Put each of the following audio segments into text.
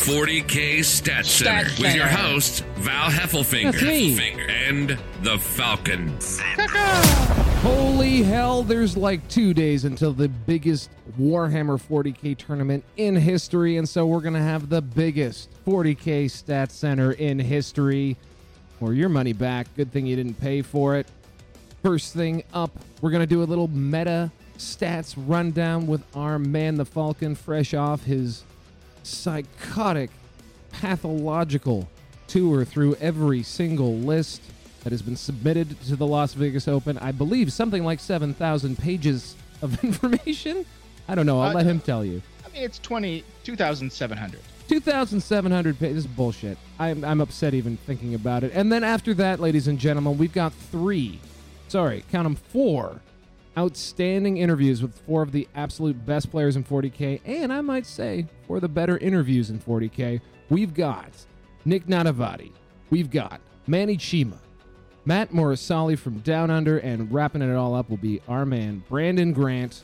40K Stat Center Stat with your Center. hosts Val Heffelfinger That's me. and the Falcon. Holy hell, there's like two days until the biggest Warhammer 40k tournament in history, and so we're gonna have the biggest 40k stat center in history. Or your money back. Good thing you didn't pay for it. First thing up, we're gonna do a little meta stats rundown with our man the Falcon, fresh off his psychotic, pathological tour through every single list that has been submitted to the Las Vegas Open. I believe something like 7,000 pages of information. I don't know. I'll Uh, let him tell you. I mean, it's 20, 2,700. 2,700 pages. This is bullshit. I'm, I'm upset even thinking about it. And then after that, ladies and gentlemen, we've got three, sorry, count them four, outstanding interviews with four of the absolute best players in 40K. And I might say, four of the better interviews in 40K. We've got Nick Nanavati. We've got Manny Chima. Matt Morisali from Down Under, and wrapping it all up will be our man, Brandon Grant,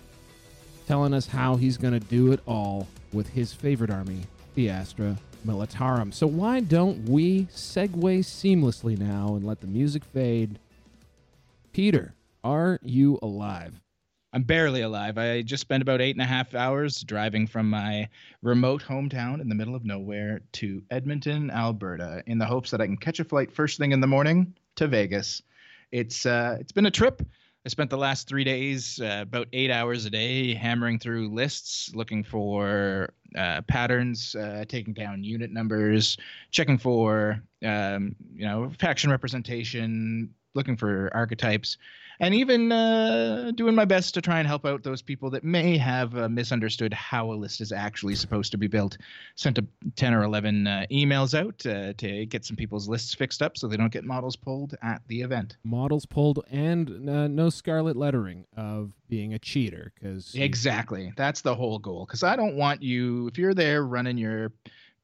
telling us how he's going to do it all with his favorite army, the Astra Militarum. So why don't we segue seamlessly now and let the music fade? Peter, are you alive? I'm barely alive. I just spent about eight and a half hours driving from my remote hometown in the middle of nowhere to Edmonton, Alberta, in the hopes that I can catch a flight first thing in the morning to Vegas. It's uh, it's been a trip. I spent the last three days, uh, about eight hours a day, hammering through lists, looking for uh, patterns, uh, taking down unit numbers, checking for um, you know faction representation, looking for archetypes, and even uh, doing my best to try and help out those people that may have uh, misunderstood how a list is actually supposed to be built. Sent a 10 or 11 uh, emails out uh, to get some people's lists fixed up so they don't get models pulled at the event. Models pulled and uh, no scarlet lettering of being a cheater because Exactly. That's the whole goal. Because I don't want you, if you're there running your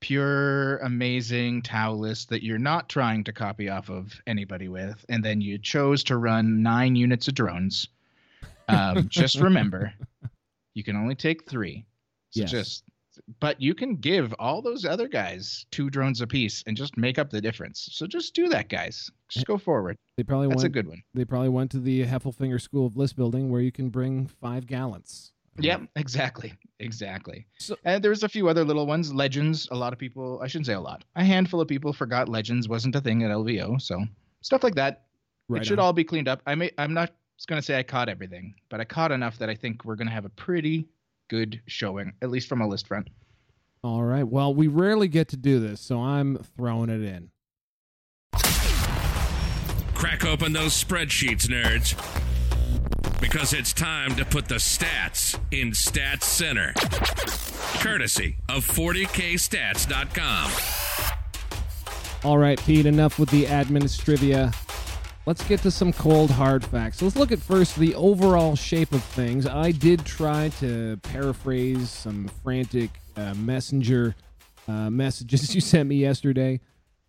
pure, amazing Tau list that you're not trying to copy off of anybody with, and then you chose to run nine units of drones, um, just remember you can only take three. So Yes. just, but you can give all those other guys two drones apiece and just make up the difference. So just do that, guys. Just go forward. they probably That's a good one. They probably went to the Heffelfinger School of List Building where you can bring five gallants. Yep, exactly, mm. exactly. So- and there's a few other little ones. Legends. A lot of people. I shouldn't say a lot. A handful of people forgot Legends wasn't a thing at LVO. So stuff like that. Right it should on. all be cleaned up. I may. I'm not going to say I caught everything, but I caught enough that I think we're going to have a pretty good showing, at least from a list front. All right. Well, we rarely get to do this, so I'm throwing it in. Crack open those spreadsheets, nerds. Because it's time to put the stats in Stats Center. Courtesy of 40kstats.com. All right, Pete, enough with the administrivia. Let's get to some cold hard facts. Let's look at first the overall shape of things. I did try to paraphrase some frantic uh, messenger uh, messages you sent me yesterday,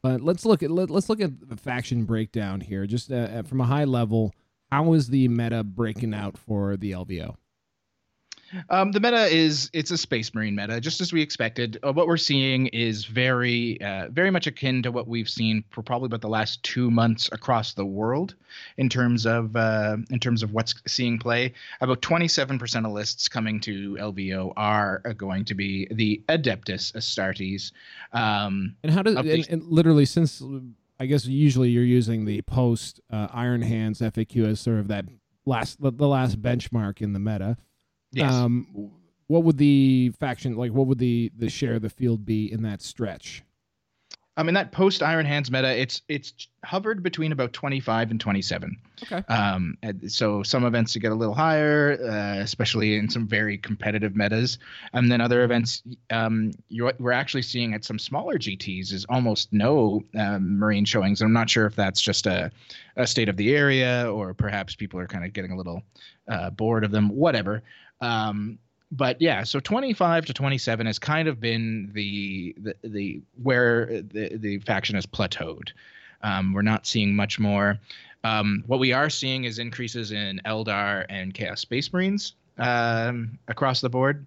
but let's look at let, let's look at the faction breakdown here, just uh, from a high level. How is the meta breaking out for the LVO? Um, the meta is it's a space marine meta, just as we expected. Uh, what we're seeing is very, uh, very much akin to what we've seen for probably about the last two months across the world, in terms of uh, in terms of what's seeing play. About 27% of lists coming to LVO are uh, going to be the Adeptus Astartes. Um, And how does and, and literally since I guess usually you're using the post uh, Iron Hands FAQ as sort of that last the, the last benchmark in the meta. yes. Um, what would the faction like? What would the the share of the field be in that stretch? I mean that post Iron Hands meta, it's it's hovered between about 25 and 27. Okay. Um, so some events to get a little higher, uh, especially in some very competitive metas, and then other events, um, you're, we're actually seeing at some smaller GTS is almost no um, marine showings. I'm not sure if that's just a, a state of the area or perhaps people are kind of getting a little uh, bored of them. Whatever. Um, but yeah, so 25 to 27 has kind of been the the, the where the, the faction has plateaued. Um, we're not seeing much more. Um, what we are seeing is increases in Eldar and Chaos Space Marines um, across the board,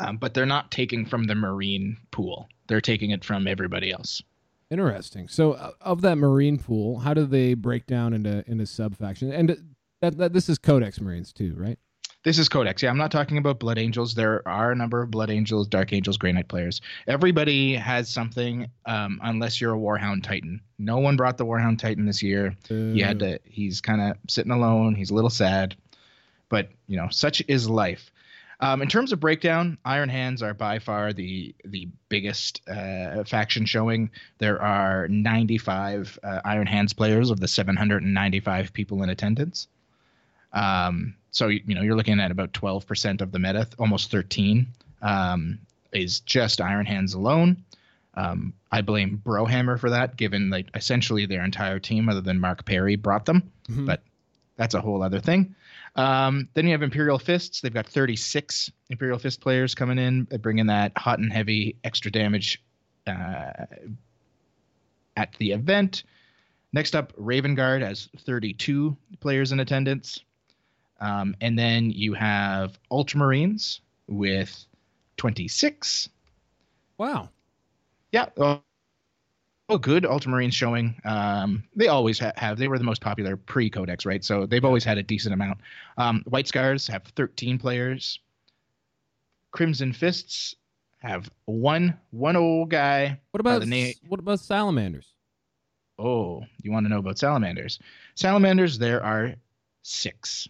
um, but they're not taking from the Marine pool. They're taking it from everybody else. Interesting. So, uh, of that Marine pool, how do they break down into into sub factions? And that, that this is Codex Marines too, right? This is Codex. Yeah, I'm not talking about Blood Angels. There are a number of Blood Angels, Dark Angels, Grey Knight players. Everybody has something, um, unless you're a Warhound Titan. No one brought the Warhound Titan this year. He had to. He's kind of sitting alone. He's a little sad, but you know, such is life. Um, in terms of breakdown, Iron Hands are by far the the biggest uh, faction showing. There are 95 uh, Iron Hands players of the 795 people in attendance. Um, so you, know you're looking at about 12% of the meta, almost 13, um, is just Iron Hands alone. Um, I blame Brohammer for that, given like essentially their entire team, other than Mark Perry, brought them. Mhm. But that's a whole other thing. Um, then you have Imperial Fists. They've got 36 Imperial Fist players coming in, uh, bringing that hot and heavy extra damage uh, at the event. Next up, Raven Guard has 32 players in attendance. Um, and then you have Ultramarines with 26. Wow. Yeah. Oh, oh good Ultramarines showing. Um, they always ha- have. They were the most popular pre Codex, right? So they've always had a decent amount. Um, White Scars have 13 players. Crimson Fists have one one old guy. What about na- what about salamanders? Oh, you want to know about salamanders? Salamanders, there are six,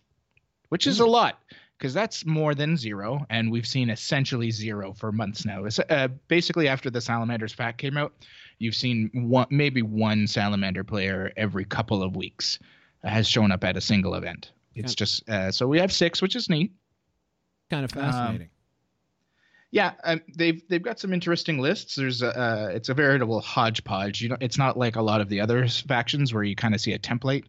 which is a lot because that's more than zero, and we've seen essentially zero for months now. It's, uh, basically, after the salamanders pack came out, you've seen one, maybe one salamander player every couple of weeks has shown up at a single event. It's Yeah. just uh, so we have six, which is neat. Kind of fascinating. Yeah, um, they've they've got some interesting lists. There's a uh, it's a veritable hodgepodge. You know, it's not like a lot of the other factions where you kind of see a template.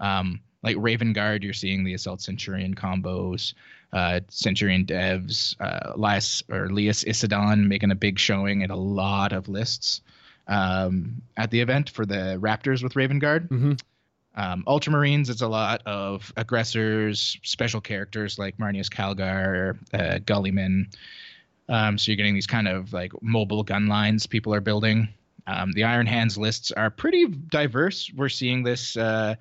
Um, like Raven Guard, you're seeing the Assault Centurion combos, uh, Centurion devs, uh, Elias or Elias Issodon making a big showing in a lot of lists um, at the event for the Raptors with Raven Guard. Mhm. Um, Ultramarines, it's a lot of aggressors, special characters like Marneus Calgar, uh, Guilliman. Um, so you're getting these kind of like mobile gun lines people are building. Um, the Iron Hands lists are pretty diverse. We're seeing this uh,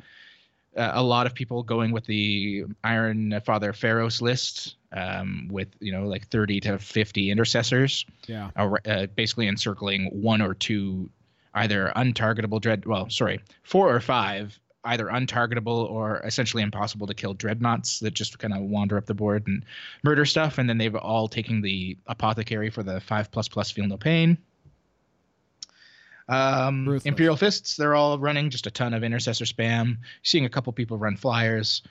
uh, a lot of people going with the Iron Father Feirros list um, with you know like 30 to 50 intercessors. Yeah. ar- uh, basically encircling one or two either untargetable dread well sorry four or five either untargetable or essentially impossible to kill dreadnoughts that just kind of wander up the board and murder stuff. And then they've all taken the apothecary for the five plus plus feel no pain um, imperial fists they're all running just a ton of intercessor spam seeing a couple people run flyers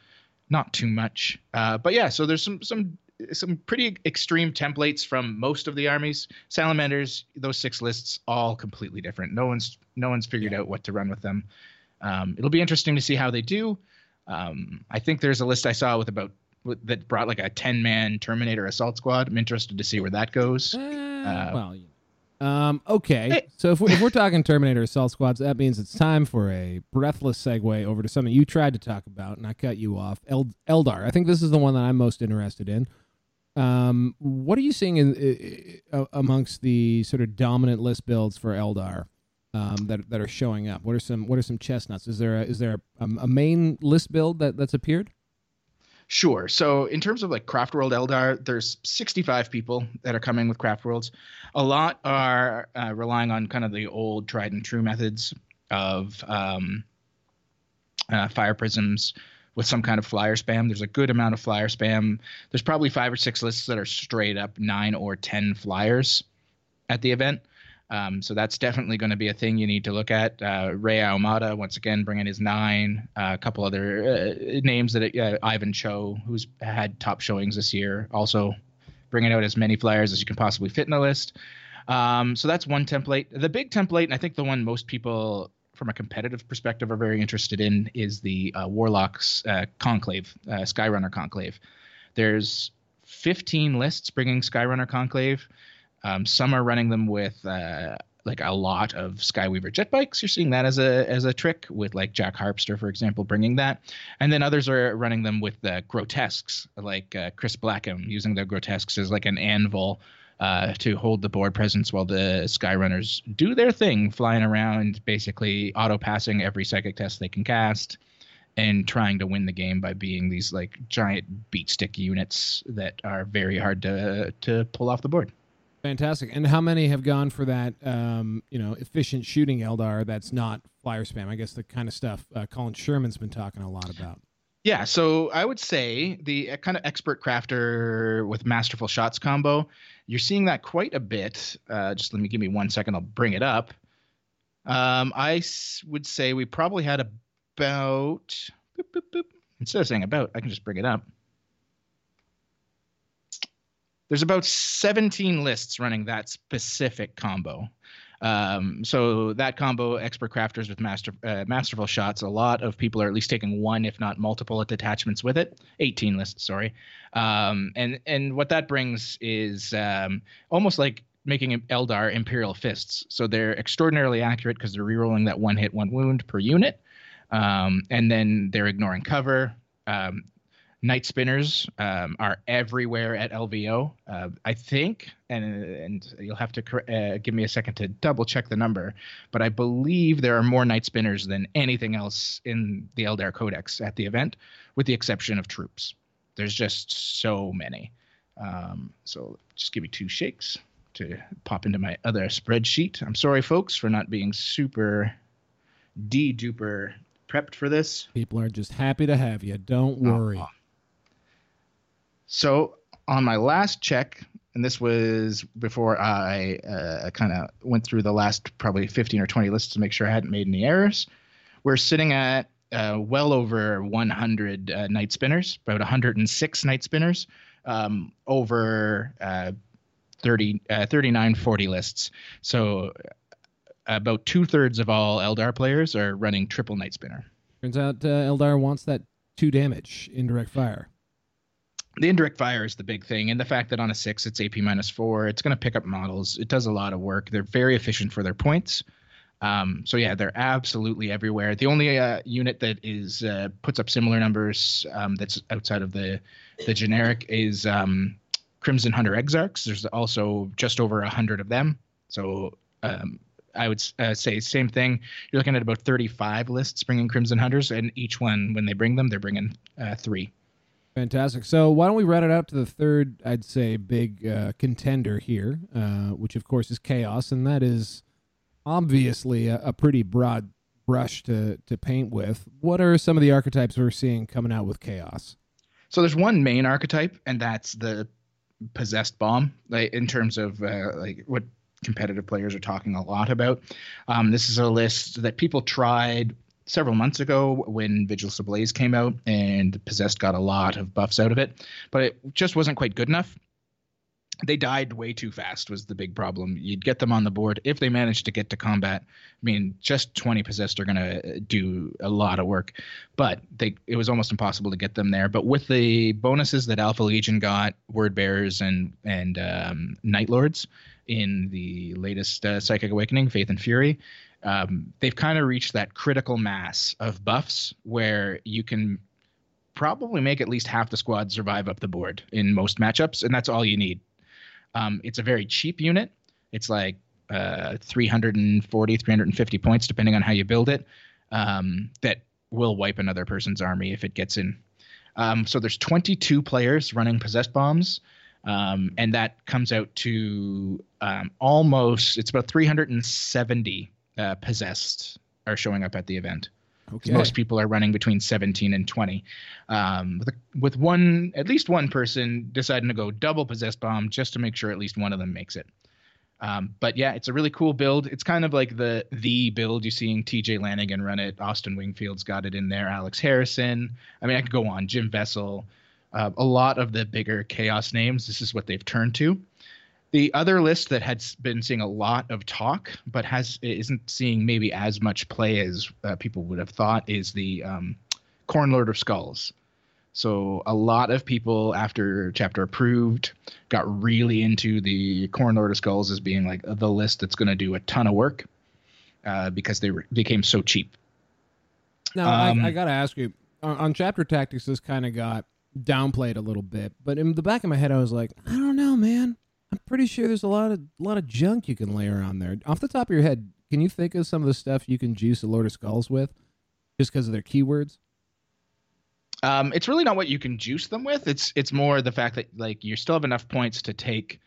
not too much uh, but yeah so there's some some some pretty extreme templates from most of the armies. Salamanders, those six lists, all completely different. No one's no one's figured out what to run with them. Um, it'll be interesting to see how they do. Um, I think there's a list I saw with about with, that brought like a ten man Terminator assault squad. I'm interested to see where that goes. Eh, Uh, well, you know. Um, okay. Hey. So if we're, if we're talking Terminator assault squads, that means it's time for a breathless segue over to something you tried to talk about, and I cut you off. Eld- Eldar. I think this is the one that I'm most interested in. Um, what are you seeing in, uh, amongst the sort of dominant list builds for Eldar um, that that are showing up? What are some What are some chestnuts? Is there a, is there a, a main list build that that's appeared? Sure. So in terms of like Craft World Eldar, there's 65 people that are coming with Craft Worlds. A lot are uh, relying on kind of the old tried and true methods of um, uh, fire prisms with some kind of flyer spam. There's a good amount of flyer spam. There's probably five or six lists that are straight up nine or ten flyers at the event. Um, so that's definitely going to be a thing you need to look at. Uh, Rei Ahumada, once again, bringing his nine. Uh, a couple other uh, names that uh, Ivan Cho, who's had top showings this year, also bringing out as many flyers as you can possibly fit in the list. Um, so that's one template. The big template, and I think the one most people from a competitive perspective are very interested in, is the uh, Warlocks uh, Conclave, Skyrunner Conclave. There's 15 lists bringing Skyrunner Conclave. Um, some are running them with uh, like a lot of Skyweaver jet bikes. You're seeing that as a as a trick with like Jack Harpster, for example, bringing that, and then others are running them with the grotesques, like uh, Chris Blackham using the grotesques as like an anvil. Uh, to hold the board presence while the Skyrunners do their thing, flying around, basically auto passing every psychic test they can cast, and trying to win the game by being these like giant beat stick units that are very hard to to pull off the board. Fantastic. And how many have gone for that, um, you know, efficient shooting Eldar that's not flyer spam? I guess the kind of stuff uh, Colin Sherman's been talking a lot about. Yeah, so I would say the uh, kind of expert crafter with masterful shots combo, you're seeing that quite a bit. Uh, just let me give me one second, I'll bring it up. Um, I s- would say we probably had about, boop, boop, boop. instead of saying about, I can just bring it up there's about 17 lists running that specific combo. Um, so that combo, expert crafters with master uh, masterful shots, a lot of people are at least taking one, if not multiple, detachments with it. 18 lists, sorry. Um, and and what that brings is um, almost like making Eldar Imperial fists. So they're extraordinarily accurate because they're rerolling that one hit, one wound per unit, um, and then they're ignoring cover. Night spinners um, are everywhere at LVO. Uh, I think, and and you'll have to uh, give me a second to double check the number, but I believe there are more night spinners than anything else in the Eldar Codex at the event, with the exception of troops. There's just so many. Um, so just give me two shakes to pop into my other spreadsheet. I'm sorry, folks, for not being super de duper prepped for this. People are just happy to have you. Don't worry. Uh-huh. So on my last check, and this was before I uh, kind of went through the last probably 15 or 20 lists to make sure I hadn't made any errors. We're sitting at uh, well over 100 uh, night spinners, about 106 night spinners, um, over uh, 30, uh, 39, 40 lists. So about two thirds of all Eldar players are running triple night spinner. Turns out uh, Eldar wants that two damage indirect fire the indirect fire is the big thing, and the fact that on a six it's AP minus four, it's going to pick up models. It does a lot of work. They're very efficient for their points. Um, so yeah, they're absolutely everywhere. The only uh, unit that is uh, puts up similar numbers um, that's outside of the the generic is um, Crimson Hunter Exarchs. There's also just over a hundred of them. So um, I would uh, say same thing. You're looking at about 35 lists bringing Crimson Hunters, and each one when they bring them, they're bringing uh, three. Fantastic. So why don't we route it out to the third, I'd say, big uh, contender here, uh, which of course is chaos, and that is obviously a, a, pretty broad brush to to paint with. What are some of the archetypes we're seeing coming out with chaos? So there's one main archetype, and that's the possessed bomb. Like in terms of uh, like what competitive players are talking a lot about. Um, this is a list that people tried several months ago when Vigilus Ablaze came out, and Possessed got a lot of buffs out of it, but it just wasn't quite good enough. They died way too fast was the big problem. You'd get them on the board if they managed to get to combat. I mean, just 20 possessed are going to do a lot of work, but they it was almost impossible to get them there. But with the bonuses that Alpha Legion got, Word Bearers and and um, Night Lords in the latest uh, Psychic Awakening, Faith and Fury, um, they've kind of reached that critical mass of buffs where you can probably make at least half the squad survive up the board in most matchups, and that's all you need. Um, it's a very cheap unit. It's like uh, 340, 350 points, depending on how you build it, um, that will wipe another person's army if it gets in. Um, so there's 22 players running possessed bombs. Um, and that comes out to um, almost it's about 370 uh, possessed are showing up at the event. Okay. Most people are running between 17 and 20. Um, with, with one, at least one person deciding to go double possessed bomb just to make sure at least one of them makes it. Um, but yeah, it's a really cool build. It's kind of like the the build you're seeing TJ Lanigan run it. Austin Wingfield's got it in there. Alex Harrison. I mean, I could go on. Jim Vessel. Uh, a lot of the bigger chaos names. This is what they've turned to. The other list that had been seeing a lot of talk, but has isn't seeing maybe as much play as uh, people would have thought, is the um, Khorne Lord of Skulls. So a lot of people after chapter approved got really into the Khorne Lord of Skulls as being like the list that's going to do a ton of work uh, because they re- became so cheap. Now Um, I, I got to ask you on, on chapter tactics. This kind of got downplayed a little bit, but in the back of my head, I was like, I don't know, man. I'm pretty sure there's a lot of lot of junk you can layer on there. Off the top of your head, can you think of some of the stuff you can juice a Lord of Skulls with, just because of their keywords? Um, it's really not what you can juice them with. It's it's more the fact that like you still have enough points to take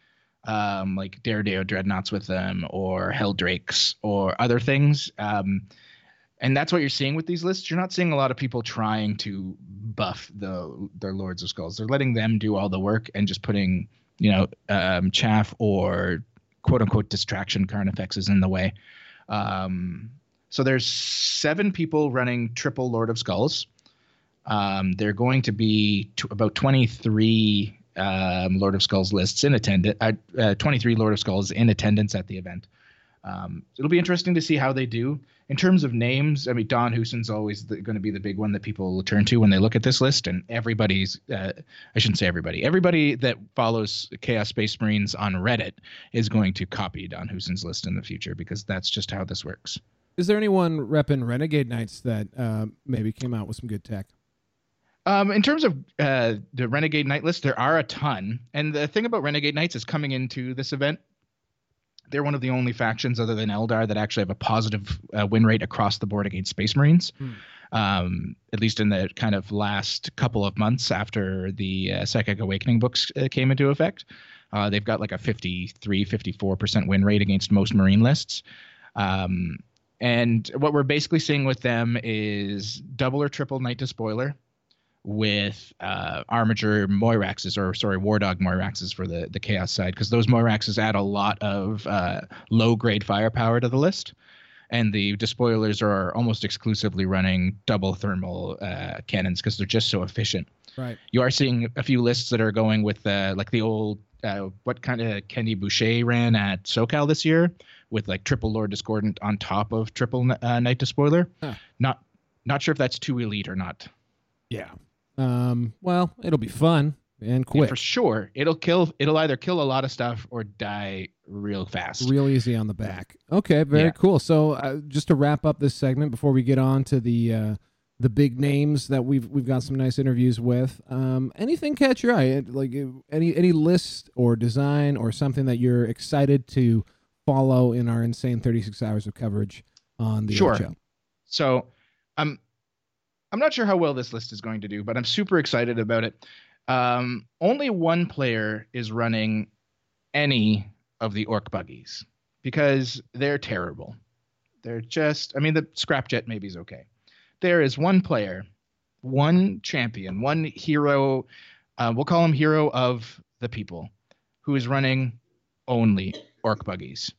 um, like Deredeo dreadnoughts with them or Heldrakes or other things. Um, and that's what you're seeing with these lists. You're not seeing a lot of people trying to buff the their Lords of Skulls. They're letting them do all the work and just putting you know um, chaff or quote unquote distraction current effects is in the way. Um, so there's seven people running triple Lord of Skulls. Um, they're going to be t- about 23 um, Lord of Skulls lists in attendance. Uh, uh, 23 Lord of Skulls in attendance at the event. Um, it'll be interesting to see how they do in terms of names. I mean, Don Houston's always going to be the big one that people will turn to when they look at this list, and everybody's. Uh, I shouldn't say everybody. Everybody that follows Chaos Space Marines on Reddit is going to copy Don Houston's list in the future because that's just how this works. Is there anyone repping Renegade Knights that uh, maybe came out with some good tech? Um, in terms of uh, the Renegade Knight list, there are a ton. And the thing about Renegade Knights is coming into this event, they're one of the only factions other than Eldar that actually have a positive uh, win rate across the board against Space Marines. Um, at least in the kind of last couple of months after the uh, Psychic Awakening books uh, came into effect. Uh, they've got like a 53, 54% win rate against most Marine lists. Um, and what we're basically seeing with them is double or triple Knight Despoiler with uh, Armiger Moiraxes, or sorry, War Dog Moiraxes for the, the Chaos side, because those Moiraxes add a lot of uh, low grade firepower to the list. And the despoilers are almost exclusively running double thermal uh, cannons because they're just so efficient. Right. You are seeing a few lists that are going with uh, like the old uh, what kind of Kenny Boucher ran at SoCal this year with like triple Lord Discordant on top of triple uh, Knight Despoiler. Huh. Not not sure if that's too elite or not. Yeah. Um. Well, it'll be fun and Yeah, quick. for sure, it'll kill. It'll either kill a lot of stuff or die real fast. Real easy on the back. Okay, very Yeah. cool. So, uh, just to wrap up this segment before we get on to the uh, the big names that we've we've got some nice interviews with. Um, anything catch your eye? Like any any list or design or something that you're excited to follow in our insane 36 hours of coverage on the Sure. show? So, I'm I'm not sure how well this list is going to do, but I'm super excited about it. Um, only one player is running any of the ork buggies because they're terrible. They're just. I mean, the scrapjet maybe is okay. There is one player, one champion, one hero. Uh, we'll call him hero of the people, who is running only ork buggies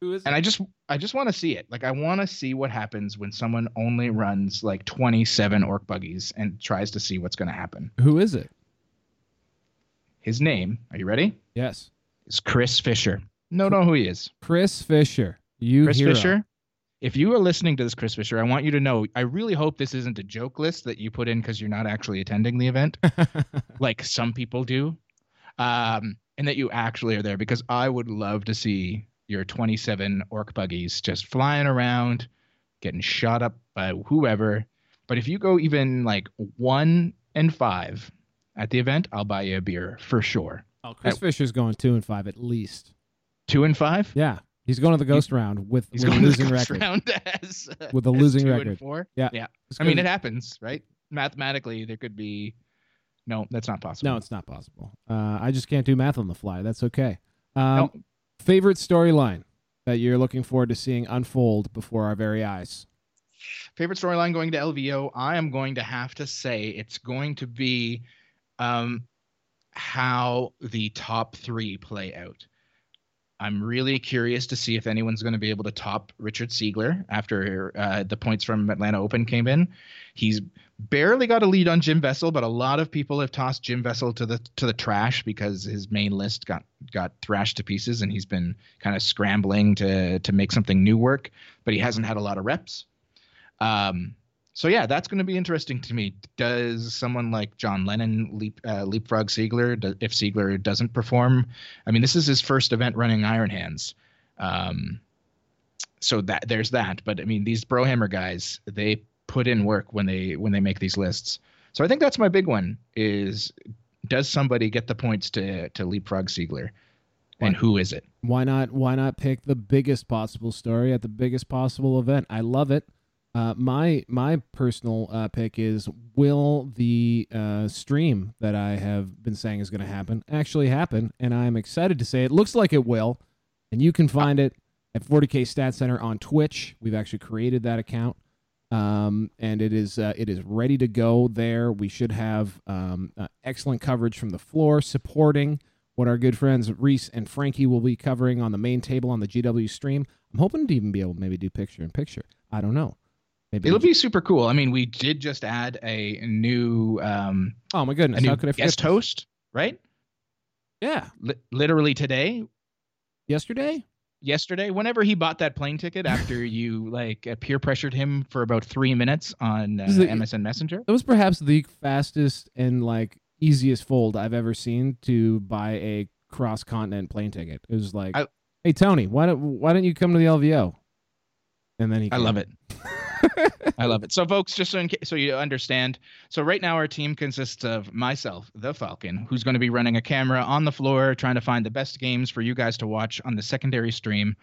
Who is and I just I just want to see it. Like I want to see what happens when someone only runs like 27 ork buggies and tries to see what's going to happen. Who is it? His name, are you ready? Yes, Is Chris Fisher. No, know who he is. Chris Fisher. You Chris hero. Fisher. If you are listening to this, Chris Fisher, I want you to know. I really hope this isn't a joke list that you put in because you're not actually attending the event, like some people do, um, and that you actually are there because I would love to see your 27 ork buggies just flying around, getting shot up by whoever. But if you go even like one and five at the event, I'll buy you a beer for sure. Oh, Chris Fisher's going two and five at least. Two and five. Yeah, he's going to the ghost round with, He's with a going to losing the first record. round as, uh, With a losing record. And four. Yeah. yeah. I mean, it happens, right? Mathematically, there could be. No, that's not possible. no, it's not possible. Uh, I just can't do math on the fly. That's okay. Um, No. Favorite storyline that you're looking forward to seeing unfold before our very eyes. favorite storyline going to LVO. I am going to have to say it's going to be um, how the top three play out. I'm really curious to see if anyone's going to be able to top Richard Siegler after uh, the points from Atlanta Open came in. He's barely got a lead on Jim Vessel, but a lot of people have tossed Jim Vessel to the to the trash because his main list got got thrashed to pieces, and he's been kind of scrambling to to make something new work. But he hasn't had a lot of reps. Um, so yeah, that's going to be interesting to me. Does someone like John Lennon leap, uh, leapfrog Siegler if Siegler doesn't perform? I mean, this is his first event running Iron Hands, um, so that there's that. But I mean, these Brohammer guys, they put in work when they when they make these lists. So I think that's my big one: is does somebody get the points to to leapfrog Siegler, and who is it? Why not? Why not pick the biggest possible story at the biggest possible event? I love it. Uh, my my personal uh, pick is will the uh, stream that I have been saying is going to happen actually happen, and I'm excited to say it looks like it will, and you can find it at 40k Stat Center on Twitch. We've actually created that account, um, and it is uh, it is ready to go there. We should have um, uh, excellent coverage from the floor supporting what our good friends Reese and Frankie will be covering on the main table on the GW stream. I'm hoping to even be able to maybe do picture in picture. I don't know. Maybe It'll be super cool. I mean, we did just add a new um Oh my goodness, a how could I guest host, right? Yeah. L- literally today? Yesterday? Yesterday, whenever he bought that plane ticket after you like uh, peer pressured him for about 3 minutes on uh, the, MSN Messenger. It was perhaps the fastest and like easiest fold I've ever seen to buy a cross continent plane ticket. It was like, I, "Hey Tony, why don't why don't you come to the LVO?" And then he I love it. I love it. So, folks, just so, case, so you understand, so right now our team consists of myself, the Falcon, who's going to be running a camera on the floor, trying to find the best games for you guys to watch on the secondary stream.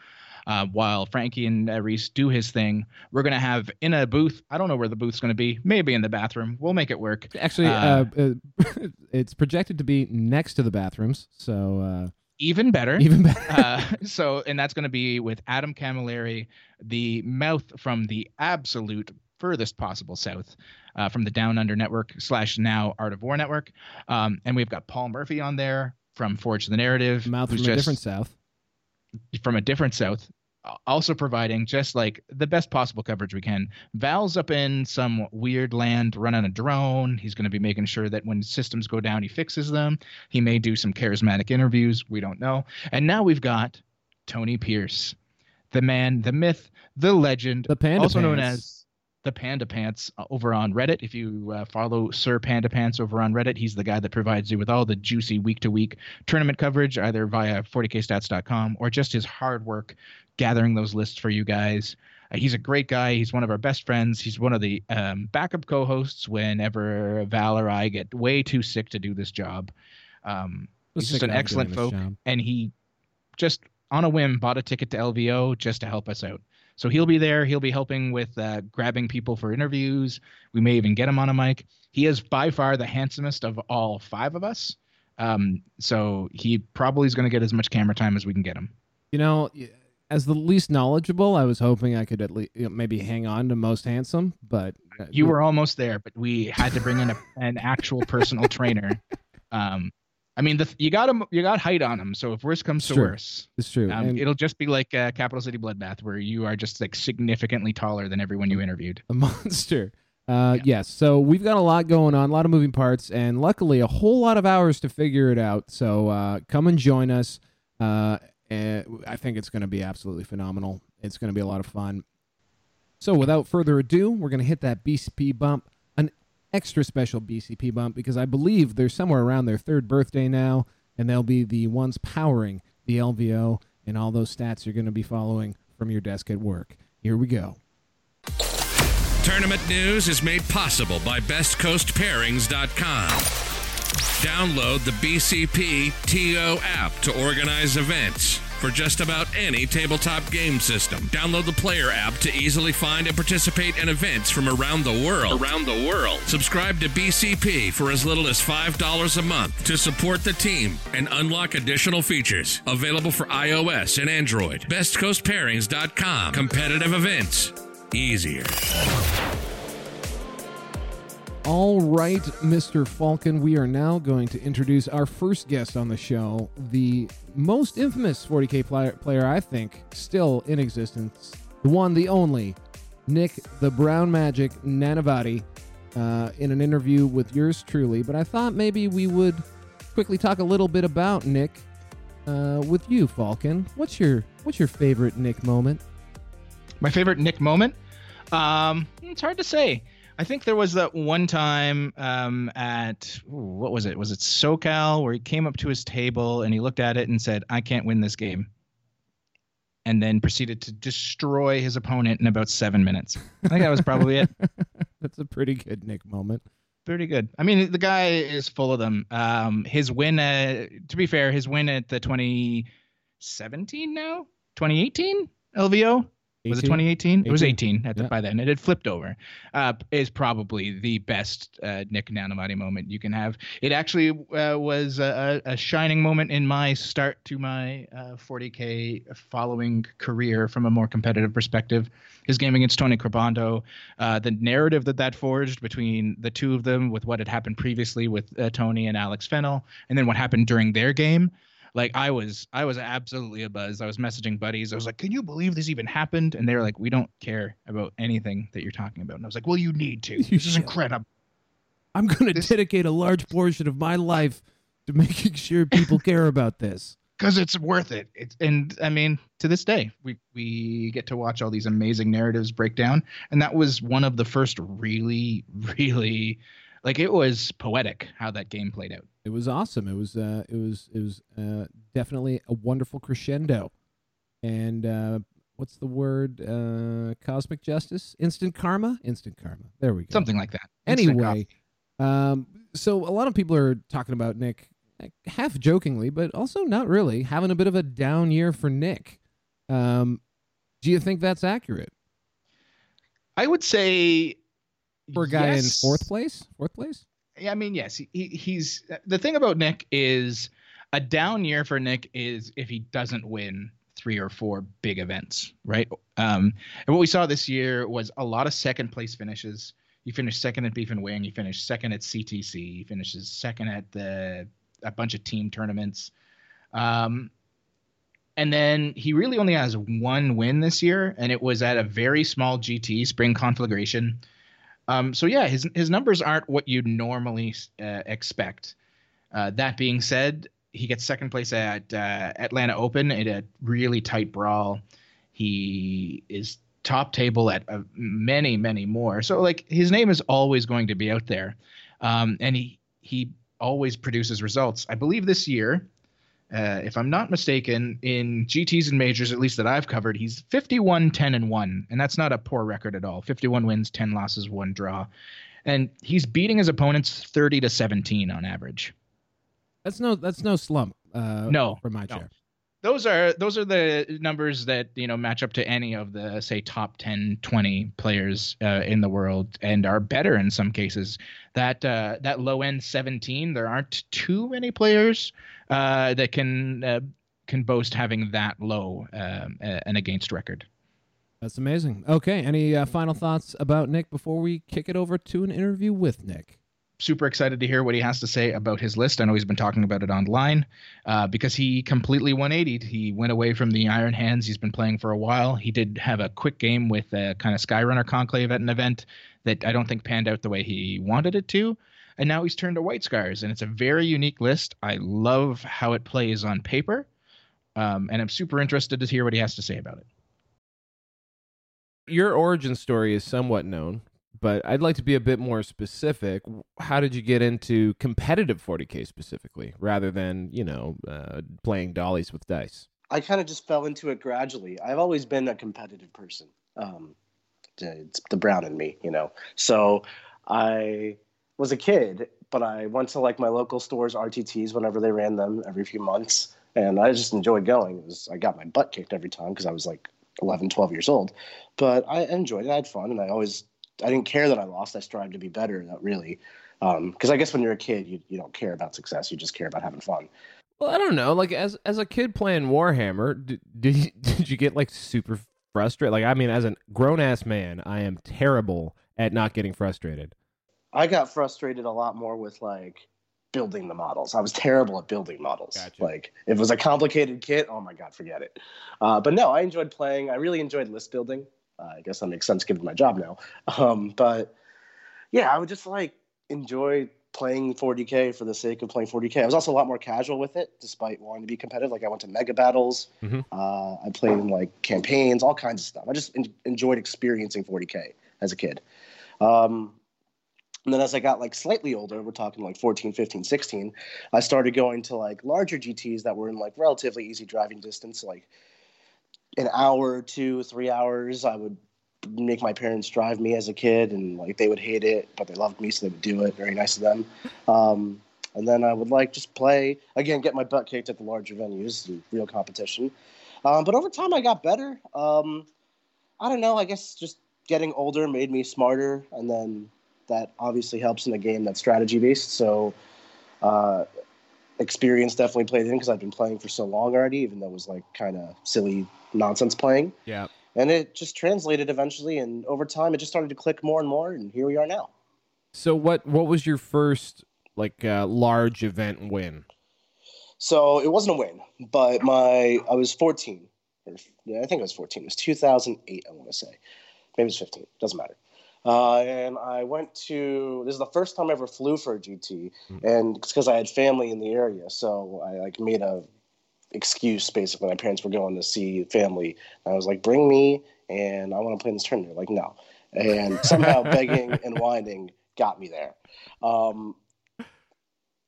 Uh, while Frankie and uh, Reese do his thing, we're gonna have in a booth. I don't know where the booth's gonna be. Maybe in the bathroom. We'll make it work. Actually, uh, uh it's projected to be next to the bathrooms. So uh, even better. Even better. uh, so, and that's going to be with Adam Camilleri, the mouth from the absolute furthest possible south, uh, from the Down Under Network slash now Art of War Network, um, and we've got Paul Murphy on there from Forge the Narrative, mouth from a different south. From a different south, also providing just like the best possible coverage we can. Val's up in some weird land running a drone. He's going to be making sure that when systems go down, he fixes them. He may do some charismatic interviews. We don't know. And now we've got Tony Pierce, the man, the myth, the legend, the panda also pants. known as the Panda Pants uh, over on Reddit. If you uh, follow Sir Panda Pants over on Reddit, he's the guy that provides you with all the juicy week to week tournament coverage, either via 40kstats.com or just his hard work gathering those lists for you guys. Uh, he's a great guy. He's one of our best friends. He's one of the um, backup co hosts whenever Val or I get way too sick to do this job. Um, he's just an excellent folk, and he just on a whim bought a ticket to LVO just to help us out. So he'll be there. He'll be helping with uh, grabbing people for interviews. We may even get him on a mic. He is by far the handsomest of all five of us. Um, so he probably is going to get as much camera time as we can get him. You know, as the least knowledgeable, I was hoping I could at least you know, maybe hang on to most handsome, but uh, you were almost there. But we had to bring in a, an actual personal trainer. Um, I mean, the, you got him. You got height on him. So if worse comes to true. worse, it's true. Um, it'll just be like uh, Capital City Bloodbath, where you are just like significantly taller than everyone you interviewed. A monster. Uh, yeah. Yes. So we've got a lot going on, a lot of moving parts, and luckily a whole lot of hours to figure it out. So uh, come and join us. Uh, I think it's going to be absolutely phenomenal. It's going to be a lot of fun. So without further ado, we're going to hit that BCP bump, extra special BCP bump, because I believe they're somewhere around their third birthday now, and they'll be the ones powering the LVO and all those stats you're going to be following from your desk at work. Here we go. Tournament news is made possible by BestCoastPairings.com. Download the BCP TO app to organize events for just about any tabletop game system. Download the player app to easily find and participate in events from around the world. Around the world. Subscribe to BCP for as little as $5 a month to support the team and unlock additional features available for iOS and Android. BestCoastPairings.com. Competitive events easier. All right, Mr. Falcon, we are now going to introduce our first guest on the show, the most infamous 40k player, player I think still in existence, the one, the only, Nick the Brown Magic Nanavati, uh, in an interview with yours truly. But I thought maybe we would quickly talk a little bit about Nick uh, with you, Falcon. What's your what's your favorite Nick moment? My favorite Nick moment? Um, it's hard to say. I think there was that one time um, at ooh, what was it? Was it SoCal where he came up to his table and he looked at it and said, "I can't win this game," and then proceeded to destroy his opponent in about seven minutes. I think that was probably it. That's a pretty good Nick moment. Pretty good. I mean, the guy is full of them. Um, his win, uh, to be fair, his win at the 2017 now, 2018 LVO was it 2018? It was 18 at the, Yeah. by then. It had flipped over. Uh, is probably the best uh, Nick Nanavati moment you can have. It actually uh, was a, a shining moment in my start to my uh, 40k following career from a more competitive perspective. His game against Tony Grippando, uh, the narrative that that forged between the two of them, with what had happened previously with uh, Tony and Alex Fennel, and then what happened during their game like I was I was absolutely a buzz. I was messaging buddies. I was like, "Can you believe this even happened?" And they were like, "We don't care about anything that you're talking about." And I was like, "Well, you need to. This is incredible." I'm going to This- dedicate a large portion of my life to making sure people care about this. Because it's worth it. It's and I mean, to this day, we we get to watch all these amazing narratives break down, and that was one of the first really, really, like it was poetic how that game played out. It was awesome. It was uh, it was it was uh, definitely a wonderful crescendo, and uh, what's the word? Uh, cosmic justice, instant karma, instant karma. There we go. Something like that. Instant Anyway, um, so a lot of people are talking about Nick, half jokingly, but also not really, having a bit of a down year for Nick. Um, do you think that's accurate I would say for a guy in fourth place? Fourth place? Yeah, I mean, yes, he, he, he's the thing about Nick is a down year for Nick is if he doesn't win three or four big events, right? Um, and what we saw this year was a lot of second place finishes. He finished second at Beef and Wing. He finished second at CTC. He finishes second at the a bunch of team tournaments. Um, and then he really only has one win this year, and it was at a very small GT Spring Conflagration. Um, so yeah, his his numbers aren't what you'd normally uh, expect. Uh, that being said, he gets second place at uh, Atlanta Open in a really tight brawl. He is top table at uh, many many more. So like his name is always going to be out there, um, and he he always produces results. I believe this year. Uh, if I'm not mistaken, in GTs and majors, at least that I've covered, he's 51, 10, and 1. And that's not a poor record at all. 51 wins, 10 losses, 1 draw. And he's beating his opponents 30 to 17 on average. That's no that's no slump. Uh, No, for my no. chair. Those are those are the numbers that you know match up to any of the say top 10 20 players uh, in the world and are better in some cases that uh, that low end 17 there aren't too many players uh, that can uh, can boast having that low um, uh, an against record That's amazing. Okay, any uh, final thoughts about Nick before we kick it over to an interview with Nick? super excited to hear what he has to say about his list. I know he's been talking about it online uh, because he completely 180'd. He went away from the Iron Hands he's been playing for a while. He did have a quick game with a kind of Skyrunner Conclave at an event that I don't think panned out the way he wanted it to. And now he's turned to White Scars, and it's a very unique list. I love how it plays on paper, um, and I'm super interested to hear what he has to say about it. Your origin story is somewhat known, but I'd like to be a bit more specific. How did you get into competitive 40k specifically, rather than you know uh, playing dollies with dice? I kind of just fell into it gradually. I've always been a competitive person. Um, it's the brown in me, you know. So I was a kid, but I went to like my local stores RTTs whenever they ran them every few months, and I just enjoyed going. It was I got my butt kicked every time because I was like 11, 12 years old, but I enjoyed it. I had fun, and I always I didn't care that I lost. I strived to be better. That really, um, because I guess when you're a kid, you you don't care about success. You just care about having fun. Well, I don't know. Like as as a kid playing Warhammer, did did did you get like super frustrated? Like I mean, as a grown ass man, I am terrible at not getting frustrated. I got frustrated a lot more with like building the models. I was terrible at building models. Gotcha. Like if it was a complicated kit, oh my god, forget it. Uh, but no, I enjoyed playing. I really enjoyed list building. Uh, I guess that makes sense given my job now. Um, but yeah, I would just like enjoy playing 40k for the sake of playing 40k. I was also a lot more casual with it, despite wanting to be competitive. Like I went to mega battles. Mhm. Uh, I played in like campaigns, all kinds of stuff. I just en- enjoyed experiencing 40k as a kid. Um, and then as I got like slightly older, we're talking like 14, 15, 16, I started going to like larger GTs that were in like relatively easy driving distance, like an hour, two, three hours. I would make my parents drive me as a kid and like they would hate it, but they loved me, so they would do it. Very nice of them. Um, and then I would like just play again, get my butt kicked at the larger venues, and real competition. Um, but over time, I got better. Um, I don't know. I guess just getting older made me smarter, and then that obviously helps in a game that's strategy based. So uh, experience definitely played in because I've been playing for so long already, even though it was like kind of silly nonsense playing. Yeah. And it just translated eventually, and over time, it just started to click more and more, and here we are now. So what what was your first like uh, large event win? So it wasn't a win, but my I was 14. Or, yeah, I think I was 14. It was 2008. I want to say, maybe it's 15. Doesn't matter. Uh, and I went to. This is the first time I ever flew for a GT, and it's because I had family in the area. So I like made a excuse basically. My parents were going to see family. And I was like, "Bring me, and I want to play in this tournament." They're like, no, and somehow begging and whining got me there. Um,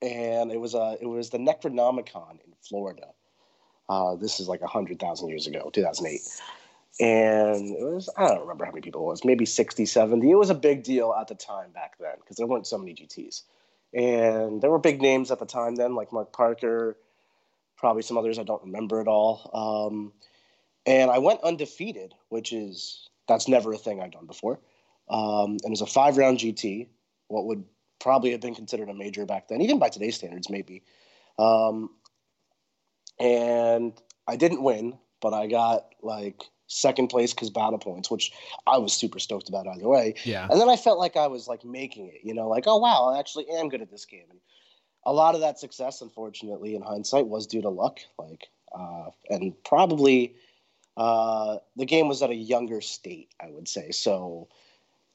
and it was uh, it was the Necronomicon in Florida. Uh, this is like a hundred thousand years ago, 2008, and it was I don't remember how many people it was, maybe 60, 70. It was a big deal at the time back then because there weren't so many GTS, and there were big names at the time then, like Mark Parker, probably some others I don't remember at all. Um, and I went undefeated, which is that's never a thing I've done before. Um, and it was a five round GT, what would probably have been considered a major back then, even by today's standards, maybe. Um, and I didn't win, but I got like second place because battle points, which I was super stoked about either way. Yeah. And then I felt like I was like making it, you know, like, oh wow, I actually am good at this game. And a lot of that success, unfortunately, in hindsight, was due to luck. Like, uh, and probably uh, the game was at a younger state, I would say. So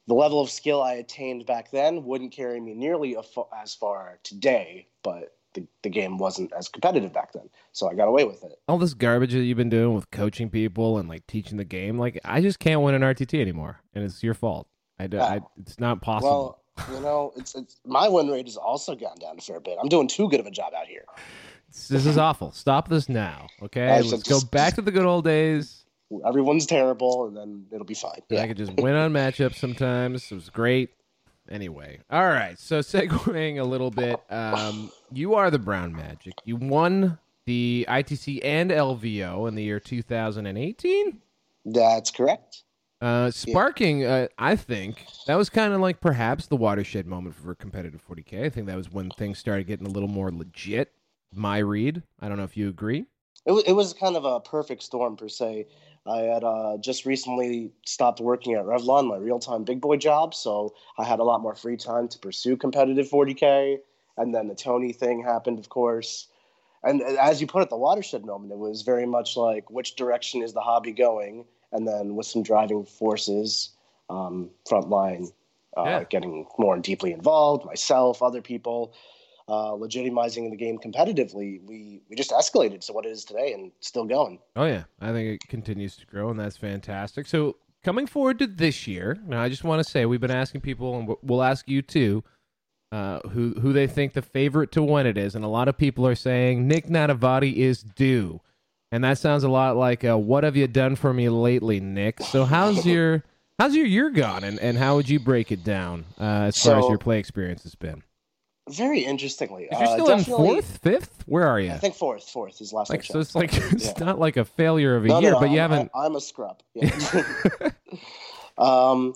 the level of skill I attained back then wouldn't carry me nearly as far today, but the, the game wasn't as competitive back then. So I got away with it. All this garbage that you've been doing with coaching people and like teaching the game, like I just can't win an RTT anymore, and it's your fault. I, do, I ah. it's not possible. Well, you know, it's, it's my win rate has also gone down a fair bit. I'm doing too good of a job out here. this is awful. Stop this now, okay? I Let's should go back to the good old days. Everyone's terrible, and then it'll be fine. Yeah. I could just win on matchups sometimes. It was great. Anyway, all right. So segueing a little bit, um, you are the Brown Magic. You won the ITC and LVO in the year 2018. That's correct. Uh, sparking, uh, I think that was kind of like perhaps the watershed moment for competitive 40k. I think that was when things started getting a little more legit. My read. I don't know if you agree. It was, it was kind of a perfect storm per se. I had uh, just recently stopped working at Revlon, my real time big boy job, so I had a lot more free time to pursue competitive 40k. And then the Tony thing happened, of course. And as you put it, the watershed moment, it was very much like which direction is the hobby going? And then with some driving forces, um, frontline, uh, Yeah. getting more deeply involved, myself, other people, uh, legitimizing the game competitively, we, we just escalated to what it is today and still going. Oh yeah, I think it continues to grow, and that's fantastic. So coming forward to this year, now I just want to say we've been asking people, and we'll- ask you too, uh, who who they think the favorite to win it is, and a lot of people are saying Nick Nanavati is due, and that sounds a lot like uh, "What have you done for me lately, Nick?" So how's your how's your year gone, and, and how would you break it down uh, as far as your play experience has been? Very interestingly. You're uh, still in fourth, fifth, where are you? I think fourth. Fourth is last Like so, it's like it's Yeah. not like a failure of a No, no, year, no, but you I'm, haven't. I, am a scrub. Yeah. um,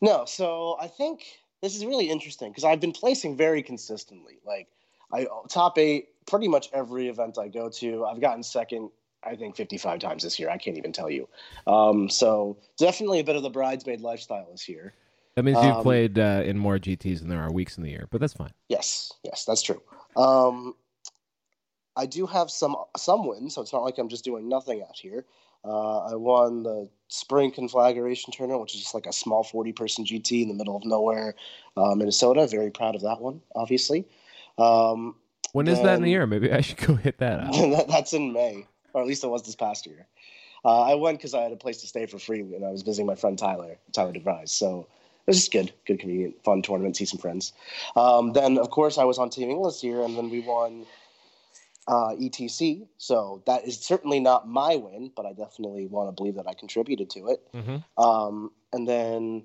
no, so I think this is really interesting because I've been placing very consistently. Like I top eight pretty much every event I go to. I've gotten second. I think 55 times this year. I can't even tell you. Um, so definitely a bit of the bridesmaid lifestyle is here. That means you've Um, played uh, in more GTS than there are weeks in the year, but that's fine. Yes, yes, that's true. Um, I do have some some wins, so it's not like I'm just doing nothing out here. Uh, I won the Spring Conflagration Tournament, which is just like a small 40 person GT in the middle of nowhere, uh, Minnesota. Very proud of that one, obviously. Um, When is that in the year? Maybe I should go hit that that's in May, or at least it was this past year. Uh, I went because I had a place to stay for free, and I was visiting my friend Tyler, Tyler DeVries. So it was just good, good, convenient, fun tournament, see some friends. Um, then, of course, I was on Team England this year, and then we won uh, ETC. So that is certainly not my win, but I definitely want to believe that I contributed to it. hmm Um, and then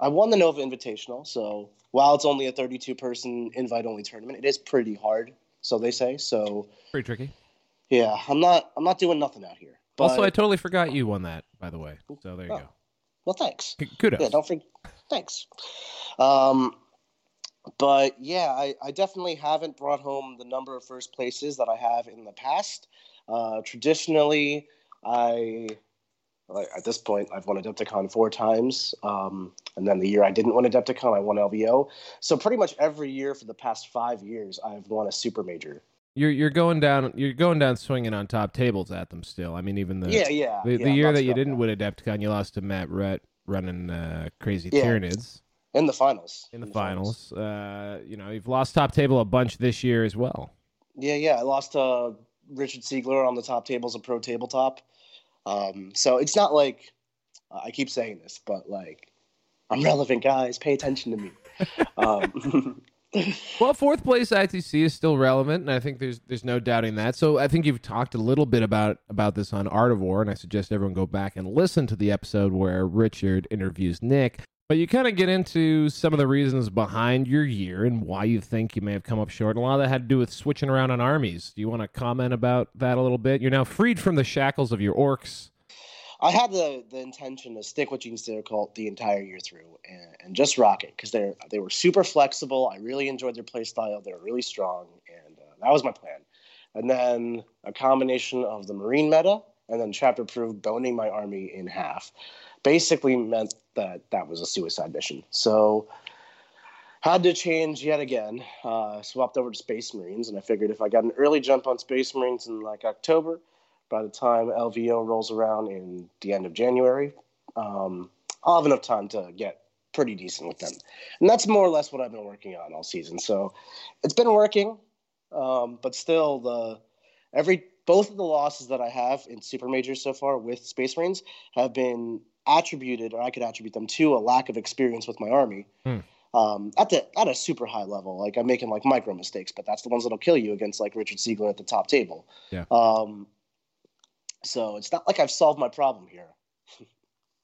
I won the Nova Invitational. So while it's only a 32 person invite only tournament, it is pretty hard. So they say. So Pretty tricky. yeah, I'm not I'm not doing nothing out here. But, also, I totally forgot you won that, by the way. So there you Oh. go. Well, thanks. Kudos. Yeah, don't forget. Thanks. Um, but yeah, I, I definitely haven't brought home the number of first places that I have in the past. Uh, traditionally, I at this point I've won Adepticon four times, um, and then the year I didn't win Adepticon, I won LVO. So pretty much every year for the past five years, I've won a super major. You're you're going down you're going down swinging on top tables at them still. I mean, even the yeah, yeah. the, yeah, the year that you didn't win Adepticon, you lost to Matt Rhett running uh, Crazy Yeah. Tyranids in the finals. in the finals. Uh, you know, you've lost top table a bunch this year as well. Yeah, yeah. I lost to Richard Siegler on the top tables of Pro Tabletop. Um, so it's not like I keep saying this, but like I'm relevant, guys. Pay attention to me. um, Well, fourth place ITC is still relevant, and I think there's there's no doubting that. So I think you've talked a little bit about about this on Art of War, and I suggest everyone go back and listen to the episode where Richard interviews Nick. But you kind of get into some of the reasons behind your year and why you think you may have come up short. A lot of that had to do with switching around on armies. Do you want to comment about that a little bit? You're now freed from the shackles of your orks. I had the the intention to stick with Genestealer Cult the entire year through and, and just rock it because they they were super flexible. I really enjoyed their play style. They were really strong, and uh, that was my plan. And then a combination of the Marine meta and then Chapter Approved boning my army in half basically meant that that was a suicide mission. So had to change yet again. Uh, swapped over to Space Marines, and I figured if I got an early jump on Space Marines in like October, by the time LVO rolls around in the end of January, um, I'll have enough time to get pretty decent with them. And that's more or less what I've been working on all season. So it's been working, um, but still the every both of the losses that I have in super majors so far with Space Marines have been attributed, or I could attribute them to a lack of experience with my army. Hmm. Um, at the at a super high level, like I'm making like micro mistakes, but that's the ones that'll kill you against like Richard Siegler at the top table. Yeah. Um, so it's not like I've solved my problem here.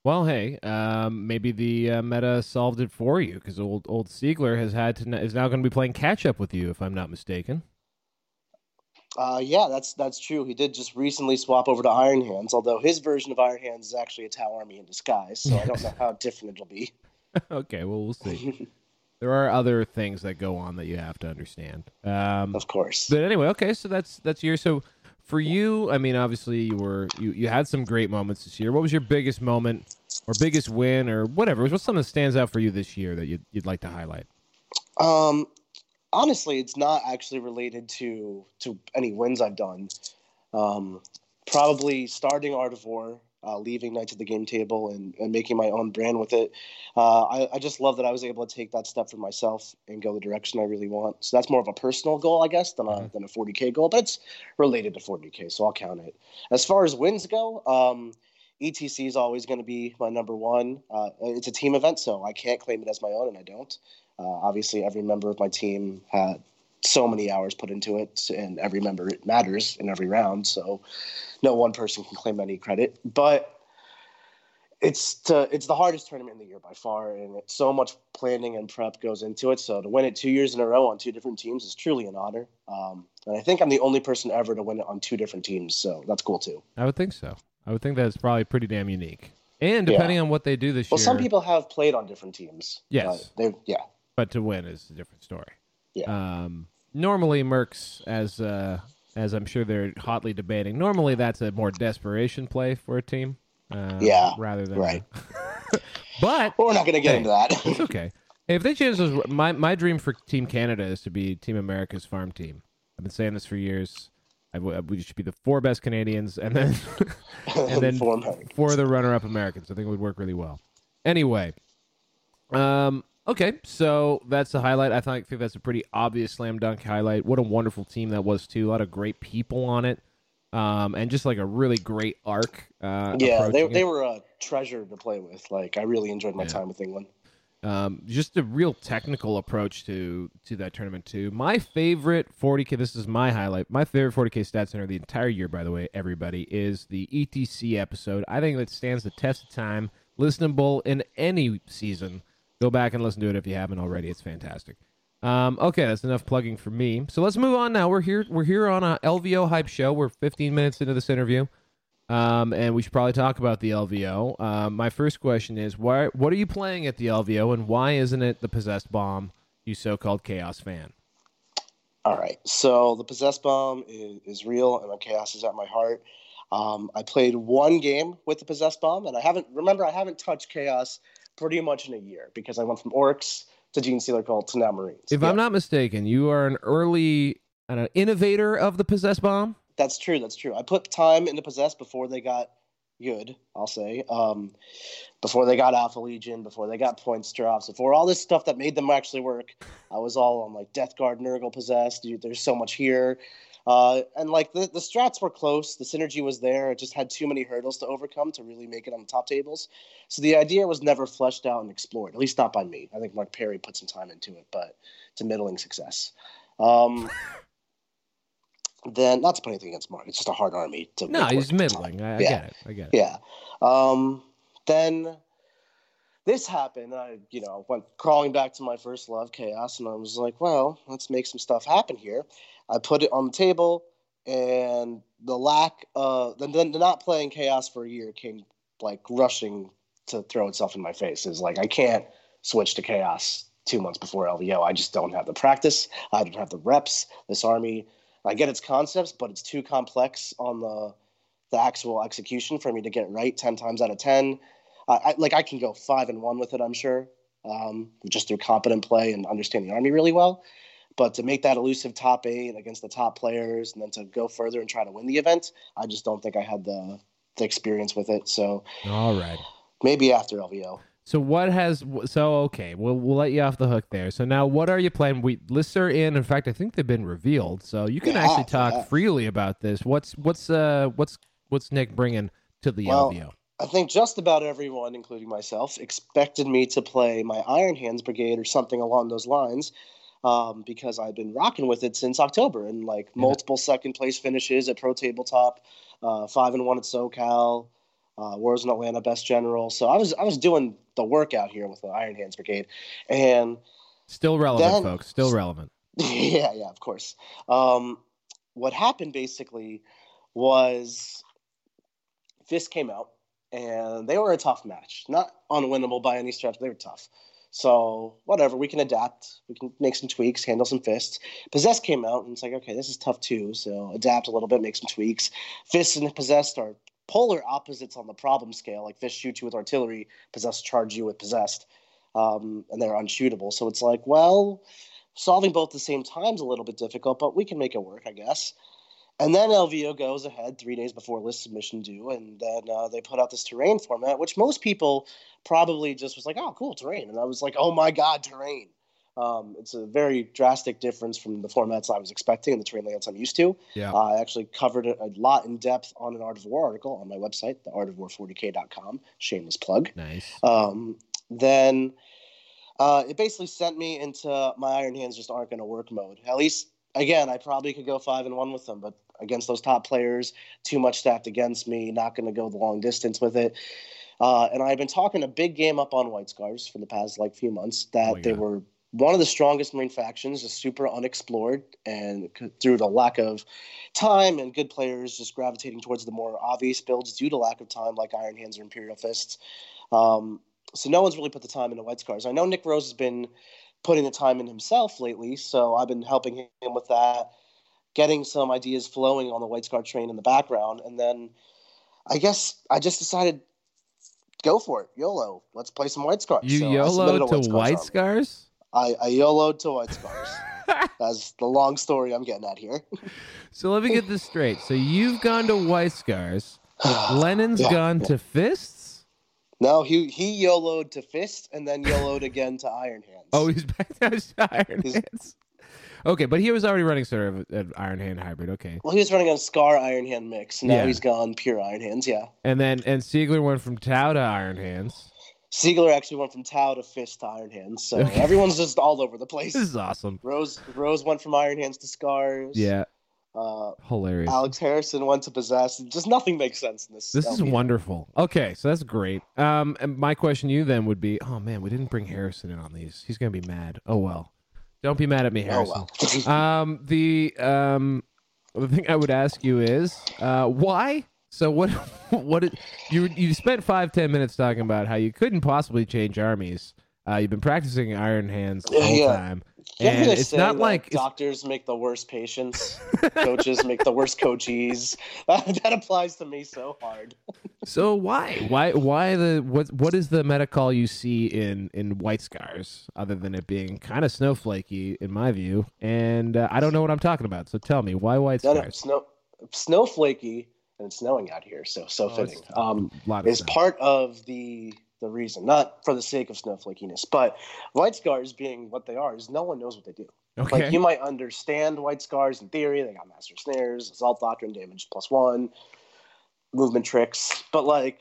Well, hey, um, maybe the uh, meta solved it for you because old old Siegler has had to is now going to be playing catch up with you, if I'm not mistaken. Uh, yeah, that's that's true. He did just recently swap over to Iron Hands, although his version of Iron Hands is actually a Tau army in disguise. So I don't know how different it'll be. okay, well, we'll see. there are other things that go on that you have to understand. Um, of course. but anyway, okay, so that's that's your so for you. I mean, obviously, you were you you had some great moments this year. What was your biggest moment or biggest win or whatever? What's something that stands out for you this year that you'd you'd like to highlight? Um, honestly, it's not actually related to to any wins I've done. Um, probably starting Art of War, uh, leaving Knights at the Game Table, and, and making my own brand with it. Uh, I, I just love that I was able to take that step for myself and go the direction I really want. So that's more of a personal goal, I guess, than a than a 40k goal, but it's related to 40k, so I'll count it. As far as wins go, um, ETC is always going to be my number one. Uh, it's a team event, so I can't claim it as my own, and I don't. Uh, obviously, every member of my team had so many hours put into it, and every member matters in every round. So no one person can claim any credit. But it's to, it's the hardest tournament in the year by far, and it's so much planning and prep goes into it. So to win it two years in a row on two different teams is truly an honor. Um, and I think I'm the only person ever to win it on two different teams, so that's cool too. I would think so. I would think that's probably pretty damn unique. And depending on what they do this Well, year, well, some people have played on different teams. Yes. they yeah. but to win is a different story. Yeah. Um, normally, Mercs, as uh, as I'm sure they're hotly debating, normally that's a more desperation play for a team. Uh, Yeah, Rather than right. But But we're not going to get Hey, into that. it's okay. If they change those, my my dream for Team Canada is to be Team America's farm team. I've been saying this for years. I, we should be the four best Canadians, and then and then For four of the runner-up Americans. I think it would work really well. Anyway, um, okay, so that's the highlight. I think that's a pretty obvious slam dunk highlight. What a wonderful team that was too. A lot of great people on it, um, and just like a really great arc. Uh, yeah, they, they it. were a treasure to play with. Like, I really enjoyed my Yeah. time with England. um, just a real technical approach to to that tournament too. My favorite 40k. This is my highlight. My favorite 40k stat center the entire year, by the way, everybody is the ETC episode. I think that stands the test of time, listenable in any season. Go back and listen to it if you haven't already. It's fantastic. Um, okay, that's enough plugging for me. So let's move on now. We're here. We're here on a LVO hype show. We're 15 minutes into this interview. Um, and we should probably talk about the LVO. Um, my first question is, why? What are you playing at the LVO, and why isn't it the possessed bomb? You so-called chaos fan. All right. So the possessed bomb is, is real, and the chaos is at my heart. Um, I played one game with the possessed bomb, and I haven't. Remember, I haven't touched chaos pretty much in a year because I went from orks to Genestealer Cult to now Marines. If Yeah, I'm not mistaken, you are an early an innovator of the possess bomb. that's true. That's true. I put time into possess before they got good. I'll say. Um, before they got Alpha Legion, before they got points drops, before all this stuff that made them actually work, I was all on like Death Guard, Nurgle possessed. Dude, there's so much here. Uh, and like the, the strats were close, the synergy was there. It just had too many hurdles to overcome to really make it on the top tables. So the idea was never fleshed out and explored, at least not by me. I think Mark Perry put some time into it, but it's a middling success. Um, then, not to put anything against Mark, it's just a hard army to No, he's middling. I, I Yeah. get it. I get it. Yeah. Um, then this happened. And I, you know, went crawling back to my first love, chaos, and I was like, well, let's make some stuff happen here. I put it on the table, and the lack of the, the not playing chaos for a year came like rushing to throw itself in my face. Is like I can't switch to chaos two months before LVO. I just don't have the practice. I don't have the reps. This army, I get its concepts, but it's too complex on the the actual execution for me to get right 10 times out of 10 I I, like i can go five and one with it i'm sure um, just through competent play and understanding the army really well but to make that elusive top eight against the top players and then to go further and try to win the event i just don't think i had the, the experience with it so All right. maybe after lvo So what has so okay? We'll we'll let you off the hook there. So now, what are you playing? We lists are in. In fact, I think they've been revealed. So you can They actually talk have. freely about this. What's what's uh what's what's Nick bringing to the Well, LVO? I think just about everyone, including myself, expected me to play my Iron Hands Brigade or something along those lines, um, because I've been rocking with it since October and like multiple second place finishes at Pro Tabletop, uh, five and one at SoCal, uh, Wars in Atlanta Best General. So I was I was doing the workout here with the Iron Hands Brigade, and Still relevant, then- folks. Still relevant. yeah, yeah, of course. Um, what happened basically was this came out and they were a tough match. Not unwinnable by any stretch, they were tough. So whatever, we can adapt. We can make some tweaks, handle some fists. Possessed came out and it's like, okay, this is tough too. So adapt a little bit, make some tweaks. Fists and possessed are polar opposites on the problem scale. Like Fist shoot you with artillery, possessed charge you with possessed, um, and they're unshootable. So it's like, well, solving both at the same time is a little bit difficult, but we can make it work, I guess. And then LVO goes ahead three days before list submission due, and then uh, they put out this terrain format, which most people probably just was like, "Oh, cool terrain," and I was like, "Oh my god, terrain!" Um, it's a very drastic difference from the formats I was expecting and the terrain layouts I'm used to. Yeah. Uh, I actually covered it a lot in depth on an Art of War article on my website, theartofwar40k.com. Shameless plug. Nice. Um, then uh, it basically sent me into my Iron Hands just aren't going to work mode. At least, again, I probably could go five and one with them, but against those top players, too much stacked against me, not going to go the long distance with it. Uh, and I've been talking a big game up on White Scars for the past like few months that Oh my they were one of the strongest Marine factions, just super unexplored, and through the lack of time and good players just gravitating towards the more obvious builds due to lack of time, like Iron Hands or Imperial Fists. Um, so no one's really put the time into White Scars. I know Nick Rose has been putting the time in himself lately, so I've been helping him with that, getting some ideas flowing on the White Scar train in the background, and then I guess I just decided go for it, YOLO. Let's play some White Scars. You So YOLO to White. Scars? I, I YOLO'd to White Scars. That's the long story I'm getting at here. So let me get this straight. So you've gone to White Scars. Lennon's Yeah, gone yeah. to Fists. no, he he YOLO'd to Fist and then YOLO'd again to Iron Hands. Oh, he's back to Iron He's- Hands. Okay, but he was already running sort of an Iron Hand hybrid. Okay, well, he was running on Scar Iron Hand mix. Now Yeah. he's gone pure Iron Hands. Yeah. and then and Siegler went from Tau to Iron Hands. Siegler actually went from Tau to Fist to Iron Hands. So Okay. everyone's just all over the place. This is awesome. Rose Rose went from Iron Hands to Scars. Yeah, Uh, hilarious. Alex Harrison went to Possess. Just nothing makes sense in this. This is wonderful. Okay, so that's great. Um, and my question to you then would be, oh man, we didn't bring Harrison in on these. He's gonna be mad. Oh well. Don't be mad at me, Oh Harrison. well. Um, the um, the thing I would ask you is, uh, why? So what? What? It, you you spent five ten minutes talking about how you couldn't possibly change armies. Uh, you've been practicing Iron Hands the whole Yeah. time, and it's saying not like it's- doctors make the worst patients, coaches make the worst coaches. that applies to me so hard. So why? Why? Why the what? What is the meta call you see in in White Scars, other than it being kind of snowflakey in my view? And uh, I don't know what I'm talking about. So tell me why White Scars? No, no, snow, snowflakey, and it's snowing out here, so so Oh, fitting. it's- Um, is part of the the reason, not for the sake of snowflakiness, but white scars being what they are is no one knows what they do. okay. Like you might understand white scars in theory. They got master snares, assault doctrine, damage plus one, movement tricks, but like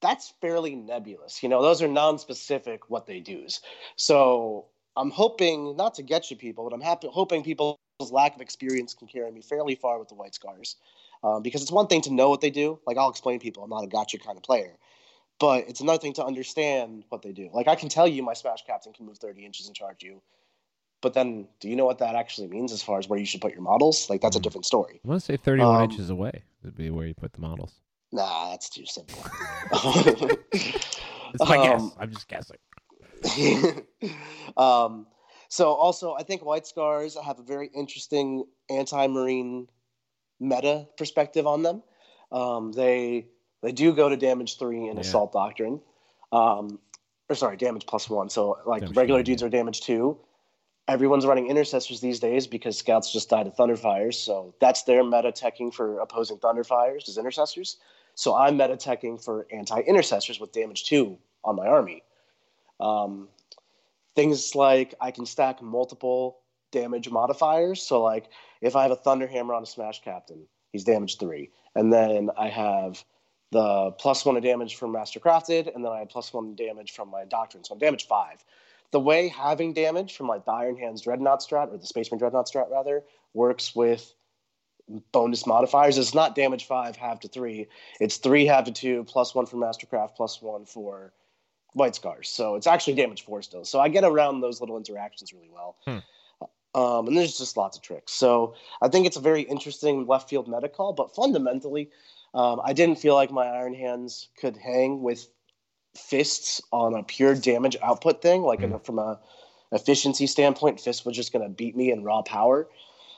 that's fairly nebulous. You know, those are non-specific what they do's. So I'm hoping not to get you people, but I'm happy hoping people's lack of experience can carry me fairly far with the white scars. Um, because it's one thing to know what they do. Like I'll explain to people, I'm not a gotcha kind of player. But it's another thing to understand what they do. Like I can tell you my smash captain can move 30 inches and charge you. But then do you know what that actually means as far as where you should put your models? Like that's a Mhm. different story. I want to say 31 Um, inches away would be where you put the models. Nah, that's too simple. It's my guess. Um, I'm just guessing. um, so also, I think White Scars have a very interesting anti-marine meta perspective on them. Um, they they do go to damage three in Yeah. Assault Doctrine, um, or sorry, damage plus one. So like Damage regular dudes are damage two. Everyone's running intercessors these days because scouts just died of Thunderfires, so that's their meta teching for opposing Thunderfires is intercessors. So I'm meta teching for anti-intercessors with damage two on my army. Um, things like I can stack multiple damage modifiers. So like if I have a Thunderhammer on a Smash Captain, he's damage three, and then I have the plus one of damage from Master Crafted, and then I have plus one damage from my Doctrine, so I'm damage five. The way having damage from like the Iron Hands Dreadnought strat or the Spaceman Dreadnought strat rather works with bonus modifiers is not damage five half to three. It's three half to two plus one for Mastercraft plus one for White Scars. So it's actually damage four still. So I get around those little interactions really well. Um, and there's just lots of tricks. So I think it's a very interesting left field meta call, but fundamentally, um, I didn't feel like my Iron Hands could hang with fists on a pure damage output thing. Like a- from a efficiency standpoint, fist was just going to beat me in raw power.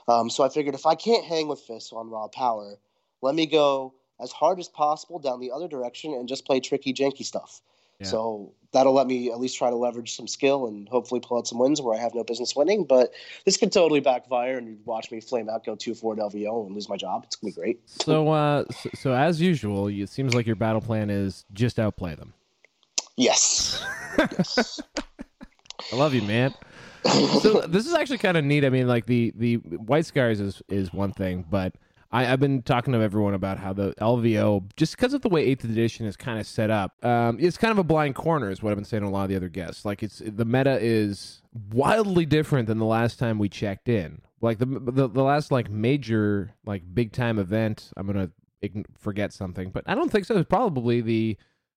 Um, so I figured if I can't hang with fists on raw power, let me go as hard as possible down the other direction and just play tricky, janky stuff. Yeah. So that'll let me at least try to leverage some skill and hopefully pull out some wins where I have no business winning. But this could totally backfire and watch me flame out, go 2 4 LVO and lose my job. It's going to be great. So, uh, so, so as usual, you- it seems like your battle plan is just outplay them. Yes. yes. I love you, man. so this is actually kind of neat. I mean, like the the White Scars is is one thing, but I, I've been talking to everyone about how the LVO, just because of the way Eighth Edition is kind of set up, um, it's kind of a blind corner, is what I've been saying to a lot of the other guests. Like it's the meta is wildly different than the last time we checked in. Like the the, the last like major like big time event. I'm gonna ign- forget something, but I don't think so. It's probably the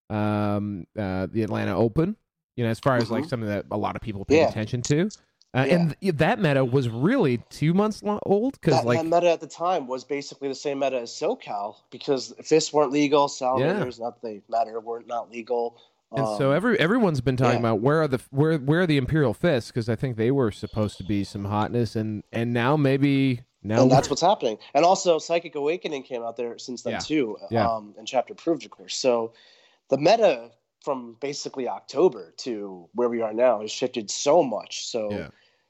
um uh the Atlanta Open. You know, as far as like Mhm. something that a lot of people pay Yeah. attention to. Uh, Yeah. And th- that meta was really two months old because like that meta at the time was basically the same meta as SoCal because fists weren't legal, salamanders, not that they matter, weren't not legal. And so Um, every everyone's been talking yeah. about where are the where where are the Imperial Fists because I think they were supposed to be some hotness and and now maybe now and that's what's happening. And also, Psychic Awakening came out there since then Yeah. too, Yeah. um, and Chapter Approved, of course. So the meta from basically October to where we are now has shifted so much. So Yeah.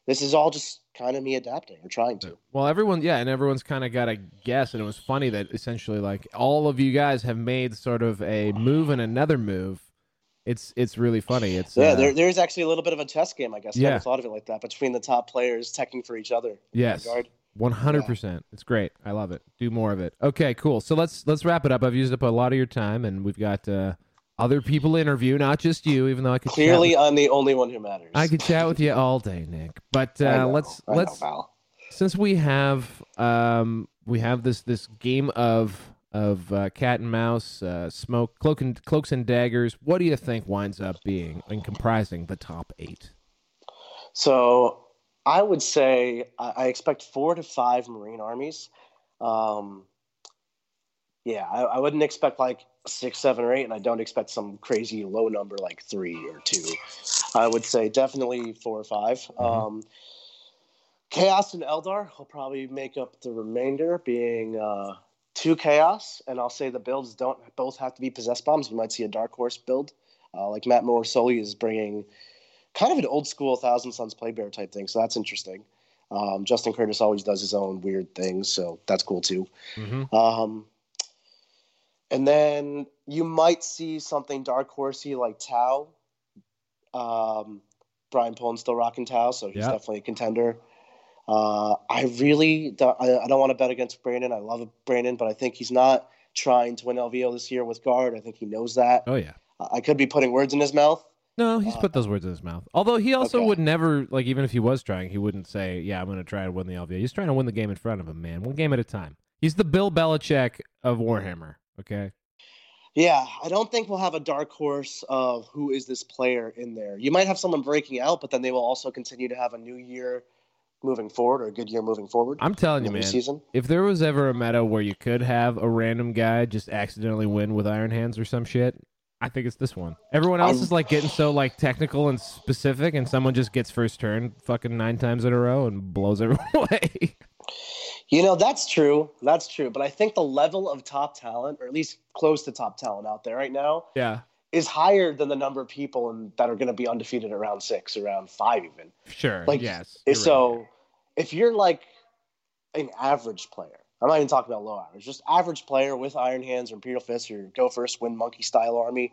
This is all just kind of me adapting or trying to. Well, everyone, yeah, and everyone's kind of got a guess, and it was funny that essentially, like, all of you guys have made sort of a move and another move. It's it's really funny. It's Yeah, uh, there, there's actually a little bit of a chess game, I guess. I Yeah. never thought of it like that between the top players teching for each other. yes, one hundred percent. It's great. I love it. Do more of it. Okay, cool. So let's let's wrap it up. I've used up a lot of your time, and we've got uh, other people interview, not just you. Even though I could Clearly, I'm the only one who matters. I could chat with you all day, Nick. But uh, know, let's I let's Val. since we have um we have this this game of of uh, cat and mouse uh, smoke cloak and cloaks and daggers what do you think winds up being and comprising the top eight So I would say I, I expect four to five Marine armies. Um, yeah, I, I wouldn't expect like six, seven, or eight, and I don't expect some crazy low number like three or two. I would say definitely four or 5 Um, Chaos and Eldar will probably make up the remainder, being uh, two Chaos, and I'll say the builds don't both have to be possess bombs. We might see a Dark Horse build, uh, like Matt Morsoli is bringing kind of an old school Thousand Sons Play Bear type thing. So that's interesting. Um, Justin Curtis always does his own weird things, so that's cool too. mm-hmm. Um, and then you might see something dark horsey like Tau. Um, Brian Pullen's still rocking Tau, so he's Yeah. definitely a contender. Uh, I really don't, I, I don't want to bet against Brandon. I love Brandon, but I think he's not trying to win LVO this year with guard. I think he knows that. oh yeah I could be putting words in his mouth. no he's put those words in his mouth although he also Okay. would never like even if he was trying he wouldn't say yeah i'm going to try to win the LVO." he's trying to win the game in front of him man one game at a time he's the bill belichick of warhammer okay Yeah, I don't think we'll have a dark horse of who is this player in there. You might have someone breaking out, but then they will also continue to have a new year moving forward or a good year moving forward. i'm telling you man season. if there was ever a meta where you could have a random guy just accidentally win with iron hands or some shit i think it's this one everyone else I'm- is like getting so like technical and specific and someone just gets first turn fucking nine times in a row and blows everyone away You know, that's true. That's true. But I think the level of top talent, or at least close to top talent out there right now, yeah is higher than the number of people in, that are going to be undefeated at round six around five, even. sure Like, yes eh, so, right. if you're like an average player, I'm not even talking about low average, just average player with Iron Hands or Imperial fists or Go First, Win Monkey style army.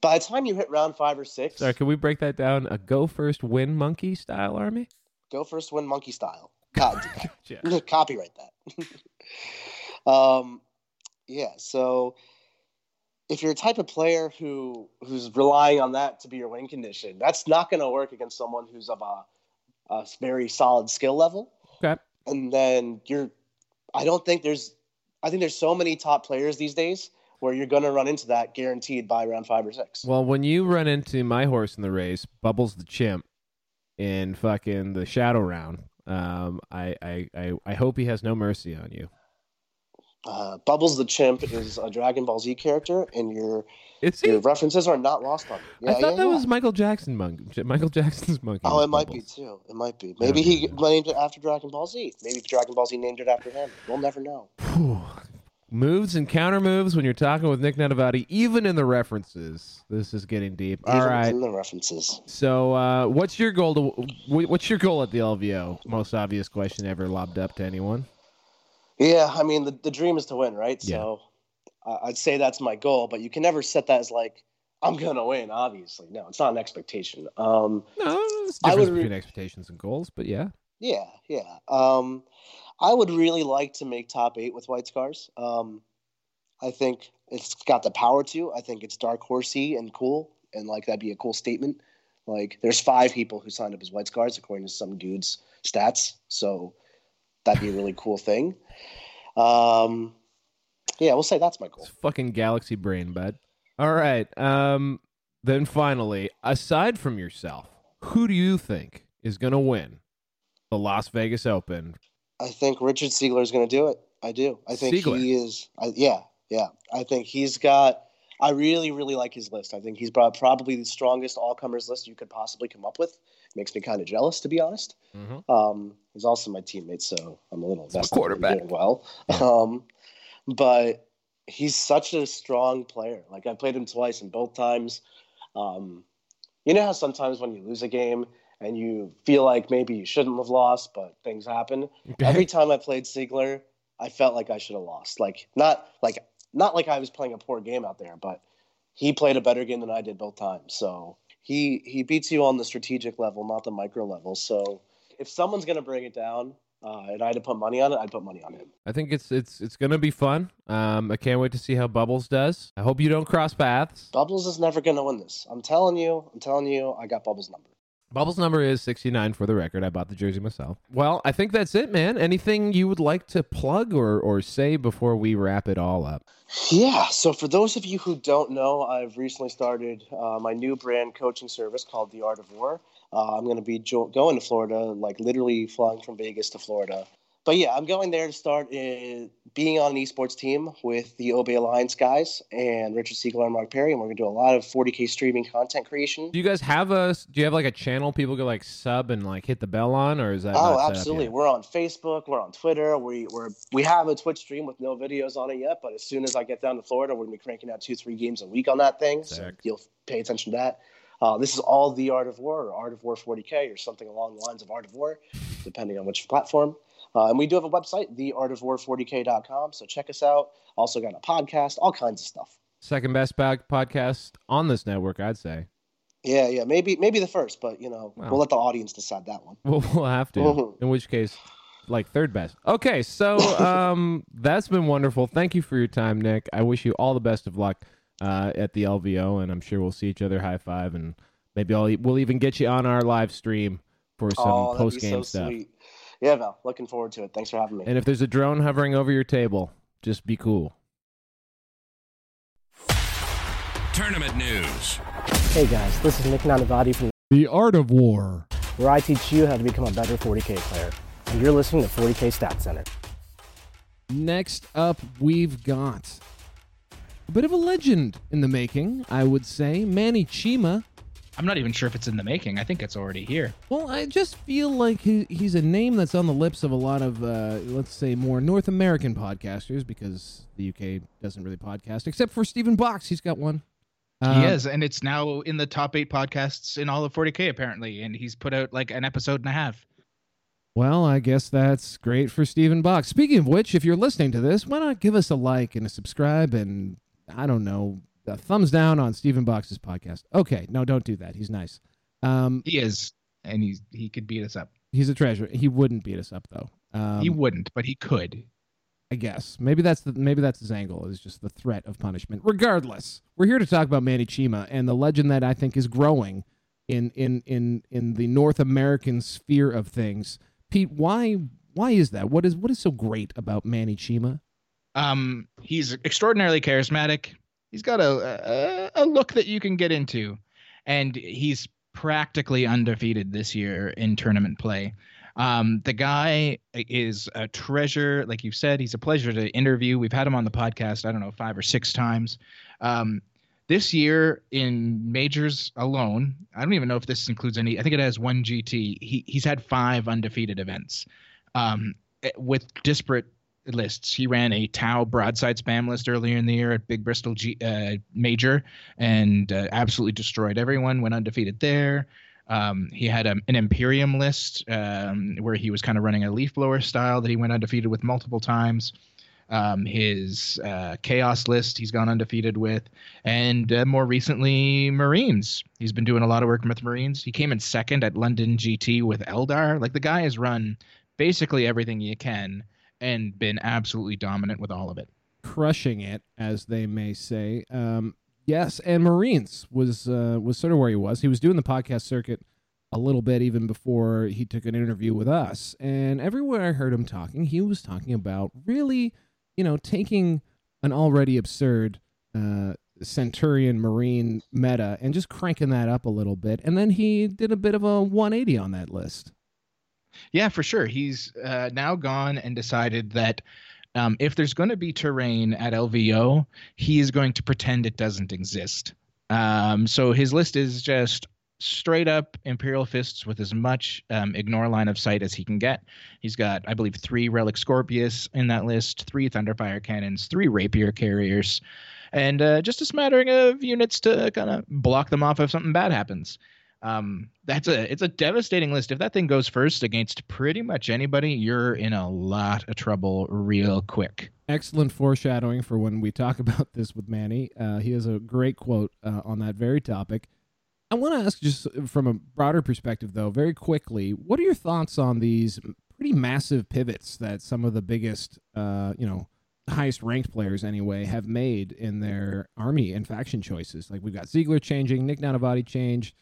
By the time you hit round five or six, sorry can we break that down a go first win monkey style army Go First, Win Monkey style. God, yeah. copyright that. um, yeah. So if you're a type of player who who's relying on that to be your win condition, that's not going to work against someone who's of a, a very solid skill level. Okay. And then you're, I don't think there's, I think there's so many top players these days where you're going to run into that guaranteed by round five or six. Well, when you run into my horse in the race, Bubbles the chimp, in fucking the shadow round, um, I, I, I, I hope he has no mercy on you. Uh, Bubbles the chimp is a Dragon Ball Z character, and your your references are not lost on me. Yeah, I thought yeah, that yeah. was Michael Jackson monkey. Michael Jackson's monkey. Oh, it might be too. It might be. Maybe he named it after Dragon Ball Z. Maybe Dragon Ball Z named it after him. We'll never know. Moves and counter moves when you're talking with Nick Nanavati, even in the references. This is getting deep. All Even right. in the references. So, uh, what's your goal to? What's your goal at the LVO? Most obvious question ever lobbed up to anyone. Yeah, I mean the, the dream is to win, right? So uh, I'd say that's my goal, but you can never set that as like I'm gonna win. Obviously, no, it's not an expectation. Um, No, there's I difference would re- between expectations and goals, but yeah. yeah, yeah. Um, I would really like to make top eight with White Scars. Um, I think it's got the power to. I think it's dark horsey and cool, and like that'd be a cool statement. Like, there's five people who signed up as White Scars according to some dude's stats, so that'd be a really cool thing. Um, yeah, we'll say that's my goal. It's fucking galaxy brain, bud. All right. Um. Then finally, aside from yourself, who do you think is gonna win the Las Vegas Open? I think Richard Siegler is going to do it. I do. I think Siegler. he is. I, yeah, yeah. I think he's got. I really, really like his list. I think he's prob- probably the strongest all comers list you could possibly come up with. Makes me kind of jealous, to be honest. Mm-hmm. Um, he's also my teammate, so I'm a little a vested in quarterback. doing well. Um, but he's such a strong player. Like I played him twice, and both times, um, you know how sometimes when you lose a game and you feel like maybe you shouldn't have lost, but things happen. Every time I played Siegler, I felt like I should have lost. Like not like not like I was playing a poor game out there, but he played a better game than I did both times. So he he beats you on the strategic level, not the micro level. So if someone's gonna bring it down, uh, and I had to put money on it, I'd put money on him. I think it's it's it's gonna be fun. Um, I can't wait to see how Bubbles does. I hope you don't cross paths. Bubbles is never gonna win this. I'm telling you. I'm telling you. I got Bubbles number. Bubbles number is 69 for the record. I bought the jersey myself. Well, I think that's it, man. Anything you would like to plug or, or say before we wrap it all up? Yeah. So for those of you who don't know, I've recently started uh, my new brand coaching service called The Art of War. Uh, I'm going to be jo- going to Florida, like literally flying from Vegas to Florida. But yeah, I'm going there to start in, being on an esports team with the OB Alliance guys and Richard Siegler and Mark Perry, and we're going to do a lot of 40k streaming content creation. Do you guys have a do you have like a channel people can like sub and like hit the bell on or is that Oh, absolutely. We're on Facebook. We're on Twitter. We we're we have a Twitch stream with no videos on it yet, but as soon as I get down to Florida, we're gonna be cranking out two, three games a week on that thing. So you'll pay attention to that. Uh, this is all the Art of War or Art of War 40k or something along the lines of Art of War, depending on which platform. Uh, and we do have a website, theartofwar40k.com. So check us out. Also got a podcast, all kinds of stuff. Second best podcast on this network, I'd say. Yeah, yeah, maybe maybe the first, but you know, Wow. we'll let the audience decide that one. We'll, we'll have to. Mhm. In which case, like third best. Okay, so um, that's been wonderful. Thank you for your time, Nick. I wish you all the best of luck uh, at the LVO, and I'm sure we'll see each other high five, and maybe I'll we'll even get you on our live stream for some oh, post game so stuff. sweet. Yeah, Val, looking forward to it. Thanks for having me. And if there's a drone hovering over your table, just be cool. Tournament news. Hey guys, this is Nick Nanavati from The Art of War. where I teach you how to become a better 40k player. And you're listening to 40k Stat Center. Next up, we've got a bit of a legend in the making, I would say. Manny Chima. I'm not even sure if it's in the making. I think it's already here. Well, I just feel like he, he's a name that's on the lips of a lot of, uh, let's say, more North American podcasters because the UK doesn't really podcast, except for Stephen Box. He's got one. he Uh, is, and it's now in the top eight podcasts in all of 40k apparently, and he's put out like an episode and a half. Well, I guess that's great for Stephen Box. Speaking of which, if you're listening to this, why not give us a like and a subscribe and, I don't know, a thumbs down on Stephen Box's podcast? Okay, no, don't do that. He's nice. Um, He is, and he's he could beat us up. he's a treasure. He wouldn't beat us up though. Um, he wouldn't, but he could. I guess maybe that's the maybe that's his angle is just the threat of punishment. Regardless, we're here to talk about Manny Chima and the legend that I think is growing in in in in the North American sphere of things. Pete, why why is that? What is what is so great about Manny Chima? Um, he's extraordinarily charismatic. He's got a, a a look that you can get into, and he's practically undefeated this year in tournament play. Um, the guy is a treasure, like you said. He's a pleasure to interview. We've had him on the podcast. I don't know five or six times. Um, this year in majors alone, I don't even know if this includes any. I think it has one GT. He he's had five undefeated events, um, with disparate lists. He ran a Tau broadside spam list earlier in the year at Big Bristol G, uh, Major and uh, absolutely destroyed everyone. Went undefeated there. Um, he had an Imperium list um, where he was kind of running a leaf blower style that he went undefeated with multiple times. Um, his uh, Chaos list he's gone undefeated with, and uh, more recently Marines. He's been doing a lot of work with Marines. He came in second at London GT with Eldar. Like the guy has run basically everything you can and been absolutely dominant with all of it. Crushing it, as they may say. Um, yes, and Marines was uh, was sort of where he was. He was doing the podcast circuit a little bit even before he took an interview with us. And everywhere I heard him talking, he was talking about really, you know, taking an already absurd uh, Centurion Marine meta and just cranking that up a little bit. And then he did a bit of a 180 on that list. Yeah, for sure. He's uh, now gone and decided that um, if there's going to be terrain at LVO, he is going to pretend it doesn't exist. Um, so his list is just straight up Imperial Fists with as much um, ignore line of sight as he can get. He's got, I believe, three Relic Scorpius in that list, three Thunderfire Cannons, three Rapier Carriers, and uh, just a smattering of units to kind of block them off if something bad happens. Um, that's a it's a devastating list. If that thing goes first against pretty much anybody, you're in a lot of trouble real quick. Excellent foreshadowing for when we talk about this with Manny. Uh, he has a great quote uh, on that very topic. I want to ask, just from a broader perspective, though, very quickly, what are your thoughts on these pretty massive pivots that some of the biggest, uh, you know, highest ranked players anyway have made in their army and faction choices? Like we've got Siegler changing, Nick Nanavati changed.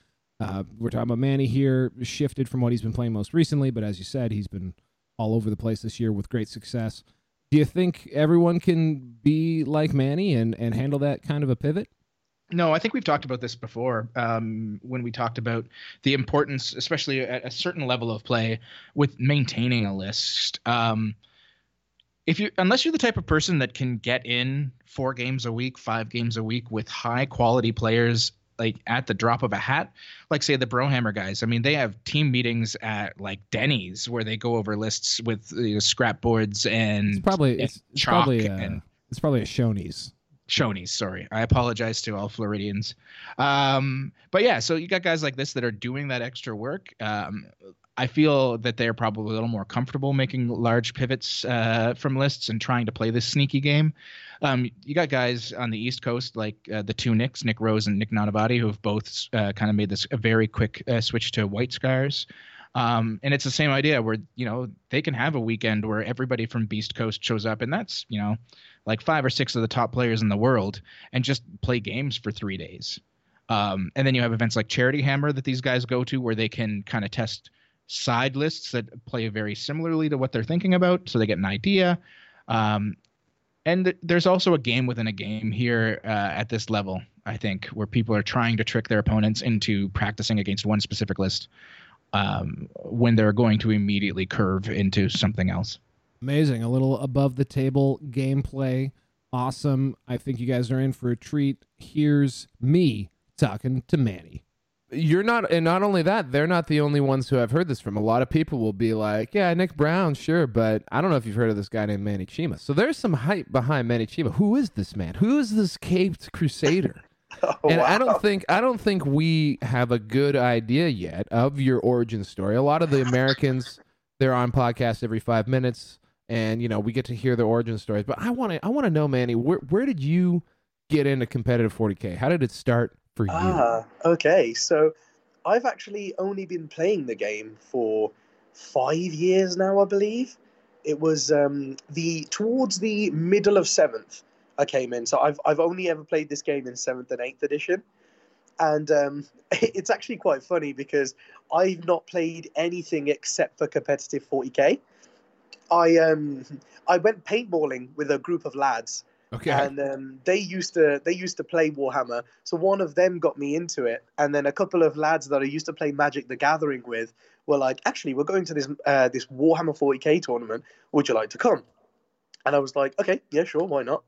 Uh, we're talking about Manny here, shifted from what he's been playing most recently, but as you said, he's been all over the place this year with great success. Do you think everyone can be like Manny and, and handle that kind of a pivot? No, I think we've talked about this before um, when we talked about the importance, especially at a certain level of play, with maintaining a list. Um, if you, unless you're the type of person that can get in four games a week, five games a week with high quality players, like at the drop of a hat, like say the Brohammer guys. I mean, they have team meetings at like Denny's where they go over lists with you know, scrap boards and It's probably and it's, it's chalk probably uh, and it's probably a Shoney's. Shoney's, sorry. I apologize to all Floridians. Um, but yeah, so you got guys like this that are doing that extra work. Um, I feel that they're probably a little more comfortable making large pivots uh, from lists and trying to play this sneaky game. Um, you got guys on the East Coast like uh, the two Nicks, Nick Rose and Nick Nanavati, who have both uh, kind of made this a very quick uh, switch to White Scars. Um, and it's the same idea where you know they can have a weekend where everybody from Beast Coast shows up, and that's you know like five or six of the top players in the world, and just play games for three days. Um, and then you have events like Charity Hammer that these guys go to, where they can kind of test side lists that play very similarly to what they're thinking about, so they get an idea. Um, and th- there's also a game within a game here uh, at this level, I think, where people are trying to trick their opponents into practicing against one specific list um, when they're going to immediately curve into something else. Amazing. A little above the table gameplay. Awesome. I think you guys are in for a treat. Here's me talking to Manny. You're not, and not only that, they're not the only ones who have heard this from. A lot of people will be like, "Yeah, Nick Brown, sure," but I don't know if you've heard of this guy named Manny Chima. So there's some hype behind Manny Chima. Who is this man? Who is this caped crusader? Oh, and I don't think I don't think we have a good idea yet of your origin story. A lot of the Americans they're on podcasts every five minutes, and you know we get to hear their origin stories. But I want to I want to know, Manny, where where did you get into competitive 40k? How did it start for you? Ah, okay. So I've actually only been playing the game for five years now, I believe. It was um, the towards the middle of seventh I came in. So I've I've only ever played this game in seventh and eighth edition, and um, it's actually quite funny because I've not played anything except for competitive 40k. I um I went paintballing with a group of lads okay, and um, they used to they used to play Warhammer. So one of them got me into it, and then a couple of lads that I used to play Magic the Gathering with were like, "Actually, we're going to this uh, this Warhammer 40k tournament. Would you like to come?" And I was like, "Okay, yeah, sure, why not?"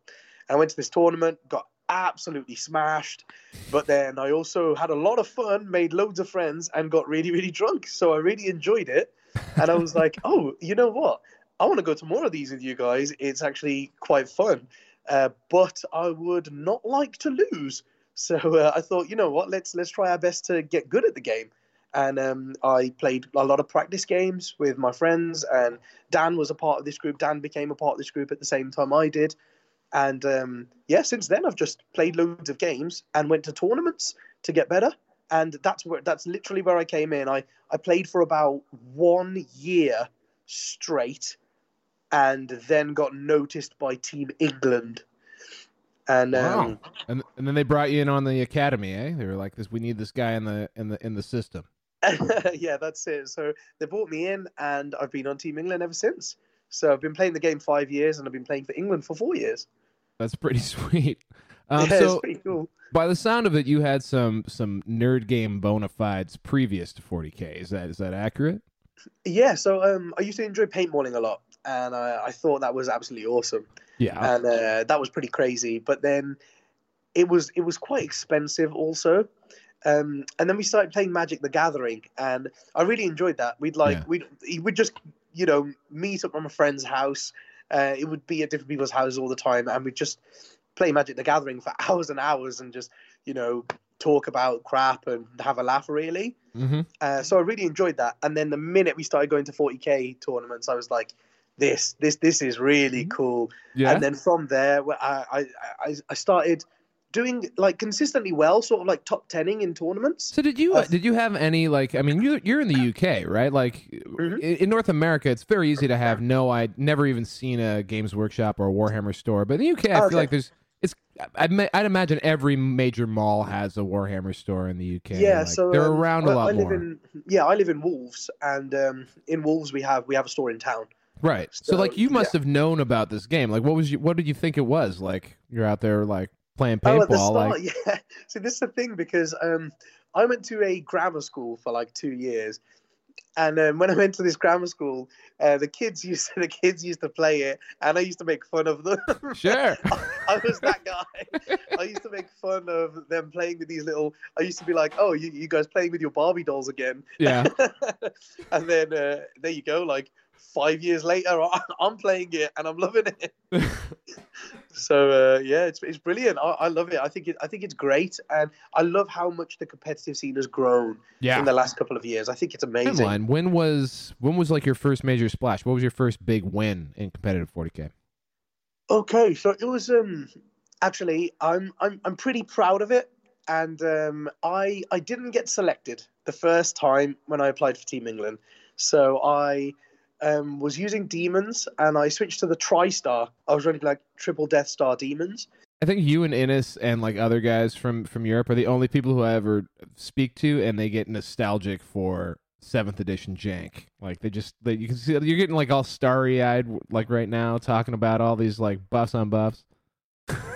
And I went to this tournament, got absolutely smashed, but then I also had a lot of fun, made loads of friends, and got really really drunk. So I really enjoyed it, and I was like, "Oh, you know what?" I want to go to more of these with you guys. It's actually quite fun uh, but I would not like to lose. So uh, I thought, you know what, let's let's try our best to get good at the game. And um, I played a lot of practice games with my friends, and Dan was a part of this group. Dan became a part of this group at the same time I did. And um, yeah, since then I've just played loads of games and went to tournaments to get better. And that's where that's literally where I came in. I, I played for about one year straight and then got noticed by Team England. And wow. um, and and then they brought you in on the academy, eh? They were like, "This, we need this guy in the in the in the system." yeah, that's it. So they brought me in, and I've been on Team England ever since. So I've been playing the game five years, and I've been playing for England for four years. That's pretty sweet. Um, yeah, so pretty cool. by the sound of it, you had some some nerd game bona fides previous to 40k. Is that is that accurate? Yeah, so um, I used to enjoy paintballing a lot, and I, I thought that was absolutely awesome. Yeah. and uh, that was pretty crazy. But then it was it was quite expensive also. Um, and then we started playing Magic: The Gathering, and I really enjoyed that. We'd like Yeah. we'd would just you know meet up at my friend's house. Uh, it would be at different people's houses all the time, and we'd just play Magic: The Gathering for hours and hours, and just you know talk about crap and have a laugh. Really, Mm-hmm. uh, so I really enjoyed that. And then the minute we started going to 40k tournaments, I was like, "This, this, this is really cool." Yeah. And then from there, I, I, I, started doing like consistently well, sort of like top tenning in tournaments. So did you Uh, did you have any like I mean you you're in the UK right like Mhm. in, North America it's very easy to have no I'd never even seen a Games Workshop or a Warhammer store but in the UK I Okay. feel like there's it's I'd, I'd imagine every major mall has a Warhammer store in the UK Yeah, like, so they're um, around a I- lot I live more In, yeah, I live in Wolves, and um, in Wolves we have we have a store in town. Right so, so, like you must have known about this game like what was you what did you think it was like you're out there like playing Oh, paintball start, like yeah. See, this is the thing because um, I went to a grammar school for like two years, and um, when I went to this grammar school, uh, the kids used the kids used to play it, and I used to make fun of them. sure I was that guy. I used to make fun of them playing with these little. I used to be like, "Oh, you, you guys playing with your Barbie dolls again?" yeah and then uh, there you go. Like five years later, I'm playing it and I'm loving it. so uh, yeah, it's, it's brilliant. I, I love it. I think it. I think it's great, and I love how much the competitive scene has grown yeah in the last couple of years. I think it's amazing. Timeline. When was when was like your first major splash? What was your first big win in competitive 40k? Okay, so it was um actually I'm I'm I'm pretty proud of it, and um I I didn't get selected the first time when I applied for Team England, so I um was using demons and I switched to the TriStar. I was running like triple Death Star demons. I think you and Innes and like other guys from from Europe are the only people who I ever speak to, and they get nostalgic for seventh edition jank. Like they just they, you can see you're getting like all starry eyed like right now talking about all these like buffs on buffs.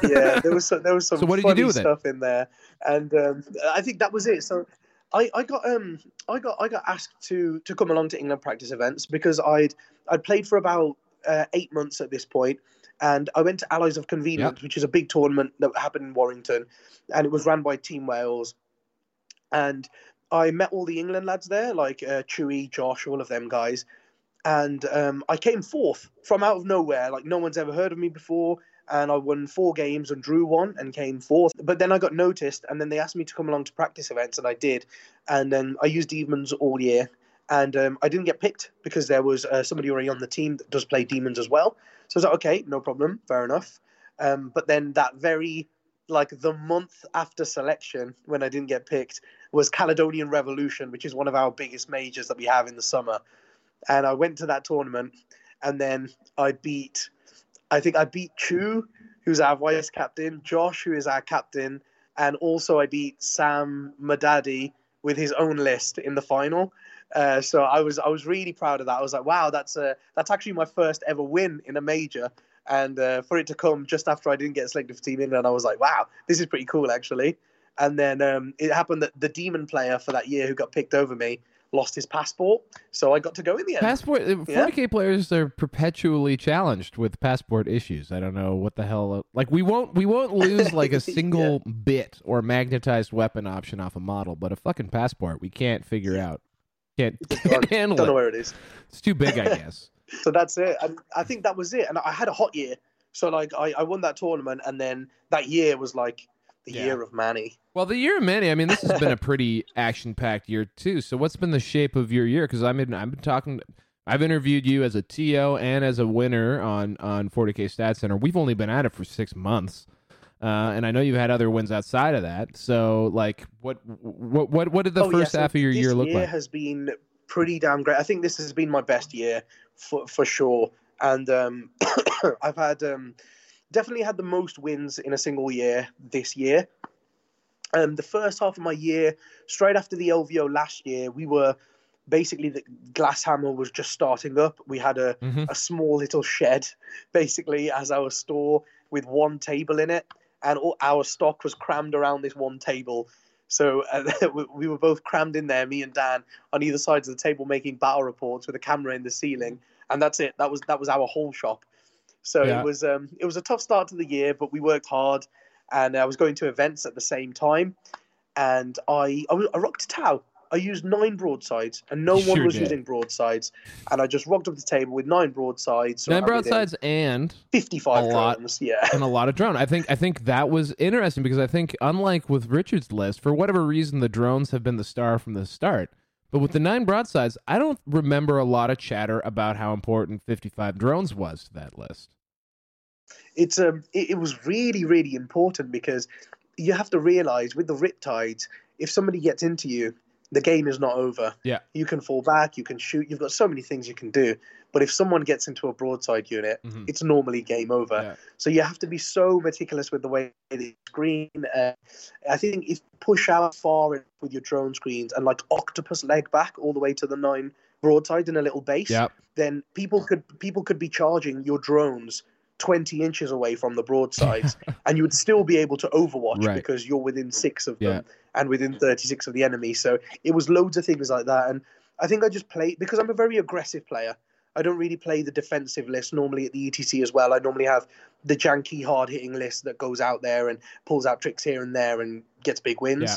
Yeah, there was some, there was some So what did you funny do with it? stuff in there, and um, I think that was it. So. I, I got um I got I got asked to to come along to England practice events because I'd I'd played for about uh, eight months at this point, and I went to Allies of Convenience, which is a big tournament that happened in Warrington, and it was ran by Team Wales, and I met all the England lads there, like uh, Chewy, Josh, all of them guys, and um, I came fourth from out of nowhere, like no one's ever heard of me before. And I won four games and drew one and came fourth. But then I got noticed, and then they asked me to come along to practice events, and I did. And then I used demons all year, and um, I didn't get picked because there was uh, somebody already on the team that does play demons as well. So I was like, okay, no problem, fair enough. Um, but then that very, like the month after selection, when I didn't get picked, was Caledonian Revolution, which is one of our biggest majors that we have in the summer. And I went to that tournament, and then I beat, I think I beat Chu, who's our vice captain, Josh, who is our captain, and also I beat Sam Madadi with his own list in the final. Uh, so I was I was really proud of that. I was like, wow, that's uh, that's actually my first ever win in a major, and uh, for it to come just after I didn't get selected for Team England, I was like, wow, this is pretty cool actually. And then um, it happened that the demon player for that year who got picked over me lost his passport, so I got to go in the end. Passport uh, Yeah. 40k players are perpetually challenged with passport issues. I don't know what the hell. uh, Like we won't we won't lose like a single bit or magnetized weapon option off a model, but a fucking passport we can't figure out. Can't, can't handle Don't know it. where it is. It's too big, I guess. so that's it. And I think that was it. And I had a hot year. So like I, I won that tournament and then that year was like the Yeah. year of Manny. Well, the year of Manny, I mean, this has been a pretty action-packed year too. So, what's been the shape of your year? Because I'm in, I've been talking, I've interviewed you as a TO and as a winner on on 40k Stat Center. We've only been at it for six months, uh, and I know you've had other wins outside of that. So, like, what what what what did the Oh, yeah, first so half of your year look year like? has been pretty damn great. I think this has been my best year for for sure. And um, I've had um, definitely had the most wins in a single year this year. Um, the first half of my year, straight after the LVO last year, we were basically the Glasshammer was just starting up. We had a, Mhm. a small little shed, basically, as our store with one table in it, and all, our stock was crammed around this one table. So uh, we- we were both crammed in there, me and Dan, on either sides of the table, making battle reports with a camera in the ceiling, and that's it. That was that was our whole shop. So Yeah. it was um, it was a tough start to the year, but we worked hard, and I was going to events at the same time, and I I, was, I rocked Tau. I used nine broadsides, and no one was did. using broadsides. And I just rocked up the table with nine broadsides. Nine broadsides and fifty-five a lot. drones. Yeah, and a lot of drone. I think I think that was interesting because I think unlike with Richard's list, for whatever reason, the drones have been the star from the start. But with the nine broadsides, I don't remember a lot of chatter about how important 55 drones was to that list. it's um it, it was really really important because you have to realize with the riptides if somebody gets into you the game is not over Yeah. you can fall back you can shoot you've got so many things you can do but if someone gets into a broadside unit Mhm. it's normally game over Yeah. so you have to be so meticulous with the way the screen uh, i think if you push out far with your drone screens and like octopus leg back all the way to the nine broadside in a little base Yep. then people could people could be charging your drones 20 inches away from the broadsides and you would still be able to overwatch Right. because you're within six of them Yeah. and within 36 of the enemy so it was loads of things like that and i think i just played because i'm a very aggressive player i don't really play the defensive list normally at the etc as well. I normally have the janky hard hitting list that goes out there and pulls out tricks here and there and gets big wins. Yeah.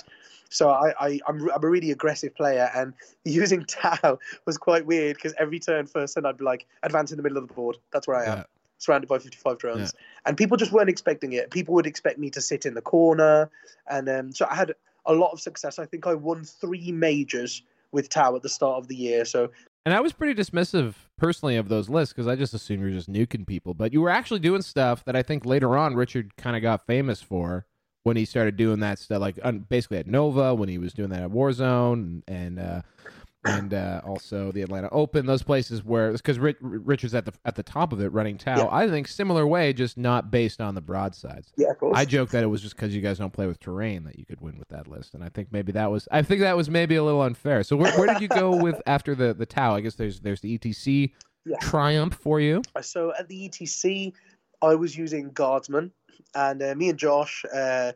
so I, I I'm, I'm a really aggressive player and using Tau was quite weird because every turn first turn I'd be like advance in the middle of the board. That's where I am. Yeah. surrounded by 55 drones and people just weren't expecting it. People would expect me to sit in the corner. And um, so i had a lot of success. I think i won three majors with tau at the start of the year. So And I was pretty dismissive personally of those lists because I just assumed you were just nuking people. But you were actually doing stuff that I think later on Richard kind of got famous for when he started doing that stuff, like basically at Nova when he was doing that at Warzone and and uh, and uh, also the Atlanta Open. Those places where because Rich, Richard's at the at the top of it running Tau. Yeah. I think similar way, just not based on the broadsides. yeah of course I joke that it was just because you guys don't play with terrain that you could win with that list, and I think maybe that was I think that was maybe a little unfair. So where, where did you go with after the the Tau? I guess there's there's the ETC Yeah. triumph for you. so at the etc i was using guardsman and uh, me and josh uh,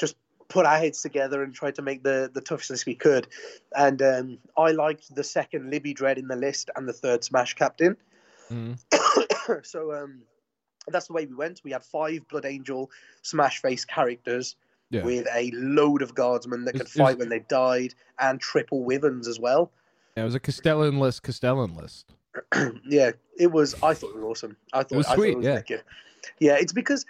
just put our heads together and tried to make the the toughest list we could and um, i liked the second libby dread in the list and the third smash captain Mhm. so um, that's the way we went. We had five Blood Angel Smash Face characters Yeah. with a load of guardsmen that could It's- it's- fight when they died, and triple Wyverns as well. Yeah, it was a Castellan list. Castellan list. yeah, it was. I thought it was awesome. I thought it was I thought sweet, it was yeah. wicked. yeah. It's because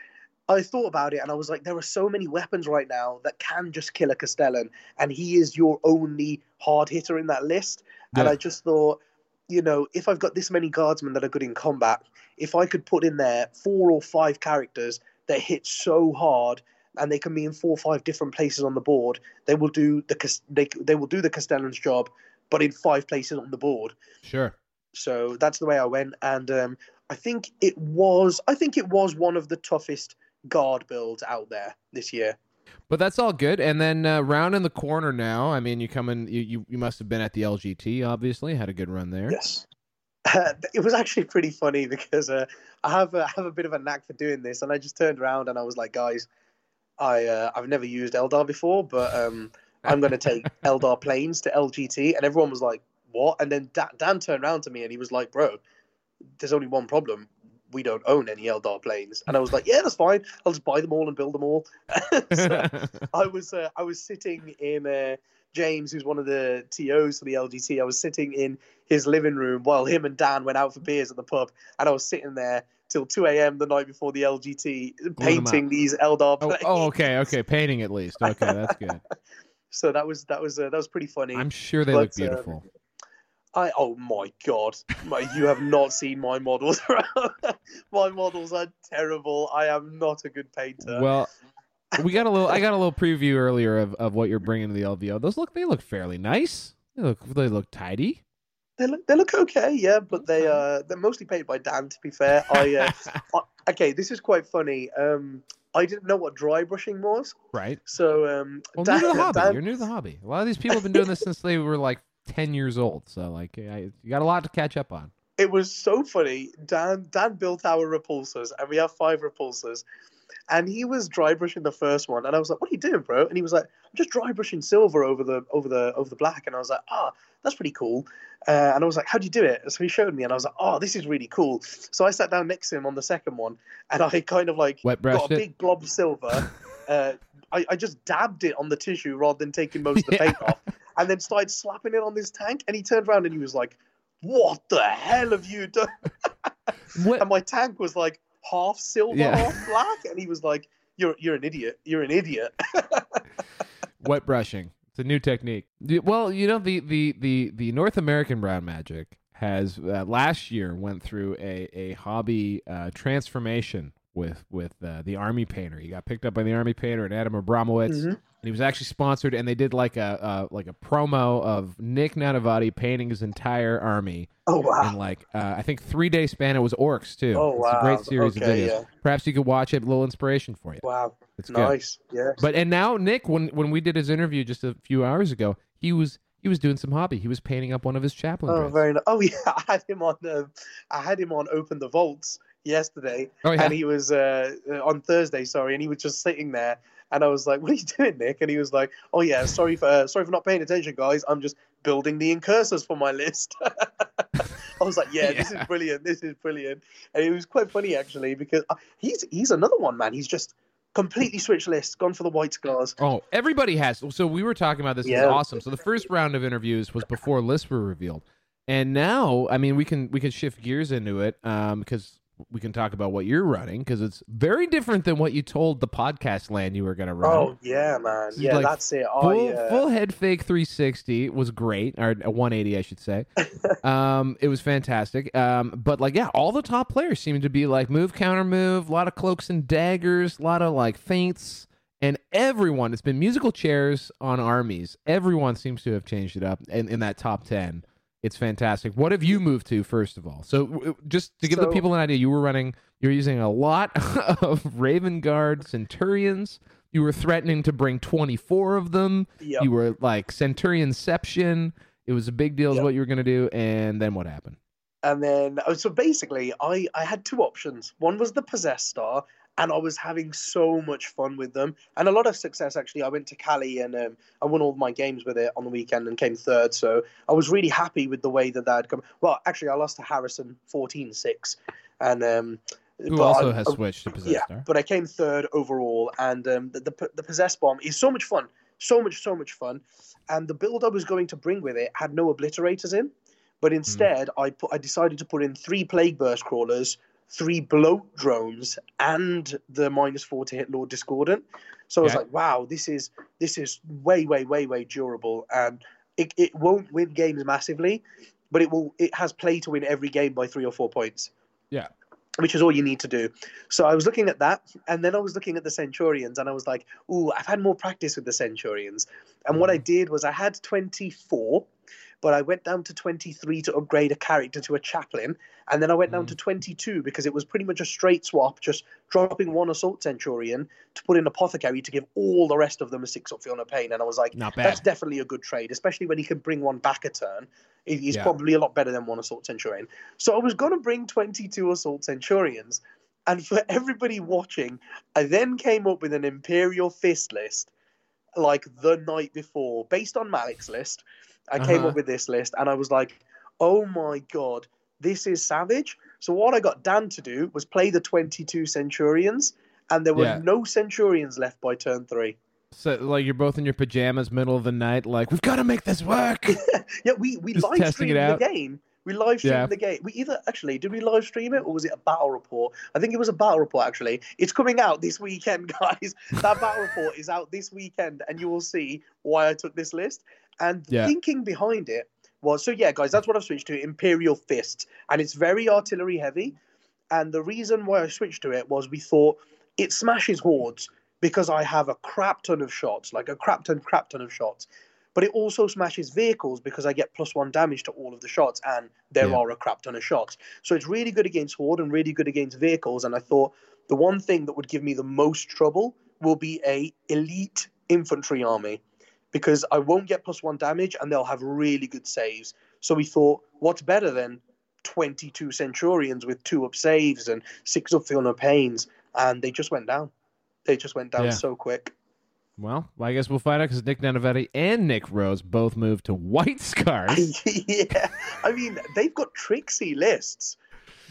I thought about it and I was like, there are so many weapons right now that can just kill a Castellan, and he is your only hard hitter in that list. And I just thought, you know, if I've got this many guardsmen that are good in combat, if I could put in there four or five characters that hit so hard and they can be in four or five different places on the board, they will do the they, they will do the Castellan's job, but in five places on the board. Sure. So that's the way I went, and um, I think it was I think it was one of the toughest guard builds out there this year. But that's all good. And then uh, round in the corner now. I mean, you come in. You, you you must have been at the LGT. Obviously, had a good run there. Yes. it was actually pretty funny because uh, I have a, I have a bit of a knack for doing this, and I just turned around and I was like, guys, I uh, I've never used Eldar before, but um, I'm going to take Eldar planes to LGT, and everyone was like, what? And then Dan, Dan turned around to me and he was like, bro, there's only one problem. We don't own any Eldar planes, and I was like, "Yeah, that's fine. I'll just buy them all and build them all." So, I was uh, I was sitting in uh, James, who's one of the TOs for the LGT. I was sitting in his living room while him and Dan went out for beers at the pub, and I was sitting there till 2 a.m. the night before the LGT, painting these Eldar oh, planes. oh, okay, okay. Painting at least. Okay, that's good. So that was that was uh, that was pretty funny. I'm sure they But, look um, beautiful. I oh my god, my, you have not seen my models. my models are terrible. I am not a good painter. Well, we got a little. I got a little preview earlier of, of what you're bringing to the LVO. Those look. They look fairly nice. They look. They look tidy. They look they look okay, yeah, but they uh they're mostly painted by Dan. To be fair, I, uh, I okay, this is quite funny. Um, I didn't know what dry brushing was, Right. so um, Well, Dan, new to the hobby. Dan- You're new to the hobby. A lot of these people have been doing this since they were like ten years old. So like, I, you got a lot to catch up on. it was so funny. Dan Dan built our repulsors, and we have five repulsors. And he was dry brushing the first one, and I was like, "What are you doing, bro?" And he was like, "I'm just dry brushing silver over the over the over the black." And I was like, "Ah, that's pretty cool." Uh, and I was like, "How do you do it?" So he showed me, and I was like, "Oh, this is really cool." So I sat down next to him on the second one, and I kind of like Wet got a it. big blob of silver, uh, I, I just dabbed it on the tissue rather than taking most of the paint off, and then started slapping it on this tank. And he turned around and he was like, "What the hell have you done?" And my tank was like half silver, Yeah. half black, and he was like, "You're you're an idiot. You're an idiot." wet brushing. It's a new technique. Well, you know the the the the North American brown magic has uh, last year went through a a hobby uh, transformation with with uh, the army painter. He got picked up by the army painter and Adam Abramowitz. Mhm. And he was actually sponsored, and they did like a uh, like a promo of Nick Nanavati painting his entire army oh wow. in like uh, I think three day span. It was orks too. Oh, It's a great wow. series of videos. yeah. Perhaps you could watch it. A little inspiration for you. Wow. It's good. Nice. Yeah. But and now Nick, when when we did his interview just a few hours ago, he was he was doing some hobby. He was painting up one of his chaplain. Oh, very nice. Oh, yeah. I had him on. Um, I had him on Open the Vaults yesterday, Oh, yeah. and he was uh, uh, on Thursday. Sorry, and he was just sitting there, and I was like, "What are you doing, Nick?" And he was like, "Oh yeah, sorry for uh, sorry for not paying attention, guys. I'm just building the incursors for my list." I was like, "Yeah, this is brilliant. This is brilliant," and it was quite funny actually because uh, he's he's another one, man. He's just completely switched lists, gone for the white scars. Oh, everybody has. So we were talking about this. It's Yeah. awesome. So the first round of interviews was before lists were revealed, and now I mean we can we can shift gears into it um, because we can talk about what you're running because it's very different than what you told the podcast land you were going to run. Oh yeah, man. It's Yeah, like that's it. full, I, uh, full head fake 360 was great or 180 i should say um it was fantastic um but like yeah all the top players seemed to be like move counter move a lot of cloaks and daggers a lot of like feints and everyone it's been musical chairs on armies everyone seems to have changed it up in, in that top 10 it's fantastic what have you moved to first of all so just to give the people an idea you were running you're using a lot of raven guard centurions you were threatening to bring 24 of them Yep. you were like Centurionception. It was a big deal, is Yep. what you were going to do. And then what happened? And then, oh, so basically, I, I had two options. One was the Possess Star, and I was having so much fun with them and a lot of success, actually. I went to Cali and um, I won all my games with it on the weekend and came third. So I was really happy with the way that that had come. Well, actually, I lost to Harrison 14 6. And, um, Who but also I- has I- switched to Possess yeah, Star. but I came third overall, and um, the, the the possess bomb is so much fun, so much, so much fun. And the build I was going to bring with it had no obliterators in, but instead I put I decided to put in three plague burst crawlers, three bloat drones, and the minus four to hit Lord Discordant. So I was Okay. like, wow, this is this is way, way, way, way durable, and it, it won't win games massively, but it will it has play to win every game by three or four points Yeah. which is all you need to do. So I was looking at that, and then I was looking at the Centurions, and I was like, "Ooh, I've had more practice with the Centurions." And what mm-hmm. I did was I had 24, but I went down to 23 to upgrade a character to a chaplain, and then I went down hmm. to 22 because it was pretty much a straight swap, just dropping one assault Centurion to put in apothecary to give all the rest of them a six up Feel No Pain. And I was like, that's definitely a good trade, especially when he can bring one back a turn. He's Yeah. probably a lot better than one assault centurion. So I was going to bring 22 assault centurions, and for everybody watching, I then came up with an imperial fist list, like the night before, based on Malik's list. I came Uh-huh. up with this list, and I was like, "Oh my god, this is savage." So what I got Dan to do was play the 22 centurions, and there were Yeah. no centurions left by turn three. So, like, you're both in your pajamas, middle of the night, like, we've got to make this work. Yeah, we we Just live streamed the game. We live streamed Yeah. the game. We either actually did we live stream it or was it a battle report? I think it was a battle report. Actually, it's coming out this weekend, guys. That battle report is out this weekend, and you will see why I took this list. And the Yeah. thinking behind it was so. Yeah, guys, that's what I've switched to Imperial Fist, and it's very artillery heavy. And the reason why I switched to it was we thought it smashes hordes because I have a crap ton of shots, like a crap ton, crap ton of shots. But it also smashes vehicles because I get plus one damage to all of the shots, and there Yeah. are a crap ton of shots. So it's really good against horde and really good against vehicles. And I thought the one thing that would give me the most trouble will be a elite infantry army because I won't get plus one damage and they'll have really good saves. So we thought, what's better than 22 Centurions with two up saves and six up Feel No Pains? And they just went down. They just went down Yeah. so quick. well, I guess we'll find out because Nick Nanavati and Nick Rose both moved to White Scars. yeah, I mean, they've got tricksy lists.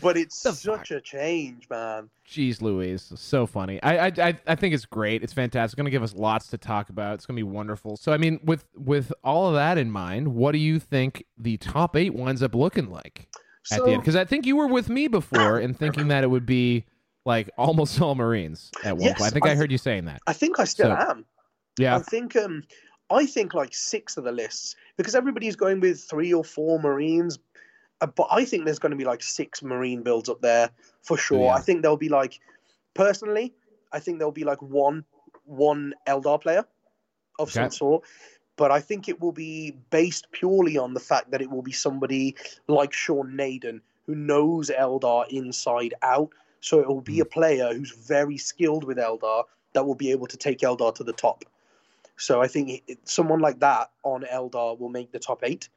But it's The such a change, man. Jeez Louise, so funny. I, I I I think it's great. It's fantastic. It's going to give us lots to talk about. It's going to be wonderful. So I mean, with with all of that in mind, what do you think the top eight winds up looking like at the end? Because I think you were with me before in thinking that it would be like almost all Marines at one Yes, point. I think I I th- heard you saying that. I think I still So- am. Yeah. I think um I think like six of the lists because everybody's going with three or four Marines, Uh, but I think there's going to be like six Marine builds up there for sure. Yeah. I think there'll be like personally, I think there'll be like one one Eldar player of some sort. But I think it will be based purely on the fact that it will be somebody like Sean Nayden who knows Eldar inside out. So it will be a hmm. player who's very skilled with Eldar that will be able to take Eldar to the top. So I think it, someone like that on Eldar will make the top eight.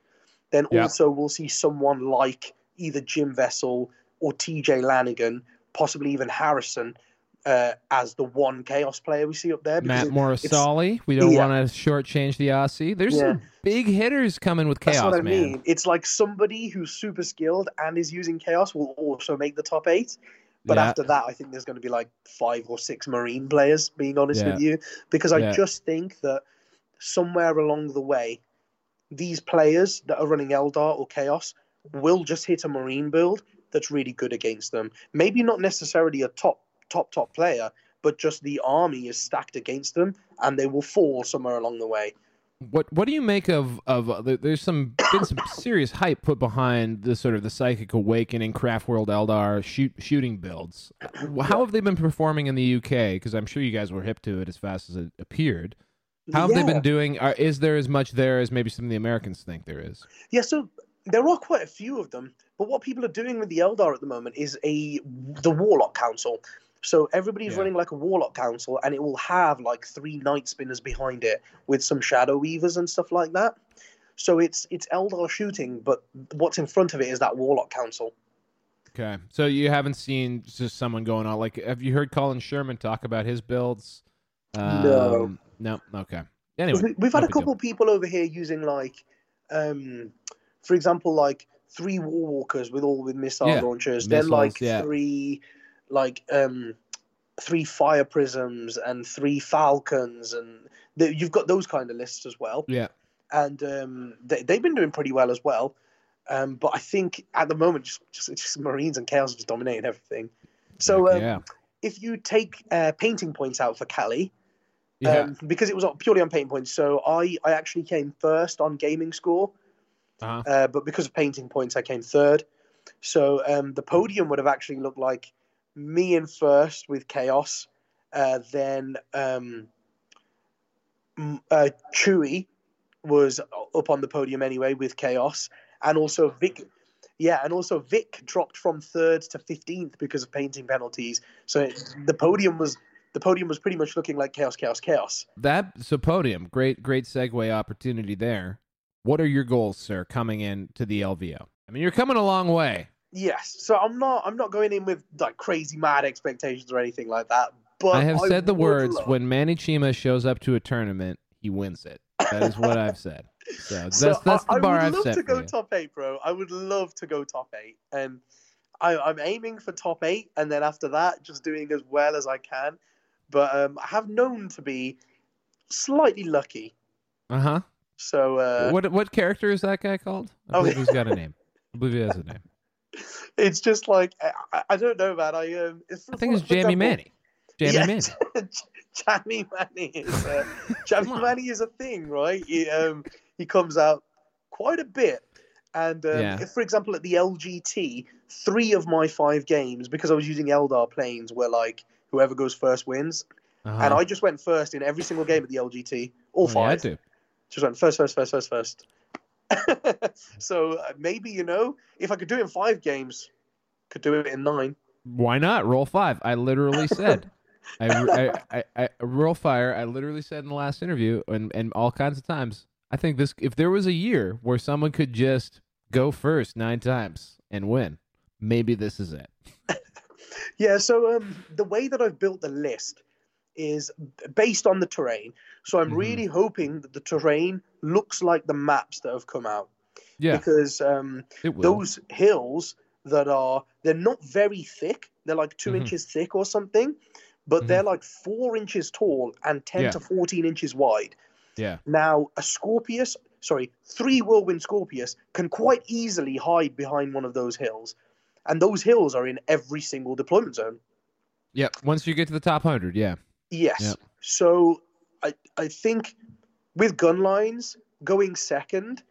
Then Yeah. also we'll see someone like either Jim Vessal or TJ Lanigan, possibly even Harrison, uh, as the one Chaos player we see up there. Matt Morrisali. We don't yeah. want to shortchange the Aussie. There's Yeah. some big hitters coming with chaos. That's what I man. mean. It's like somebody who's super skilled and is using chaos will also make the top eight. But Yeah. after that, I think there's going to be like five or six Marine players, being honest Yeah. with you, because I Yeah. just think that somewhere along the way, these players that are running Eldar or Chaos will just hit a Marine build that's really good against them. Maybe not necessarily a top, top, top player, but just the army is stacked against them and they will fall somewhere along the way. What What do you make of of uh, there- there's some been some serious hype put behind the sort of the psychic awakening craft world Eldar shoot shooting builds. How have they been performing in the UK? Because I'm sure you guys were hip to it as fast as it appeared. How have they been doing? Are, is there as much there as maybe some of the Americans think there is? Yeah, so there are quite a few of them, but what people are doing with the Eldar at the moment is a the Warlock Council. So everybody's Yeah. running like a Warlock Council, and it will have like three Night Spinners behind it with some Shadow Weavers and stuff like that. So it's it's Eldar shooting, but what's in front of it is that Warlock Council. Okay, so you haven't seen just someone going on like have you heard Colin Sherman talk about his builds? No. Um, no. Okay. Anyway, we, we've had a couple people over here using like, um, for example, like three Warwalkers with all with missile Yeah, launchers. Then missiles, like yeah. three, like um, three fire prisms and three falcons, and the, you've got those kind of lists as well. Yeah. And um, they, they've been doing pretty well as well. Um, but I think at the moment, just just, just Marines and Chaos are just dominating everything. So um, yeah. if you take uh, painting points out for Cali, Yeah. um, because it was purely on painting points. So I, I actually came first on gaming score, uh-huh. uh, but because of painting points, I came third. So um, the podium would have actually looked like me in first with Chaos, uh, then um, uh, Chewy was up on the podium anyway with Chaos, and also Vic. Yeah, and also Vic dropped from third to fifteenth because of painting penalties. So it, the podium was the podium was pretty much looking like chaos, chaos, chaos. That so podium, great great segue opportunity there. What are your goals, sir, coming in to the LVO? I mean, you're coming a long way. Yes, so I'm not I'm not going in with like crazy mad expectations or anything like that. But I have said the words love- when Manny Chima shows up to a tournament, he wins it. That is what I've said. So that's So that's I, the bar I would I've love to go top eight, bro. I would love to go top eight, and I, I'm aiming for top eight, and then after that, just doing as well as I can. But um, I have known to be slightly lucky. Uh huh. So uh, what what character is that guy called? I Oh, believe he's got a name. I believe he has a name. it's just like I, I don't know, man. I um, it's, I think it's Jammy example- Manny. Jammy Yeah, Manny. Jammy Manny is uh, Jammy. Manny is a thing, right? He um he comes out quite a bit, and um, Yeah. if, for example, at the LGT, three of my five games because I was using Eldar planes were like whoever goes first wins, Uh-huh. and I just went first in every single game at the LGT, all Oh, yeah, I do. Just went first, first, first, first, first. so uh, maybe you know if I could do it in five games, could do it in nine. Why not roll five? I literally said. I, I, I, I roll fire. I literally said in the last interview and, and all kinds of times. I think this if there was a year where someone could just go first nine times and win, maybe this is it. Yeah, so um, the way that I've built the list is based on the terrain. So I'm Mhm. really hoping that the terrain looks like the maps that have come out Yeah, because um, those hills that are they're not very thick. They're like 2 Mhm. inches thick or something, but they're like four inches tall and ten Yeah. to fourteen inches wide. Yeah. Now, a Scorpius, sorry, three Whirlwind Scorpius can quite easily hide behind one of those hills. And those hills are in every single deployment zone. Yep. Once you get to the top hundred, yeah. Yes. Yep. So I I think with gun lines going second,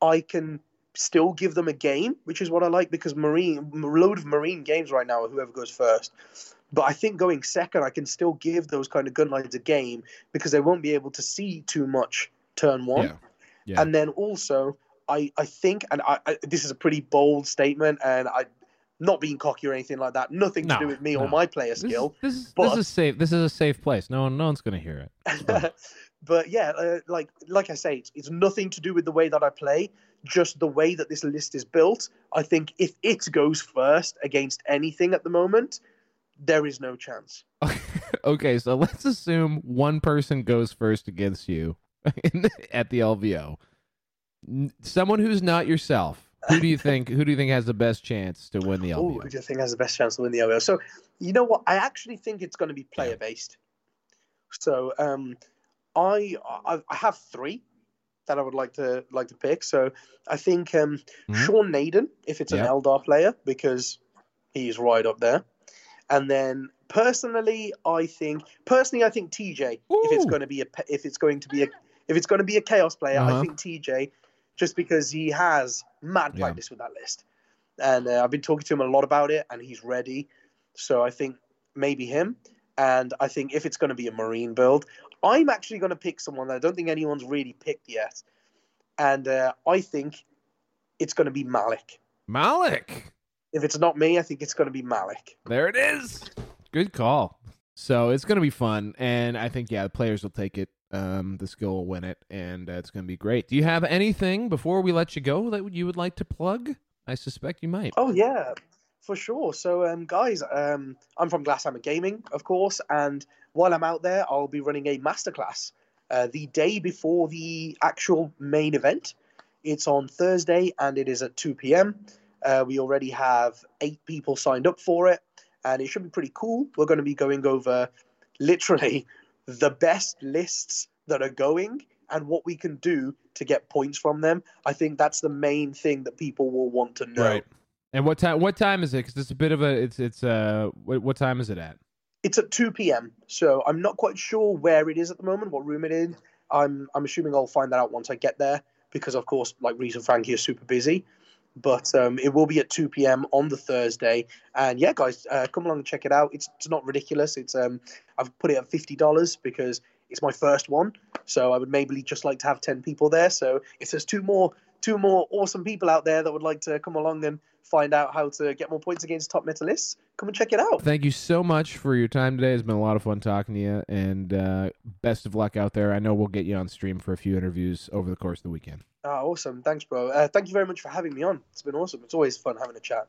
I can still give them a game, which is what I like because Marine load of Marine games right now are whoever goes first. But I think going second, I can still give those kind of gun lines a game because they won't be able to see too much turn one. Yeah. Yeah. And then also, I, I think, and I, I, this is a pretty bold statement, and I, not being cocky or anything like that, nothing No, to do with me or my player This, is, skill. this, is, but- this is safe. This is a safe place. No one, no one's gonna hear it. but yeah, uh, like like I say, it's, it's nothing to do with the way that I play, just the way that this list is built. I think if it goes first against anything at the moment, there is no chance. okay, so let's assume one person goes first against you in the, at the LVO. Someone who's not yourself. Who do you think? Who do you think has the best chance to win the LVO? who do you think has the best chance to win the OL? So, you know what? I actually think it's going to be player based. So, um, I, I have three that I would like to like to pick. So, I think um, Mhm. Sean Nayden, if it's an Eldar player, because he's right up there. And then personally, I think personally I think TJ if it's going to be a if it's going to be a if it's going to be a chaos player, Uh-huh. I think TJ just because he has mad Yeah. practice with that list, and uh, I've been talking to him a lot about it, and he's ready. So I think maybe him, and I think if it's going to be a marine build, I'm actually going to pick someone that I don't think anyone's really picked yet, and uh, I think it's going to be Malik. Malik. If it's not me, I think it's going to be Malik. There it is. Good call. So it's going to be fun, and I think yeah, the players will take it. Um, the skill will win it, and uh, it's going to be great. Do you have anything before we let you go that you would like to plug? I suspect you might. Oh yeah, for sure. So um, guys, um, I'm from Glasshammer Gaming, of course, and while I'm out there, I'll be running a masterclass uh, the day before the actual main event. It's on Thursday, and it is at 2 p.m. Uh, we already have eight people signed up for it, and it should be pretty cool. We're going to be going over literally the best lists that are going and what we can do to get points from them. I think that's the main thing that people will want to know. Right. And what time? What time is it? Because it's a bit of a. It's it's uh. What, what time is it at? It's at 2 p.m. So I'm not quite sure where it is at the moment, what room it is. I'm I'm assuming I'll find that out once I get there because of course like Reese and Frankie are super busy. But um, it will be at 2 p.m. on the Thursday, and yeah, guys, uh, come along and check it out. It's it's not ridiculous. It's um I've put it at fifty dollars because it's my first one, so I would maybe just like to have ten people there. So if there's two more two more awesome people out there that would like to come along and find out how to get more points against top metalists, come and check it out. Thank you so much for your time today. It's been a lot of fun talking to you, and uh, best of luck out there. I know we'll get you on stream for a few interviews over the course of the weekend. Ah, awesome. Thanks, bro. Uh, thank you very much for having me on. It's been awesome. It's always fun having a chat.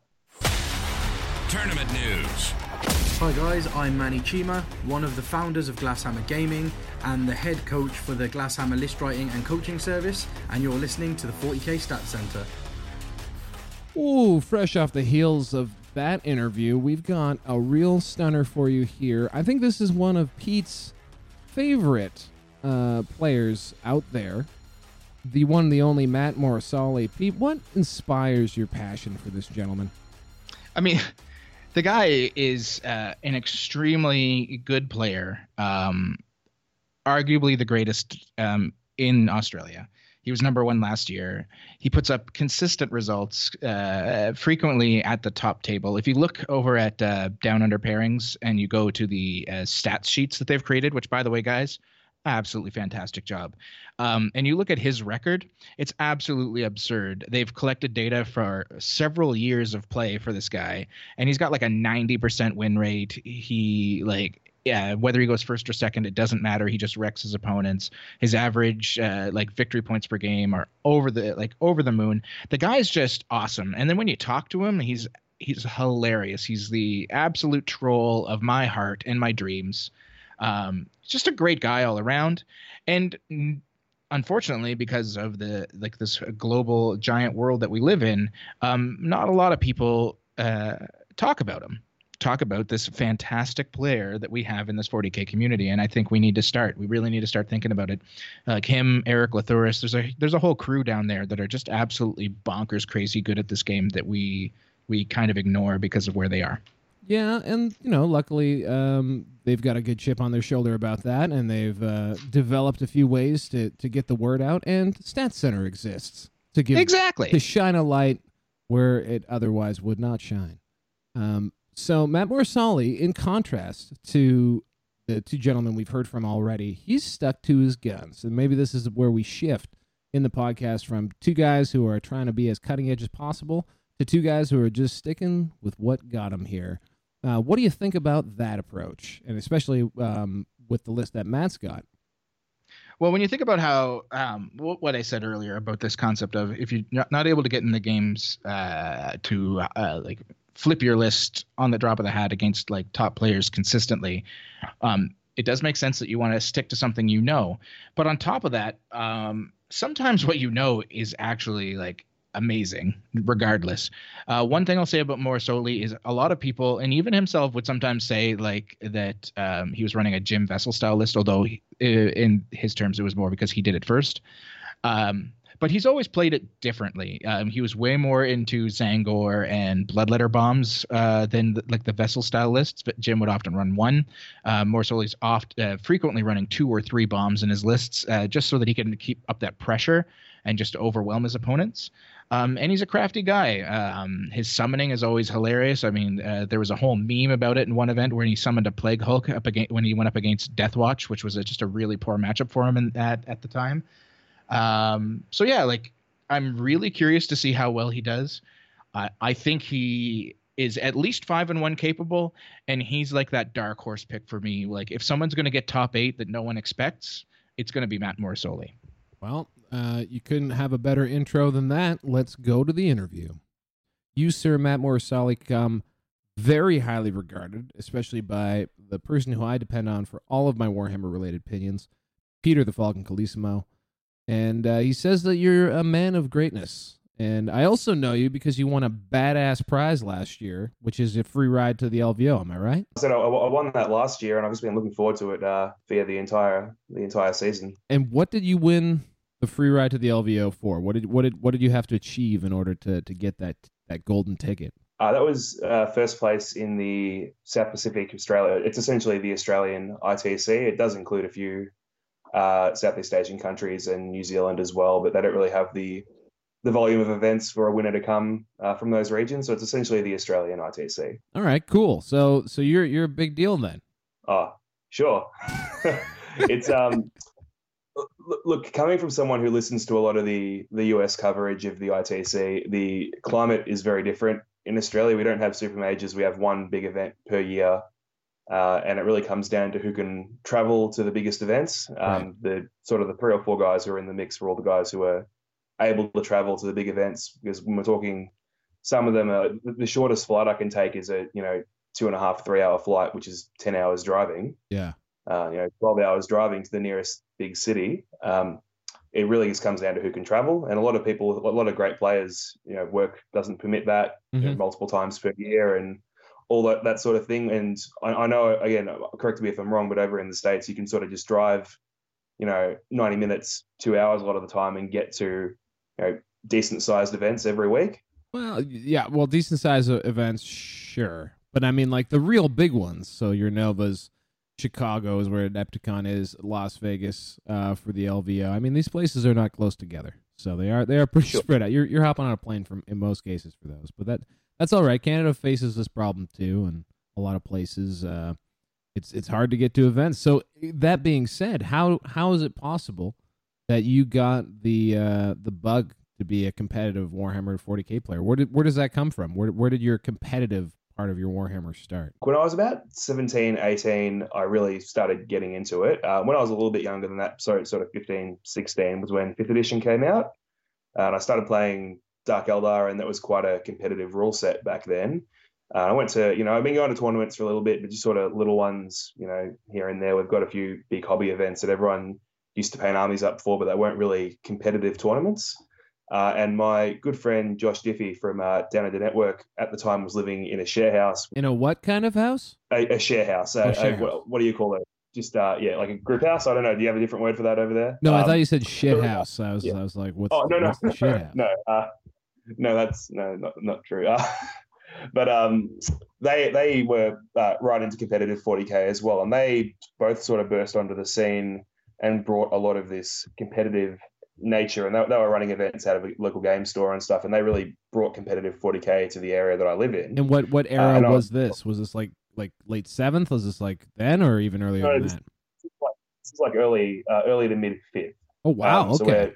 Tournament news. Hi guys, I'm Manny Chima, one of the founders of Glasshammer Gaming and the head coach for the Glasshammer list writing and coaching service, and you're listening to the 40k Stats Center. Ooh, fresh off the heels of that interview, we've got a real stunner for you here. I think this is one of Pete's favorite uh, players out there. The one, the only Matt Morisali. Pete, what inspires your passion for this gentleman? I mean, the guy is uh, an extremely good player. Um, arguably the greatest um, in Australia. He was number one last year. He puts up consistent results, uh, frequently at the top table. If you look over at uh, Down Under Pairings and you go to the uh, stats sheets that they've created, which, by the way, guys, absolutely fantastic job. Um, and you look at his record, it's absolutely absurd. They've collected data for several years of play for this guy, and he's got like a 90% win rate. He like yeah, whether he goes first or second, it doesn't matter. He just wrecks his opponents. His average uh, like victory points per game are over the like over the moon. The guy's just awesome. And then when you talk to him, he's he's hilarious. He's the absolute troll of my heart and my dreams. Um, just a great guy all around. And unfortunately, because of the like this global giant world that we live in, um, not a lot of people uh, talk about him. Talk about this fantastic player that we have in this 40k community and i think we need to start we really need to start thinking about it. Like him eric lathuris there's a there's a whole crew down there that are just absolutely bonkers crazy good at this game that we we kind of ignore because of where they are Yeah, and you know, luckily um, they've got a good chip on their shoulder about that, and they've uh, developed a few ways to to get the word out. And Stats Center exists to give exactly to shine a light where it otherwise would not shine. Um, so Matt Morsali, in contrast to the two gentlemen we've heard from already, he's stuck to his guns, and maybe this is where we shift in the podcast from two guys who are trying to be as cutting edge as possible to two guys who are just sticking with what got them here. Uh, what do you think about that approach, and especially um, with the list that Matt's got? Well, when you think about how um, what, I said earlier about this concept of if you're not, not able to get in the games uh, to uh, like flip your list on the drop of the hat against like top players consistently, um, it does make sense that you want to stick to something you know. But on top of that, um, sometimes what you know is actually like amazing regardless uh, one thing i'll say about Morrisoli is a lot of people and even himself would sometimes say like that um, he was running a Jim Vessal style list although he, in his terms it was more because he did it first um, but he's always played it differently. Um, he was way more into Zangor and Bloodletter bombs uh, than the, like the Vessal style lists. But Jim would often run one. Uh, Morrisoli's oft uh, frequently running two or three bombs in his lists, uh, just so that he can keep up that pressure and just overwhelm his opponents. Um, and he's a crafty guy. Um, his summoning is always hilarious. I mean, uh, there was a whole meme about it in one event where he summoned a Plague Hulk up against when he went up against Deathwatch, which was a, just a really poor matchup for him in, at at the time. Um, so yeah, like I'm really curious to see how well he does. I I think he is at least five and one capable, and he's like that dark horse pick for me. Like if someone's going to get top eight that no one expects, it's going to be Matt Morrisoli. Well, uh, you couldn't have a better intro than that. Let's go to the interview. You, sir, Matt Morrisoli, come very highly regarded, especially by the person who I depend on for all of my Warhammer related opinions, Peter the Falcon Calissimo. And uh, he says that you're a man of greatness. And I also know you because you won a badass prize last year, which is a free ride to the LVO. Am I right? I said I, I won that last year, and I've just been looking forward to it uh, via the entire the entire season. And what did you win the free ride to the LVO for? What did what did what did you have to achieve in order to to get that that golden ticket? Uh, that was uh, first place in the South Pacific Australia. It's essentially the Australian ITC. It does include a few uh, Southeast Asian countries and New Zealand as well, but they don't really have the the volume of events for a winner to come uh, from those regions. So it's essentially the Australian ITC. All right, cool. So so you're you're a big deal then. Oh, sure. it's um look coming from someone who listens to a lot of the the US coverage of the ITC, the climate is very different. In Australia, we don't have super majors. We have one big event per year. Uh, and it really comes down to who can travel to the biggest events. Um, right. The sort of the three or four guys who are in the mix for all the guys who are able to travel to the big events. Because when we're talking, some of them are the shortest flight I can take is a you know two and a half three hour flight, which is ten hours driving. Yeah. Uh, you know, twelve hours driving to the nearest big city. Um, it really just comes down to who can travel, and a lot of people, a lot of great players, you know, work doesn't permit that mm-hmm. you know, multiple times per year, and all that, that sort of thing. And I, I, know, again, correct me if I'm wrong, but over in the States, you can sort of just drive, you know, 90 minutes, two hours a lot of the time and get to, you know, decent sized events every week. Well, yeah, well, decent sized events, sure. But I mean, like the real big ones. So your Novas, Chicago is where Adepticon is, Las Vegas uh, for the LVO. I mean, these places are not close together. So they are they are pretty sure. spread out. You're you're hopping on a plane from in most cases for those, but that that's all right. Canada faces this problem too, and a lot of places. Uh, it's it's hard to get to events. So that being said, how how is it possible that you got the uh, the bug to be a competitive Warhammer 40k player? Where did where does that come from? Where where did your competitive part of your Warhammer start? When I was about 17, 18, I really started getting into it. Uh, when I was a little bit younger than that, so sort of 15, 16 was when 5th edition came out. And I started playing Dark Eldar, and that was quite a competitive rule set back then. Uh, I went to, you know, I've been going to tournaments for a little bit, but just sort of little ones, you know, here and there. We've got a few big hobby events that everyone used to pay armies up for, but they weren't really competitive tournaments. Uh, and my good friend Josh Diffie from uh, Down Under Network at the time was living in a share house. In a what kind of house? A, a share house. A, Oh, share a- what, what do you call it? Just uh, yeah, like a group house. I don't know. Do you have a different word for that over there? No, I Um, thought you said shit share house. I was I was like, what's, Oh no no what's the shit house? no uh, no that's no not, not true. Uh, but um, they they were uh, right into competitive 40k as well, and they both sort of burst onto the scene and brought a lot of this competitive nature. And they, they were running events out of a local game store and stuff, and they really brought competitive 40k to the area that I live in. And what what era and I was this? Was this like like late seventh? Was this like then or even earlier No, than this- that? This is like early uh, early to mid fifth. Oh wow, Um, okay.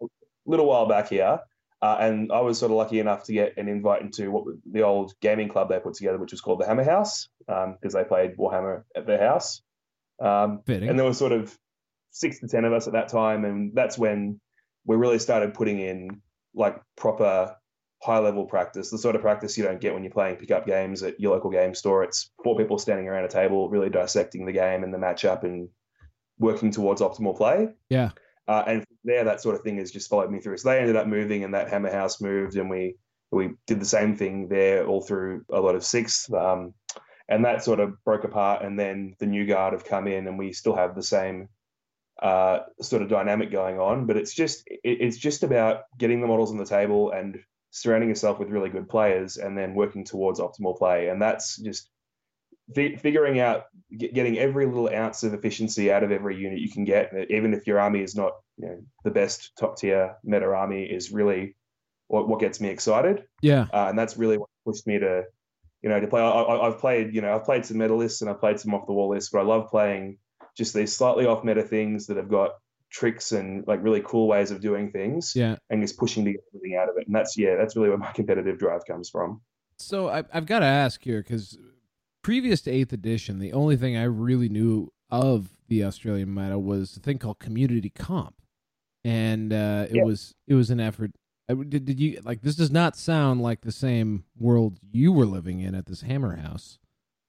we're a little while back here. Uh, and I was sort of lucky enough to get an invite into what the old gaming club they put together, which was called the Hammer House, because they played Warhammer at their house. Um, and there was sort of six to ten of us at that time, and that's when we really started putting in like proper high level practice, the sort of practice you don't get when you're playing pickup games at your local game store. It's four people standing around a table, really dissecting the game and the matchup and working towards optimal play. Yeah. Uh, and there, that sort of thing has just followed me through. So they ended up moving, and that Hammer House moved, and we we did the same thing there all through a lot of sixth. Um, and that sort of broke apart, and then the new guard have come in, and we still have the same uh, sort of dynamic going on. But it's just it, it's just about getting the models on the table and surrounding yourself with really good players, and then working towards optimal play. And that's just fi- figuring out get, getting every little ounce of efficiency out of every unit you can get, even if your army is not you know the best top tier meta army, is really what, what gets me excited. Yeah. Uh, and that's really what pushed me to you know to play. I, I, I've played you know I've played some meta lists and I've played some off the wall lists, but I love playing just these slightly off meta things that have got tricks and like really cool ways of doing things Yeah. and just pushing to get everything out of it and that's yeah that's really where my competitive drive comes from So I, I've got to ask here because previous to eighth edition, the only thing I really knew of the Australian meta was a thing called community comp, and uh, it Yeah. was it was an effort. Did, did you like this? Does not sound like the same world you were living in at this Hammer House.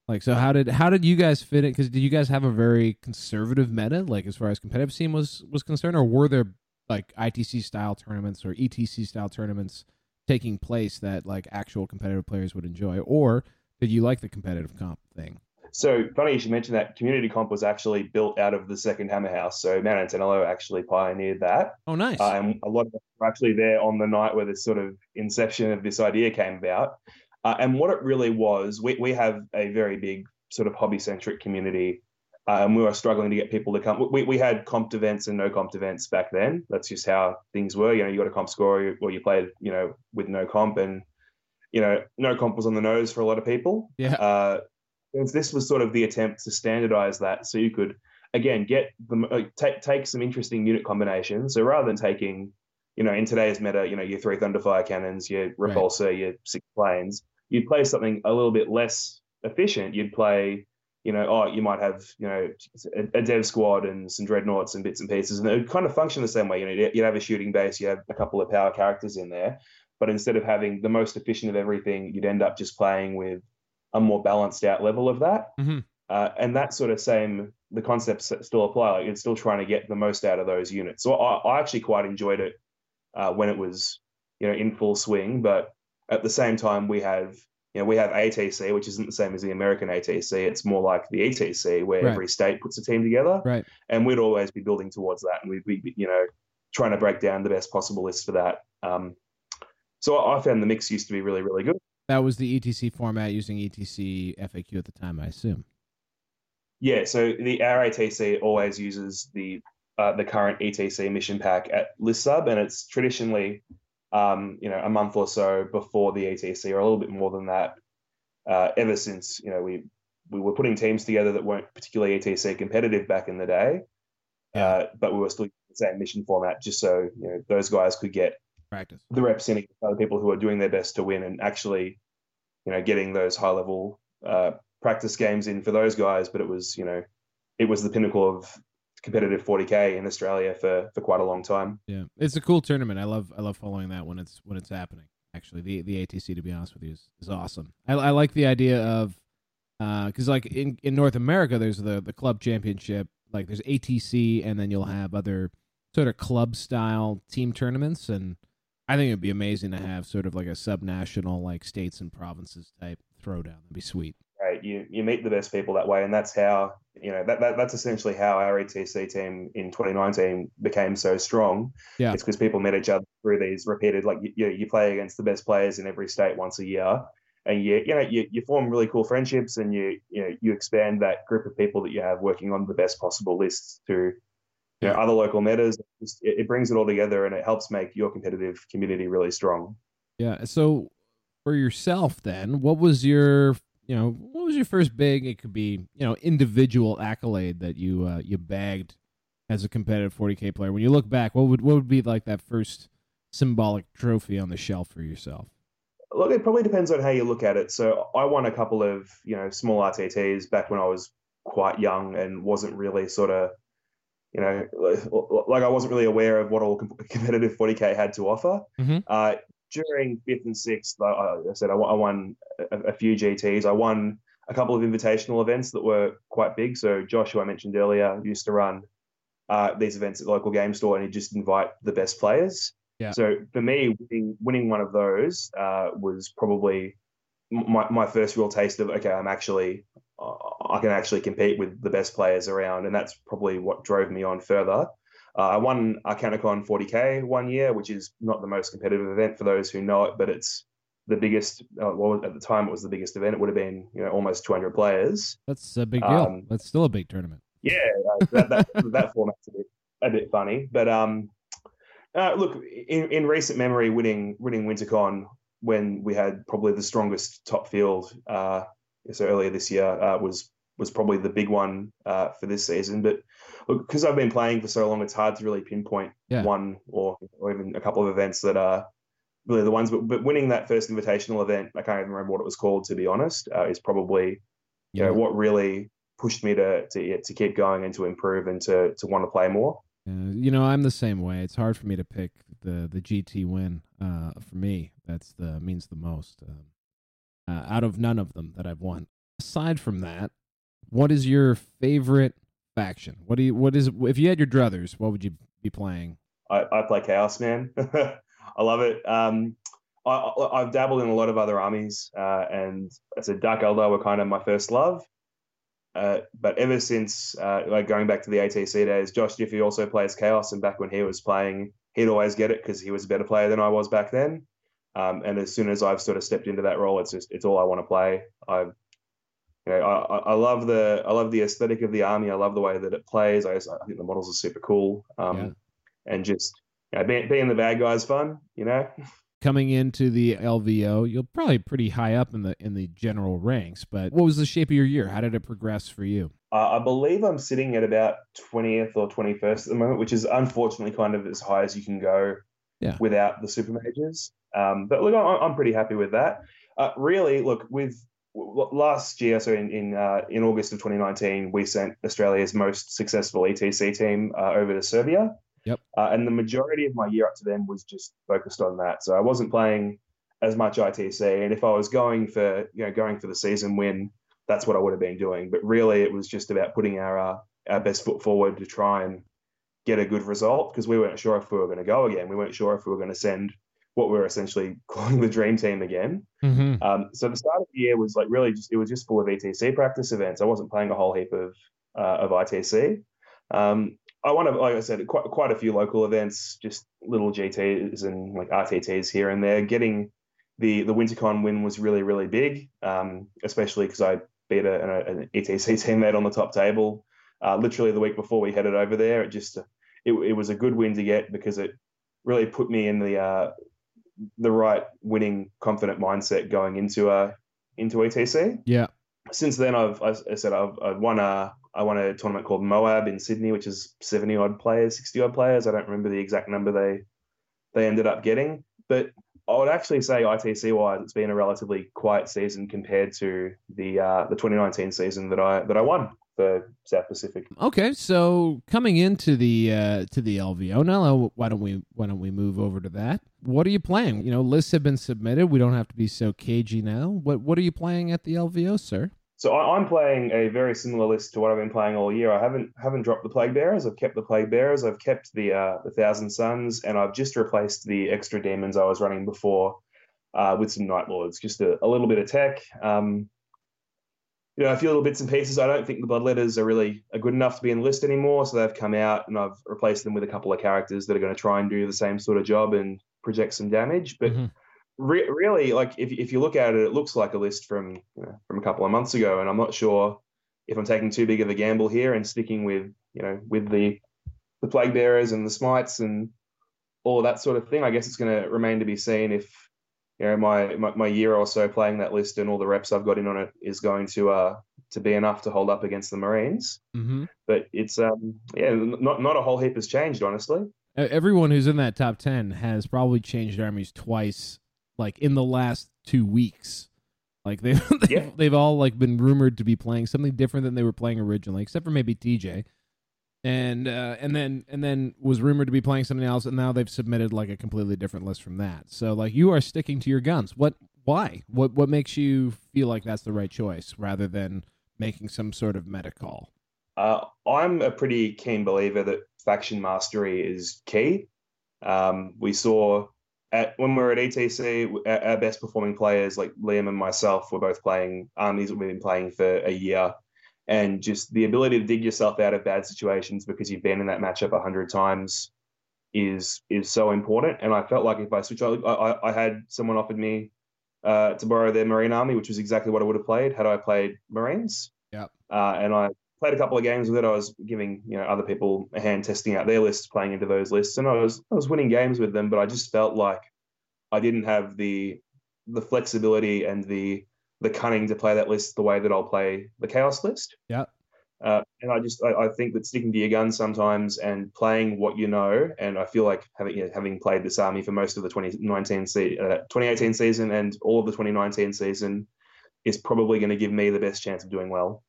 Like, so how did how did you guys fit it? Because did you guys have a very conservative meta, like as far as competitive scene was was concerned, or were there like ITC style tournaments or ETC style tournaments taking place that like actual competitive players would enjoy, or did you like the competitive comp thing? So funny you should mention that. Community comp was actually built out of the second Hammer House. So Mount Antonello actually pioneered that. Oh, nice. And a lot of us were actually there on the night where this sort of inception of this idea came about. Uh, and what it really was, we, we have a very big sort of hobby centric community. Uh, and we were struggling to get people to come. We, we had comp events and no comp events back then. That's just how things were. You know, you got a comp score or you played, you know, with no comp. And, you know, no comp was on the nose for a lot of people. Yeah. Uh, this was sort of the attempt to standardize that so you could again get the uh, take take some interesting unit combinations so rather than taking you know in today's meta you know your three thunderfire cannons your Right. repulsor your six planes you'd play something a little bit less efficient you'd play you know oh you might have you know a, a dev squad and some dreadnoughts and bits and pieces and it would kind of function the same way you know you'd have a shooting base you have a couple of power characters in there but instead of having the most efficient of everything you'd end up just playing with a more balanced out level of that. Mhm. Uh, and that sort of same, the concepts still apply. Like it's still trying to get the most out of those units. So I, I actually quite enjoyed it uh, when it was, you know, in full swing. But at the same time, we have, you know, we have ATC, which isn't the same as the American ATC. It's more like the ETC, where Right. every state puts a team together. Right. And we'd always be building towards that, and we'd be, you know, trying to break down the best possible list for that. Um, so I found the mix used to be really, really good. That was the ETC format using ETC FAQ at the time, I assume. Yeah, so the our ATC always uses the uh, the current ETC mission pack at list sub, and it's traditionally um, you know a month or so before the ETC, or a little bit more than that. Uh, ever since you know we we were putting teams together that weren't particularly ETC competitive back in the day, uh, but we were still using the same mission format, just so you know those guys could get Practice. the reps in against other people who are doing their best to win and actually, you know, getting those high level uh, practice games in for those guys. But it was, you know, it was the pinnacle of competitive 40k in Australia for for quite a long time. Yeah, it's a cool tournament. I love I love following that when it's when it's happening. Actually, the the ATC to be honest with you is, is awesome. I, I like the idea of uh, because like in in North America, there's the the club championship. Like there's ATC, and then you'll have other sort of club style team tournaments, and I think it'd be amazing to have sort of like a subnational, like states and provinces type throwdown. That'd be sweet. Right, you you meet the best people that way, and that's how you know that, that that's essentially how our ETC team in 2019 became so strong. Yeah. it's because people met each other through these repeated like you you play against the best players in every state once a year, and you you know you, you form really cool friendships, and you you know you expand that group of people that you have working on the best possible lists to you know other local metas. It, it brings it all together, and it helps make your competitive community really strong. Yeah. So for yourself, then, what was your you know was your first big? It could be you know individual accolade that you uh, you bagged as a competitive 40k player. When you look back, what would what would be like that first symbolic trophy on the shelf for yourself? Look, it probably depends on how you look at it. So I won a couple of you know small RTTs back when I was quite young and wasn't really sort of you know like I wasn't really aware of what all competitive 40k had to offer. Mm-hmm. Uh, during fifth and sixth, I, I said I, I won a, a, few GTs. I won a couple of invitational events that were quite big. So Josh, who I mentioned earlier, used to run uh, these events at the local game store, and he'd just invite the best players. Yeah. So for me, winning, winning one of those uh, was probably my, my first real taste of okay, I'm actually uh, I can actually compete with the best players around, and that's probably what drove me on further. Uh, I won Arcanicon 40k one year, which is not the most competitive event for those who know it, but it's the biggest. Uh, well, at the time, it was the biggest event. It would have been you know almost 200 players. That's a big deal. Um, that's still a big tournament. Yeah, uh, that, that, that format's a bit a bit funny, but um, uh, look, in, in recent memory, winning winning WinterCon when we had probably the strongest top field, uh, so earlier this year uh, was was probably the big one uh, for this season. But because I've been playing for so long, it's hard to really pinpoint yeah. one or or even a couple of events that are really the ones. But, but winning that first invitational event, I can't even remember what it was called to be honest, uh, is probably you yeah. know what really pushed me to to to keep going and to improve and to to want to play more. You know, I'm the same way. It's hard for me to pick the the GT win. Uh, for me, that's the means the most. Um, uh, out of none of them that I've won. Aside from that, what is your favorite faction? What do you? What is? If you had your druthers, what would you be playing? I, I play Chaos Man. I love it. Um, I, have dabbled in a lot of other armies, uh, and as said Dark Eldar were kind of my first love. Uh, but ever since, uh, like going back to the ATC days, Josh Diffie also plays Chaos, and back when he was playing, he'd always get it because he was a better player than I was back then. Um, and as soon as I've sort of stepped into that role, it's just it's all I want to play. I, you know, I, I love the I love the aesthetic of the army. I love the way that it plays. I, I think the models are super cool. Um, yeah. and just you know, being, being the bad guy is fun. You know. coming into the LVO, you're probably pretty high up in the in the general ranks. But what was the shape of your year? How did it progress for you? Uh, I believe I'm sitting at about 20th or 21st at the moment, which is unfortunately kind of as high as you can go yeah. without the super majors. Um, but look, I'm pretty happy with that. Uh, really, look with last year, so in in, uh, in August of 2019, we sent Australia's most successful ETC team uh, over to Serbia. Yep. Uh, and the majority of my year up to then was just focused on that. So I wasn't playing as much ITC. And if I was going for, you know, going for the season win, that's what I would have been doing. But really, it was just about putting our uh, our best foot forward to try and get a good result because we weren't sure if we were going to go again. We weren't sure if we were going to send what we are essentially calling the dream team again. Mm-hmm. Um, so the start of the year was like really just it was just full of ETC practice events. I wasn't playing a whole heap of uh, of ITC. Um, I want to, like I said, quite quite a few local events, just little GTs and like RTTs here and there. Getting the the WinterCon win was really really big, um, especially because I beat a, an ETC teammate on the top table. Uh, literally the week before we headed over there, it just it, it was a good win to get because it really put me in the uh, the right winning confident mindset going into a uh, into ETC. Yeah. Since then, I've I said I've, I've won a I won a tournament called Moab in Sydney, which is 70 odd players, 60 odd players. I don't remember the exact number they they ended up getting, but I would actually say ITC wise, it's been a relatively quiet season compared to the uh, the 2019 season that I that I won for South Pacific. Okay, so coming into the uh, to the LVO now, why don't we why don't we move over to that? What are you playing? You know, lists have been submitted. We don't have to be so cagey now. What what are you playing at the LVO, sir? So I, I'm playing a very similar list to what I've been playing all year. I haven't haven't dropped the plague bearers. I've kept the plague bearers. I've kept the uh, the thousand sons, and I've just replaced the extra demons I was running before uh, with some night lords. Just a, a little bit of tech. Um, you know, a few little bits and pieces. I don't think the bloodletters are really are good enough to be in the list anymore. So they've come out, and I've replaced them with a couple of characters that are going to try and do the same sort of job and project some damage. But Mm-hmm. Re- really, like if if you look at it, it looks like a list from you know, from a couple of months ago, and I'm not sure if I'm taking too big of a gamble here and sticking with you know with the the plague bearers and the smites and all that sort of thing. I guess it's going to remain to be seen if you know my, my my year or so playing that list and all the reps I've got in on it is going to uh to be enough to hold up against the Marines. Mm-hmm. But it's um yeah, not not a whole heap has changed honestly. Everyone who's in that top 10 has probably changed armies twice, like in the last two weeks. Like they've, they've, Yeah. they've all like been rumored to be playing something different than they were playing originally, except for maybe TJ. And uh, and then and then was rumored to be playing something else, and now they've submitted like a completely different list from that. So like you are sticking to your guns. What? Why? What? What makes you feel like that's the right choice rather than making some sort of meta call? Uh, I'm a pretty keen believer that faction mastery is key. Um, we saw at when we were at ETC, our our best performing players like Liam and myself were both playing armies that we've been playing for a year, and just the ability to dig yourself out of bad situations because you've been in that matchup a hundred times is is so important. And I felt like if I switch, I, I, I had someone offered me uh, to borrow their Marine army, which was exactly what I would have played had I played Marines. Yep. Uh, and I played a couple of games with it. I was giving you know other people a hand testing out their lists, playing into those lists, and I was I was winning games with them. But I just felt like I didn't have the the flexibility and the the cunning to play that list the way that I'll play the chaos list. Yeah. Uh, and I just I, I think that sticking to your guns sometimes and playing what you know, and I feel like having you know, having played this army for most of the 2019 se- uh, 2018 season and all of the 2019 season is probably going to give me the best chance of doing well.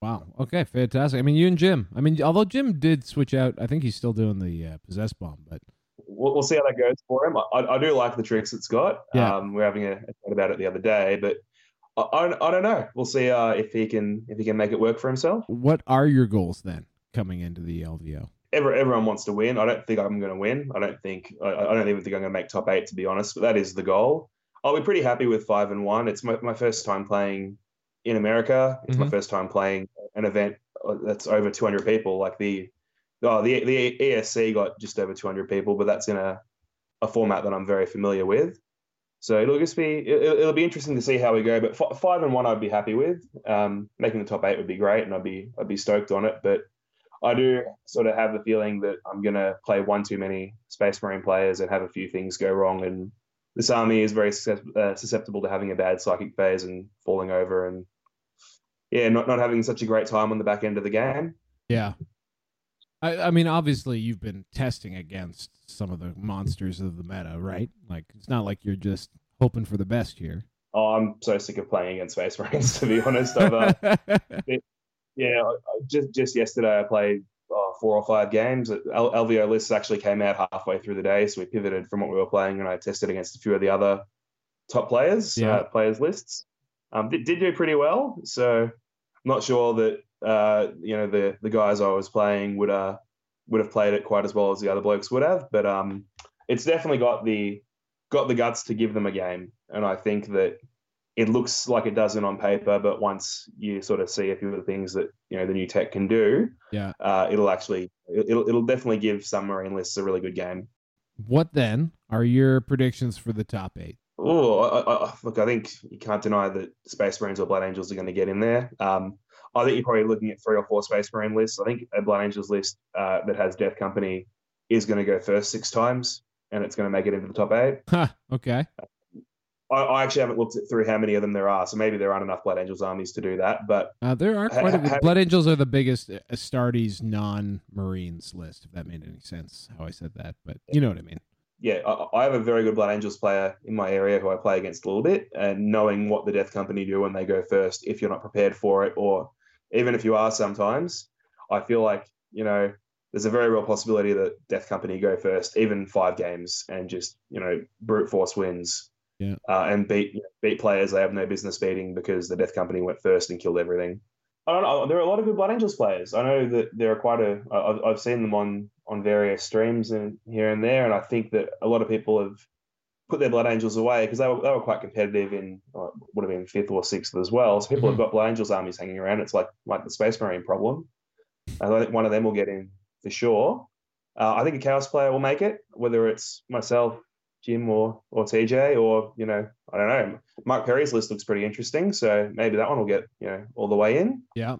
Wow. Okay. Fantastic. I mean, you and Jim. I mean, although Jim did switch out, I think he's still doing the uh, possess bomb. But we'll, we'll see how that goes for him. I, I do like the tricks it's got. Yeah. Um, we are having a, chat about it the other day, but I, I, I don't know. We'll see uh, if he can if he can make it work for himself. what are your goals then coming into the LVO? Every, everyone wants to win. I don't think I'm going to win. I don't think I, I don't even think I'm going to make top eight to be honest. But that is the goal. I'll be pretty happy with five and one. It's my, my first time playing in America. It's my Mhm. first time playing an event uh, that's over 200 people. Like the oh, the the ESC got just over 200 people, but that's in a a format that I'm very familiar with. So it'll just be it'll, it'll be interesting to see how we go. But f- five and one, I'd be happy with. Um, making the top eight would be great, and I'd be I'd be stoked on it. But I do sort of have the feeling that I'm gonna play one too many Space Marine players and have a few things go wrong. And this army is very uh, susceptible to having a bad psychic phase and falling over, and yeah, not not having such a great time on the back end of the game. Yeah. I, I mean, obviously, you've been testing against some of the monsters of the meta, right? Like, it's not like you're just hoping for the best here. Oh, I'm so sick of playing against Space Marines. To be honest, I've, uh, yeah, just just yesterday I played four or five games. L- LVO lists actually came out halfway through the day, so we pivoted from what we were playing, and I tested against a few of the other top players, Yeah. uh, players lists. Um, did, did do pretty well, so I'm not sure that uh, you know the the guys I was playing would uh would have played it quite as well as the other blokes would have, but um, it's definitely got the got the guts to give them a game, and I think that it looks like it doesn't on paper, but once you sort of see a few of the things that you know the new tech can do, Yeah. uh, it'll actually it'll it'll definitely give some marine lists a really good game. What then are your predictions for the top eight? Oh, I, I, look, I think you can't deny that Space Marines or Blood Angels are going to get in there. Um, I think you're probably looking at three or four Space Marine lists. I think a Blood Angels list uh, that has Death Company is going to go first six times, and it's going to make it into the top eight. Huh. Okay. I, I actually haven't looked at, through how many of them there are, so maybe there aren't enough Blood Angels armies to do that. But Uh, there are Ha- quite a ha- Blood Angels are the biggest uh, Astartes non-Marines list, if that made any sense. How I said that, but you know what I mean. yeah, I, I have a very good Blood Angels player in my area who I play against a little bit, and knowing what the Death Company do when they go first, if you're not prepared for it, or even if you are sometimes, I feel like, you know, there's a very real possibility that Death Company go first, even five games, and just, you know, brute force wins. Yeah. Uh, and beat beat players they have no business beating because the Death Company went first and killed everything. I don't know. There are a lot of good Blood Angels players. I know that there are quite a. I've, I've seen them on on various streams and here and there, and I think that a lot of people have put their Blood Angels away because they were, they were quite competitive in uh, would have been fifth or sixth as well. So people Mhm. have got Blood Angels armies hanging around. It's like like the Space Marine problem. I think one of them will get in for sure. Uh, I think a Chaos player will make it, whether it's myself, Jim, or or TJ, or you know, I don't know. Mark Perry's list looks pretty interesting, so maybe that one will get you know all the way in. Yeah.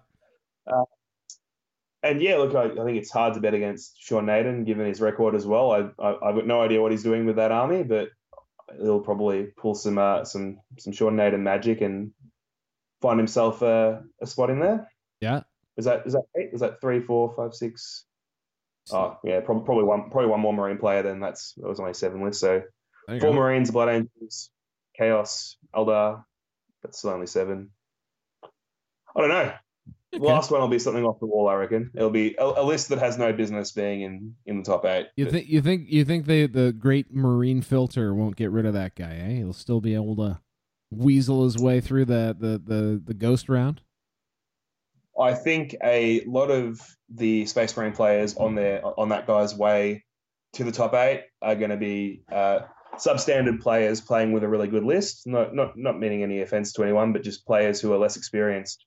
And yeah, look, I, I think it's hard to bet against Sean Nayden given his record as well. I, I I've got no idea what he's doing with that army, but he'll probably pull some uh, some some Sean Nayden magic and find himself a, a spot in there. Yeah. Is that is that eight? Is that three, four, five, six? Oh yeah, probably probably one probably one more Marine player. Then that's that was only seven lists. So four go. Marines, Blood Angels, Chaos, Eldar. That's still only seven. I don't know. Okay. last one will be something off the wall. I reckon it'll be a, a list that has no business being in in the top eight. You think you think you think they the great marine filter won't get rid of that guy, eh? He'll still be able to weasel his way through the the the, the ghost round. I think a lot of the Space Marine players on their on that guy's way to the top eight are going to be uh, substandard players playing with a really good list. Not not not meaning any offense to anyone, but just players who are less experienced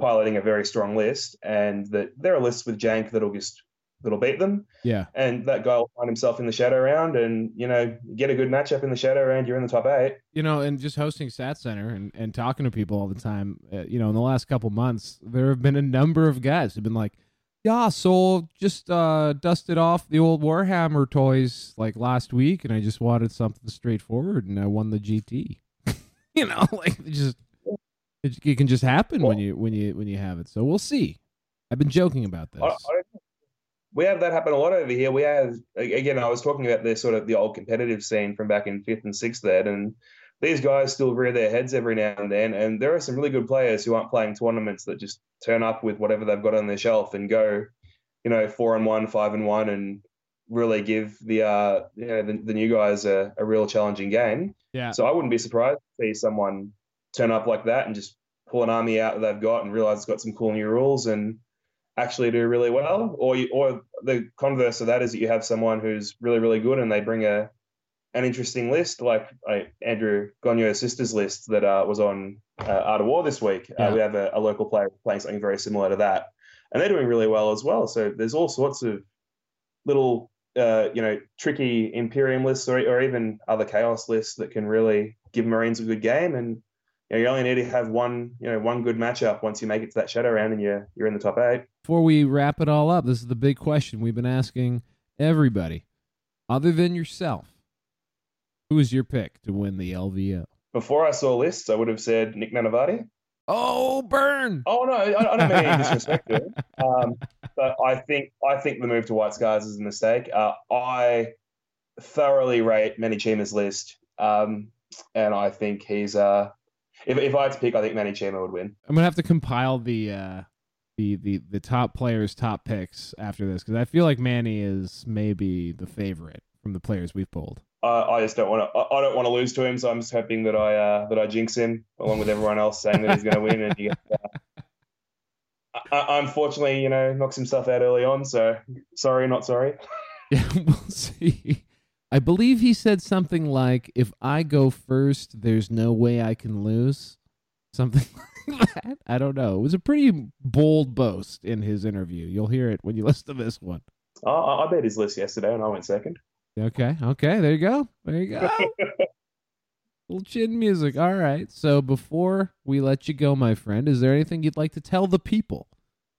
piloting a very strong list, and that there are lists with jank that'll just that'll beat them, Yeah. and that guy will find himself in the shadow round, and you know get a good matchup in the shadow round. You're in the top eight. You know, and just hosting Stat Center and, and talking to people all the time, uh, you know, in the last couple months, there have been a number of guys who've been like, yeah, so just uh, dusted off the old Warhammer toys like last week, and I just wanted something straightforward, and I won the GT. you know, like it just it, it can just happen when you when you when you have it. So we'll see. I've been joking about this. I, I, we have that happen a lot over here. We have again. I was talking about the sort of the old competitive scene from back in fifth and sixth ed, and these guys still rear their heads every now and then. And there are some really good players who aren't playing tournaments that just turn up with whatever they've got on their shelf and go, you know, four and one, five and one, and really give the uh you know the, the new guys a, a real challenging game. yeah. So I wouldn't be surprised to see someone turn up like that and just pull an army out that they've got and realize it's got some cool new rules and actually do really well. Or you, or the converse of that is that you have someone who's really really good and they bring a an interesting list like uh, Andrew Gonyo's sister's list that uh, was on uh, Art of War this week. Yeah. Uh, we have a, a local player playing something very similar to that, and they're doing really well as well. So there's all sorts of little uh, you know, tricky Imperium lists or, or even other Chaos lists that can really give Marines a good game. And you, know, you only need to have one, you know, one good matchup once you make it to that Shadow round and you're you're in the top eight. Before we wrap it all up, this is the big question we've been asking everybody, other than yourself. Who is your pick to win the LVO? Before I saw lists, I would have said Nick Nanavati. Oh, burn! Oh no, I, I don't mean any disrespect to him. Um, but I think I think the move to White Scars is a mistake. Uh, I thoroughly rate Manny Chima's list, um, and I think he's. Uh, if if I had to pick, I think Manny Chima would win. I'm gonna have to compile the uh, the the the top players' top picks after this because I feel like Manny is maybe the favorite from the players we've pulled. I, I just don't want to. I I don't want to lose to him, so I'm just hoping that I uh, that I jinx him along with everyone else saying that he's going to win, and he uh, uh, unfortunately, you know, knocks himself out early on. So sorry, not sorry. Yeah, we'll see. I believe he said something like, "If I go first, there's no way I can lose." Something like that. I don't know. It was a pretty bold boast in his interview. You'll hear it when you listen to this one. I, I I bet his list yesterday, and I went second. Okay. Okay. There you go. There you go. Little chin music. All right. So before we let you go, my friend, is there anything you'd like to tell the people?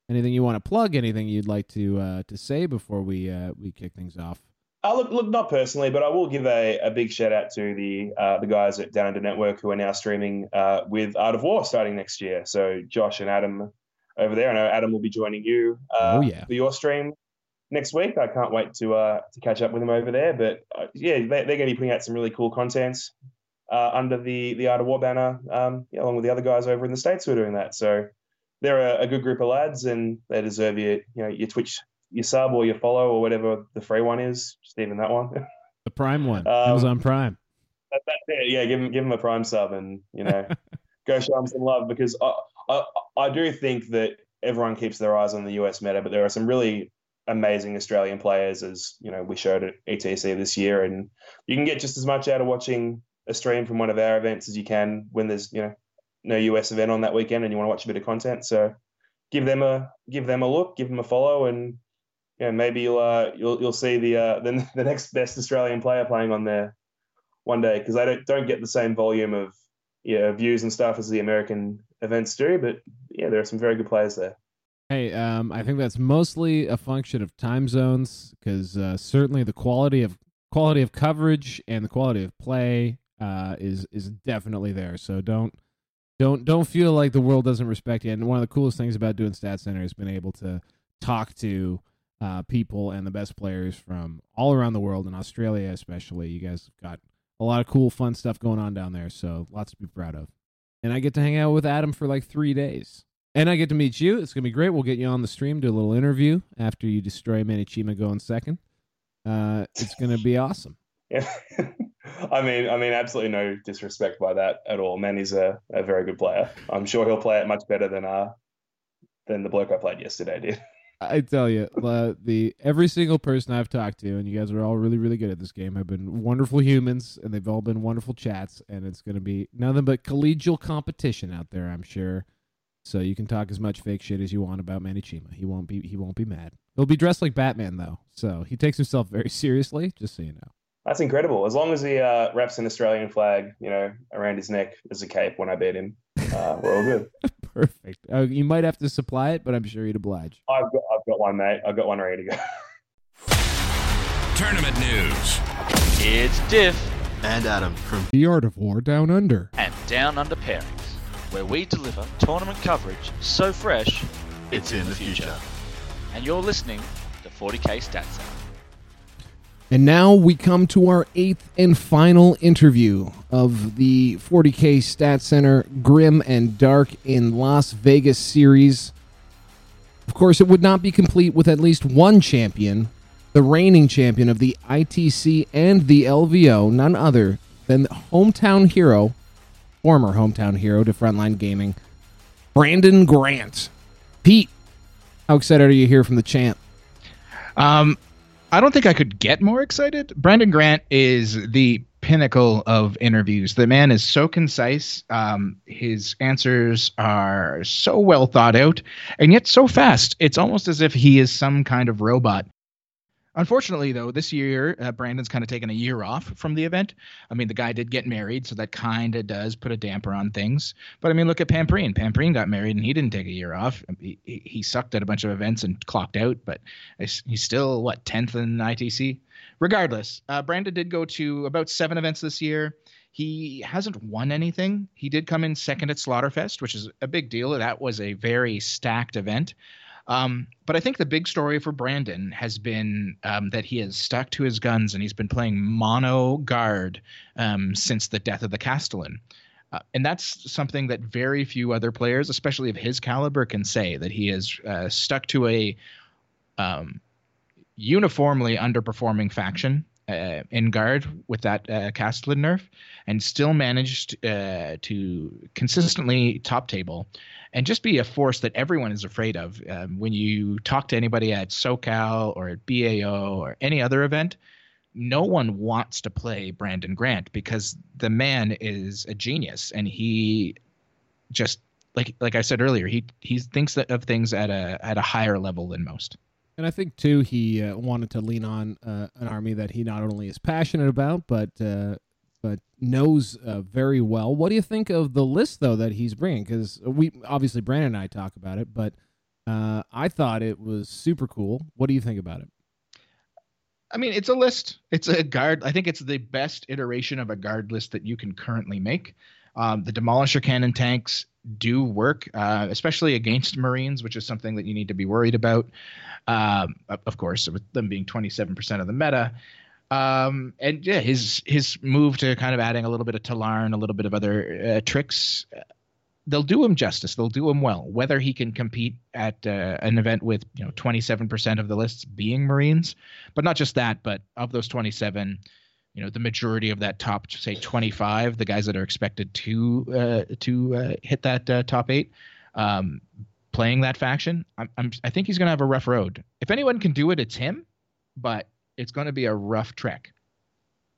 Anything you want to plug? Anything you'd like to uh, to say before we uh, we kick things off? Uh, look, look, not personally, but I will give a, a big shout out to the uh, the guys at Down Under Network who are now streaming uh, with Art of War starting next year. So Josh and Adam over there. I know Adam will be joining you uh, Oh, yeah. for your stream next week. I can't wait to uh, to catch up with them over there. But uh, yeah, they, they're going to be putting out some really cool content uh, under the the Art of War banner, um, yeah, along with the other guys over in the states who are doing that. So they're a, a good group of lads, and they deserve your you know your Twitch, your sub or your follow or whatever the free one is. Just even that one. The Prime one, Um, Amazon Prime. that, that's it. Yeah, give him give him a prime sub, and you know, go show him some love because I, I I do think that everyone keeps their eyes on the US meta, but there are some really amazing Australian players, as you know, we showed at ETC this year, and you can get just as much out of watching a stream from one of our events as you can when there's you know no US event on that weekend and you want to watch a bit of content. So give them a give them a look, give them a follow, and yeah, maybe you'll uh, you'll you'll see the uh, the, the next best Australian player playing on there one day because they don't don't get the same volume of yeah views and stuff as the American events do, but yeah, there are some very good players there. Hey, um, I think that's mostly a function of time zones because uh, certainly the quality of quality of coverage and the quality of play uh, is is definitely there. So don't don't don't feel like the world doesn't respect you. And one of the coolest things about doing Stat Center has been able to talk to uh, people and the best players from all around the world, and Australia especially. You guys have got a lot of cool, fun stuff going on down there, so lots to be proud of. And I get to hang out with Adam for like three days. And I get to meet you. It's gonna be great. We'll get you on the stream, do a little interview after you destroy Manny Chima going second. Uh, it's gonna be awesome. Yeah. I mean, I mean, absolutely no disrespect by that at all. Manny's a, a very good player. I'm sure he'll play it much better than uh than the bloke I played yesterday did. I tell you, the every single person I've talked to, and you guys are all really, really good at this game, have been wonderful humans, and they've all been wonderful chats, and it's going to be nothing but collegial competition out there, I'm sure. So you can talk as much fake shit as you want about Manny Chima. He won't be he won't be mad. He'll be dressed like Batman though, so he takes himself very seriously. Just so you know. That's incredible. As long as he uh, wraps an Australian flag, you know, around his neck as a cape when I beat him, uh, we're all good. Perfect. Uh, you might have to supply it, but I'm sure you'd oblige. I've got, I've got one, mate. I've got one ready to go. Tournament news. It's Diff and Adam from The Art of War Down Under and Down Under Pairings, where we deliver tournament coverage so fresh it's, in, in, the future. future. And you're listening to 40k Stat Center. And now we come to our eighth and final interview of the 40K Stat Center Grim and Dark in Las Vegas series. Of course, it would not be complete with at least one champion, the reigning champion of the ITC and the LVO, none other than the hometown hero, former hometown hero to Frontline Gaming, Brandon Grant. Pete, how excited are you here from the champ? Um, I don't think I could get more excited. Brandon Grant is the pinnacle of interviews. The man is so concise. Um, his answers are so well thought out, and yet so fast. It's almost as if he is some kind of robot. Unfortunately, though, this year uh, Brandon's kind of taken a year off from the event. I mean, the guy did get married, so that kind of does put a damper on things. But I mean, look at Pamprine. Pamprine got married, and he didn't take a year off. He, he sucked at a bunch of events and clocked out, but he's still what tenth in ITC. Regardless, uh, Brandon did go to about seven events this year. He hasn't won anything. He did come in second at Slaughterfest, which is a big deal. That was a very stacked event. Um, but I think the big story for Brandon has been um, that he has stuck to his guns and he's been playing mono guard um, since the death of the Castellan. Uh, and that's something that very few other players, especially of his caliber, can say that he has uh, stuck to a um, uniformly underperforming faction uh, in guard with that uh, Castellan nerf and still managed uh, to consistently top table and just be a force that everyone is afraid of. Um, when you talk to anybody at SoCal or at BAO or any other event, no one wants to play Brandon Grant because the man is a genius and he just like like I said earlier, he he thinks of things at a at a higher level than most. And I think too, he uh, wanted to lean on uh, an army that he not only is passionate about, but uh, but knows uh, very well. What do you think of the list though that he's bringing? Because we obviously Brandon and I talk about it, but uh, I thought it was super cool. What do you think about it? I mean, it's a list. It's a guard. I think it's the best iteration of a guard list that you can currently make. Um, the demolisher cannon tanks do work, uh, especially against Marines, which is something that you need to be worried about. Um, of course, with them being 27% of the meta, um, and yeah, his his move to kind of adding a little bit of Tallarn, a little bit of other uh, tricks, uh, they'll do him justice. They'll do him well. Whether he can compete at uh, an event with you know 27% of the lists being Marines, but not just that, but of those 27, you know the majority of that top say 25 the guys that are expected to uh, to uh, hit that uh, top eight um, playing that faction I'm, I'm, i think he's going to have a rough road if anyone can do it it's him but it's going to be a rough trek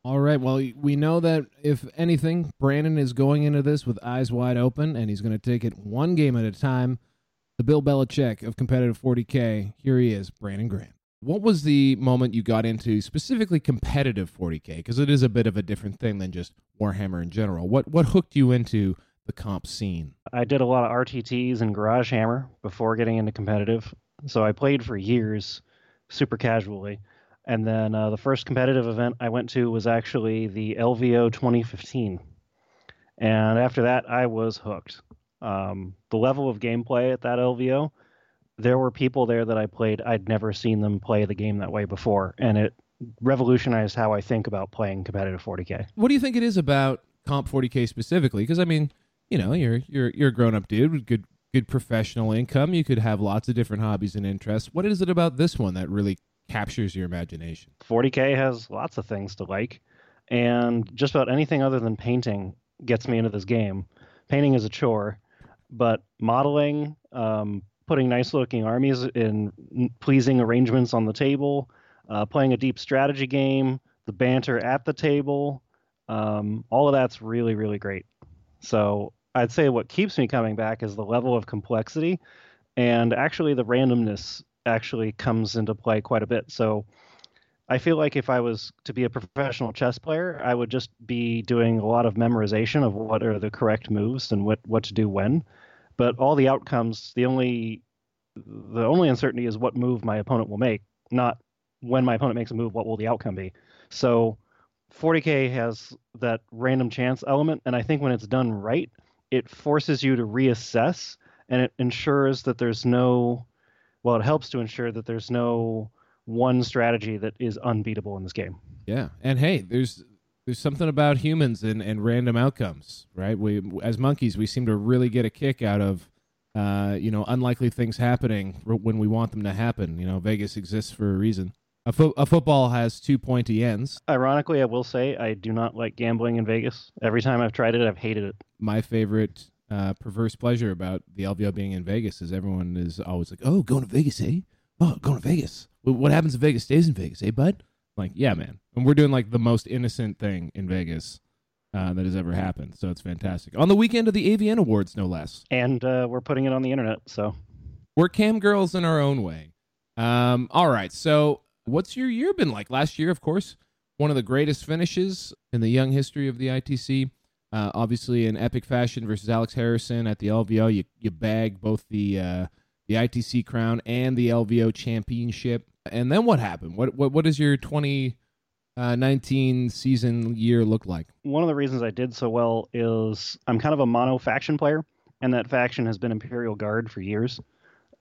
All right. Well, we know that if anything, Brandon is going into this with eyes wide open, and he's going to take it one game at a time. The Bill Belichick of competitive 40K. Here he is, Brandon Grant. What was the moment you got into specifically competitive 40K? Because it is a bit of a different thing than just Warhammer in general. What what hooked you into the comp scene? I did a lot of RTTs and Garage Hammer before getting into competitive. So I played for years, super casually. And then uh, the first competitive event I went to was actually the LVO 2015. And after that, I was hooked. Um, the level of gameplay at that LVO, there were people there that I played. I'd never seen them play the game that way before. And it revolutionized how I think about playing competitive 40K. What do you think it is about comp 40K specifically? Because I mean, you know, you're you're you're a grown up dude with good good professional income. You could have lots of different hobbies and interests. What is it about this one that really captures your imagination? 40K has lots of things to like, and just about anything other than painting gets me into this game. Painting is a chore, but modeling, um, putting nice looking armies in pleasing arrangements on the table, uh, playing a deep strategy game, the banter at the table, um, all of that's really, really great. So I'd say what keeps me coming back is the level of complexity and actually the randomness actually comes into play quite a bit. So I feel like if I was to be a professional chess player, I would just be doing a lot of memorization of what are the correct moves and what what to do when. But all the outcomes, the only the only uncertainty is what move my opponent will make, not when my opponent makes a move, what will the outcome be. So 40k has that random chance element, and I think when it's done right, it forces you to reassess and it ensures that there's no well, it helps to ensure that there's no one strategy that is unbeatable in this game. Yeah, and hey, there's there's something about humans and, and random outcomes, right? We as monkeys, we seem to really get a kick out of uh, you know unlikely things happening when we want them to happen. You know, Vegas exists for a reason. A, fo- a football has two pointy ends. Ironically, I will say I do not like gambling in Vegas. Every time I've tried it, I've hated it. My favorite uh, perverse pleasure about the LVO being in Vegas is everyone is always like, "Oh, going to Vegas, eh? Oh, going to Vegas. What happens in Vegas stays in Vegas, eh, bud?" Like, yeah, man. And we're doing like the most innocent thing in Vegas uh, that has ever happened. So it's fantastic. On the weekend of the AVN Awards, no less. And uh, we're putting it on the internet, so we're cam girls in our own way. Um, all right. So, what's your year been like? Last year, of course, one of the greatest finishes in the young history of the ITC. Uh, obviously, in epic fashion versus Alex Harrison at the LVO, you you bag both the uh, the ITC crown and the LVO championship. And then what happened? What what what does your 2019 season year look like? One of the reasons I did so well is I'm kind of a mono faction player, and that faction has been Imperial Guard for years.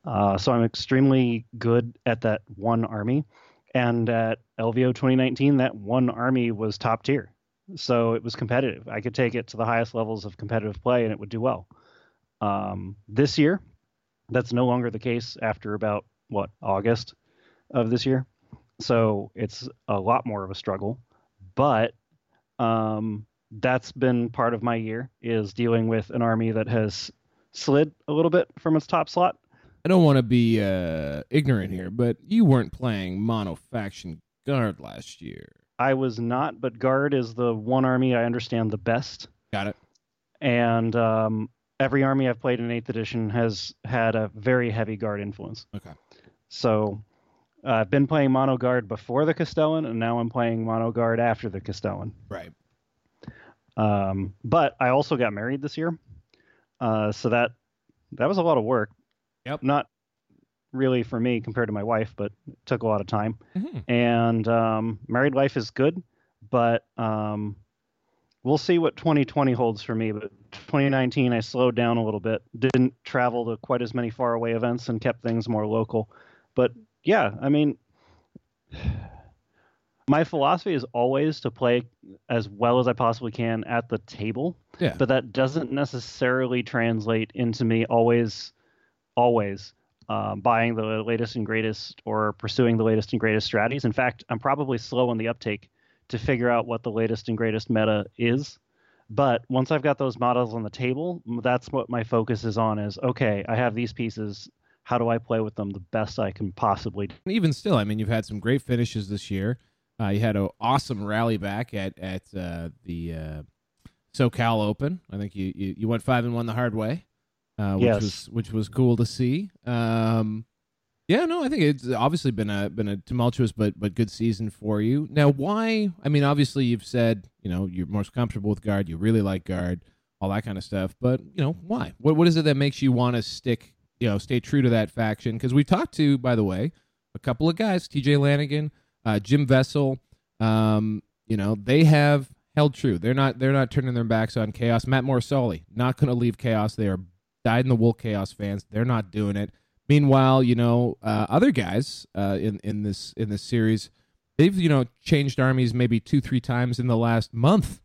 Uh, so I'm extremely good at that one army. And at LVO 2019, that one army was top tier. So it was competitive. I could take it to the highest levels of competitive play and it would do well. Um, this year, that's no longer the case after about what August of this year. So it's a lot more of a struggle. But um, that's been part of my year is dealing with an army that has slid a little bit from its top slot. I don't want to be uh, ignorant here, but you weren't playing mono faction guard last year. I was not, but guard is the one army I understand the best. Got it. And um, every army I've played in Eighth Edition has had a very heavy guard influence. Okay. So uh, I've been playing mono guard before the Castellan, and now I'm playing mono guard after the Castellan. Right. Um, but I also got married this year, uh, so that that was a lot of work. Yep. Not really for me compared to my wife, but it took a lot of time. Mm-hmm. And um, married life is good, but um, we'll see what 2020 holds for me. But 2019, I slowed down a little bit, didn't travel to quite as many faraway events, and kept things more local. But yeah, I mean, my philosophy is always to play as well as I possibly can at the table. Yeah. But that doesn't necessarily translate into me always, always um, buying the latest and greatest or pursuing the latest and greatest strategies. In fact, I'm probably slow on the uptake to figure out what the latest and greatest meta is. But once I've got those models on the table, that's what my focus is on is okay, I have these pieces. How do I play with them the best I can possibly do? Even still, I mean, you've had some great finishes this year. Uh, you had an awesome rally back at at uh, the uh, SoCal Open. I think you, you, you went five and one the hard way, uh, which Yes. was which was cool to see. Um, yeah, no, I think it's obviously been a been a tumultuous but but good season for you. Now, why? I mean, obviously you've said you know you're most comfortable with guard. You really like guard, all that kind of stuff. But you know why? What what is it that makes you want to stick? You know, stay true to that faction? Because we talked to, by the way, a couple of guys, T.J. Lanigan, uh, Jim Vessal. Um, you know, they have held true. They're not they're not turning their backs on chaos. Matt Morsoli not going to leave chaos. They are dyed in the wool chaos fans. They're not doing it. Meanwhile, you know, uh, other guys uh, in in this in this series, they've you know changed armies maybe two three times in the last month.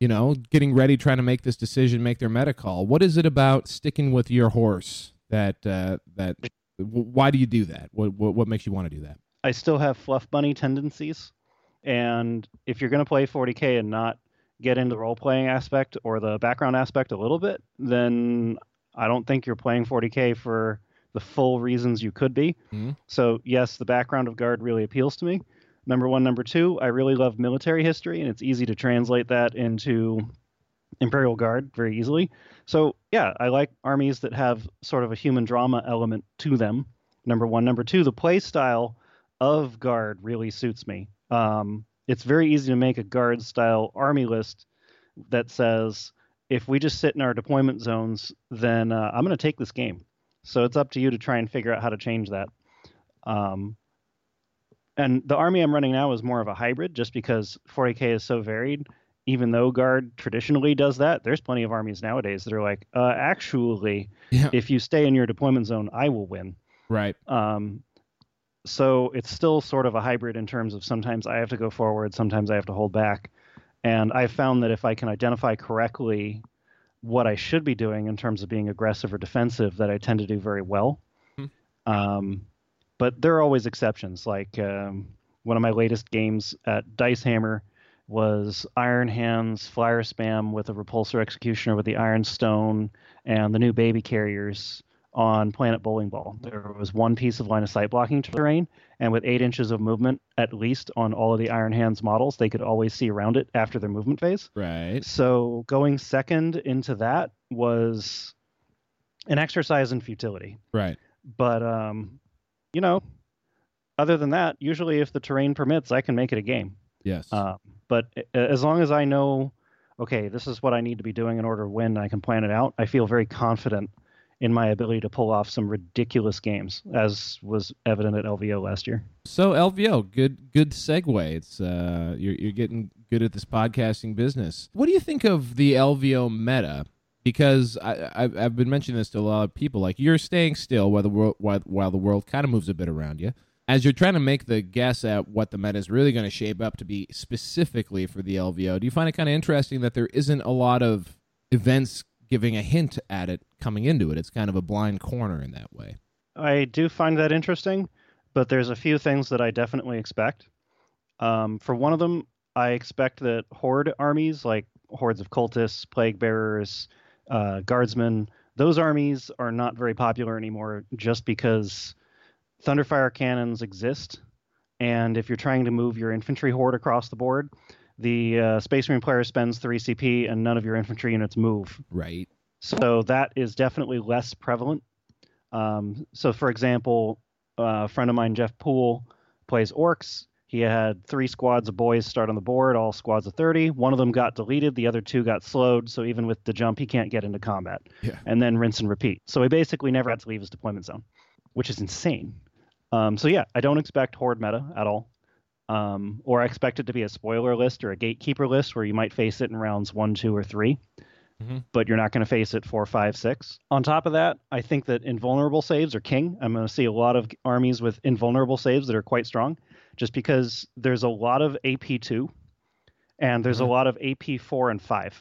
You know, getting ready, trying to make this decision, make their meta call. What is it about sticking with your horse that uh, that? Why do you do that? What what, what makes you want to do that? I still have fluff bunny tendencies. And if you're going to play 40K and not get into the role playing aspect or the background aspect a little bit, then I don't think you're playing 40K for the full reasons you could be. Mhm. So, yes, the background of Guard really appeals to me. Number one. Number two, I really love military history, and it's easy to translate that into Imperial Guard very easily. So, yeah, I like armies that have sort of a human drama element to them. Number one. Number two, the play style of Guard really suits me. Um, it's very easy to make a Guard style army list that says, if we just sit in our deployment zones, then uh, I'm going to take this game. So it's up to you to try and figure out how to change that. Um, and the army I'm running now is more of a hybrid just because 40K is so varied. Even though Guard traditionally does that, there's plenty of armies nowadays that are like, uh, actually, Yeah. if you stay in your deployment zone, I will win. Right. Um, so it's still sort of a hybrid in terms of sometimes I have to go forward, sometimes I have to hold back. And I've found that if I can identify correctly what I should be doing in terms of being aggressive or defensive, that I tend to do very well. Hmm. Um, but there are always exceptions. Like um, one of my latest games at Dice Hammer was Iron Hands Flyer Spam with a Repulsor Executioner with the Iron Stone and the new Baby Carriers on Planet Bowling Ball. There was one piece of line of sight blocking terrain, and with eight inches of movement at least on all of the Iron Hands models, they could always see around it after their movement phase. Right. So going second into that was an exercise in futility. Right. But um, you know, other than that, usually if the terrain permits, I can make it a game. Yes. Uh, but as long as I know, okay, this is what I need to be doing in order to win, I can plan it out. I feel very confident in my ability to pull off some ridiculous games, as was evident at LVO last year. So LVO, good good segue. It's uh, you're you're getting good at this podcasting business. What do you think of the LVO meta? Because I, I've, I've been mentioning this to a lot of people. Like you're staying still while the world while, while the world kind of moves a bit around you. As you're trying to make the guess at what the meta is really going to shape up to be specifically for the LVO, do you find it kind of interesting that there isn't a lot of events giving a hint at it coming into it? It's kind of a blind corner in that way. I do find that interesting, but there's a few things that I definitely expect. Um, for one of them, I expect that horde armies like hordes of cultists, plague bearers, uh, guardsmen, those armies are not very popular anymore just because Thunderfire cannons exist. And if you're trying to move your infantry horde across the board, the uh, Space Marine player spends 3 CP and none of your infantry units move. Right. So that is definitely less prevalent. Um, so, for example, uh, a friend of mine, Jeff Poole, plays orks. He had three squads of boys start on the board, all squads of 30. One of them got deleted, the other two got slowed. So, even with the jump, he can't get into combat. Yeah. And then rinse and repeat. So, he basically never had to leave his deployment zone, which is insane. Um, so, yeah, I don't expect horde meta at all. Um, or I expect it to be a spoiler list or a gatekeeper list where you might face it in rounds one, two, or three but you're not going to face it four, five, six. On top of that, I think that invulnerable saves are king. I'm going to see a lot of armies with invulnerable saves that are quite strong, just because there's a lot of AP two, and there's a lot of AP four and five.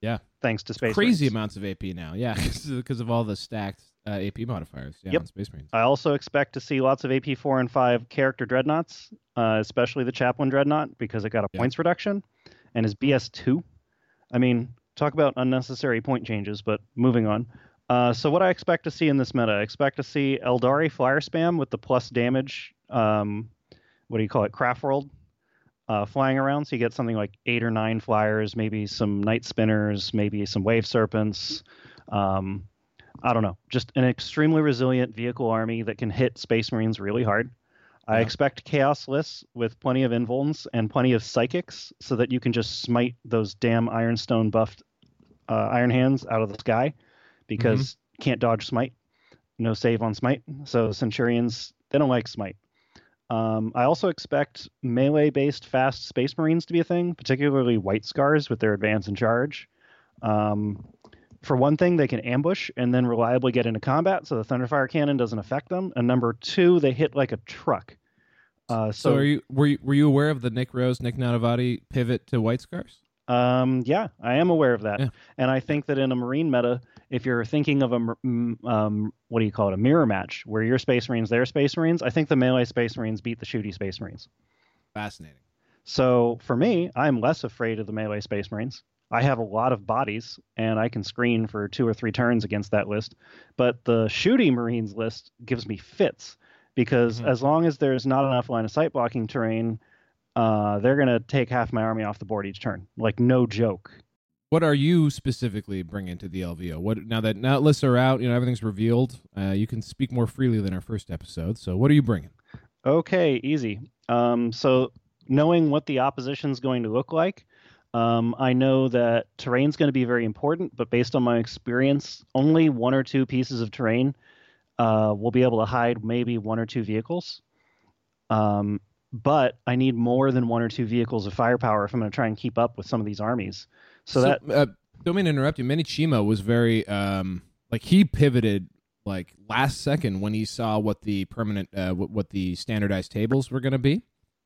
Yeah. Thanks to space. Crazy Marines. amounts of AP now. Yeah, because of all the stacked uh, AP modifiers. Yeah, Yep. Space Marines. I also expect to see lots of AP four and five character dreadnoughts, uh, especially the Chaplain dreadnought because it got a points reduction, and is BS two. I mean, talk about unnecessary point changes, but moving on. Uh, so what I expect to see in this meta, I expect to see Eldari flyer spam with the plus damage. Um, what do you call it? Craft world. Uh, flying around, so you get something like eight or nine flyers, maybe some night spinners, maybe some wave serpents. Um, I don't know, just an extremely resilient vehicle army that can hit Space Marines really hard. I expect chaos lists with plenty of invulns and plenty of psychics so that you can just smite those damn Ironstone buffed uh, Iron Hands out of the sky because can't dodge smite, no save on smite. So Centurions, they don't like smite. Um, I also expect melee based fast Space Marines to be a thing, particularly White Scars with their advance and charge. Um, for one thing, they can ambush and then reliably get into combat, so the Thunderfire cannon doesn't affect them. And number two, they hit like a truck. Uh, So, so, are you were you, were you aware of the Nick Rose Nick Nanavati pivot to White Scars? Um, yeah, I am aware of that, and I think that in a marine meta, if you're thinking of a um, what do you call it, a mirror match where your Space Marines, their Space Marines, I think the melee Space Marines beat the shooty Space Marines. Fascinating. So for me, I'm less afraid of the melee Space Marines. I have a lot of bodies, and I can screen for two or three turns against that list. But the shooty Marines list gives me fits because as long as there's not enough line of sight blocking terrain, uh, they're gonna take half my army off the board each turn. Like no joke. What are you specifically bringing to the LVO? What now that now lists are out, you know everything's revealed. Uh, you can speak more freely than our first episode. So, what are you bringing? Okay, easy. Um, so knowing what the opposition's going to look like, um, I know that terrain's going to be very important, but based on my experience, only one or two pieces of terrain uh, will be able to hide maybe one or two vehicles. Um, but I need more than one or two vehicles of firepower if I'm going to try and keep up with some of these armies. So, that uh, don't mean to interrupt you. Manny Chima was very um like he pivoted like last second when he saw what the permanent uh what, what the standardized tables were going to be.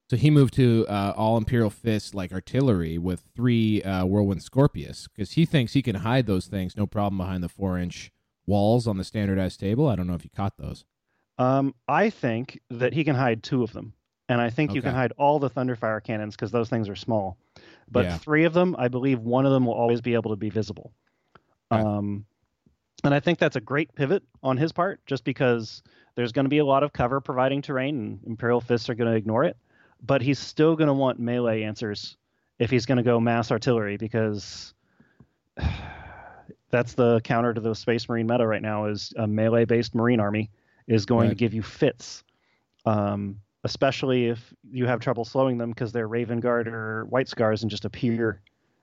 So he moved to uh, all Imperial Fist like artillery with three uh, Whirlwind Scorpius because he thinks he can hide those things no problem behind the four inch walls on the standardized table. I don't know if you caught those. Um, I think that he can hide two of them, and I think you can hide all the Thunderfire cannons because those things are small. But Yeah. three of them, I believe, one of them will always be able to be visible. Um, and I think that's a great pivot on his part, just because there's going to be a lot of cover providing terrain, and Imperial Fists are going to ignore it. But he's still going to want melee answers if he's going to go mass artillery, because that's the counter to the Space Marine meta right now. Is a melee-based Marine army is going to give you fits, um, especially if you have trouble slowing them because they're Raven Guard or White Scars and just appear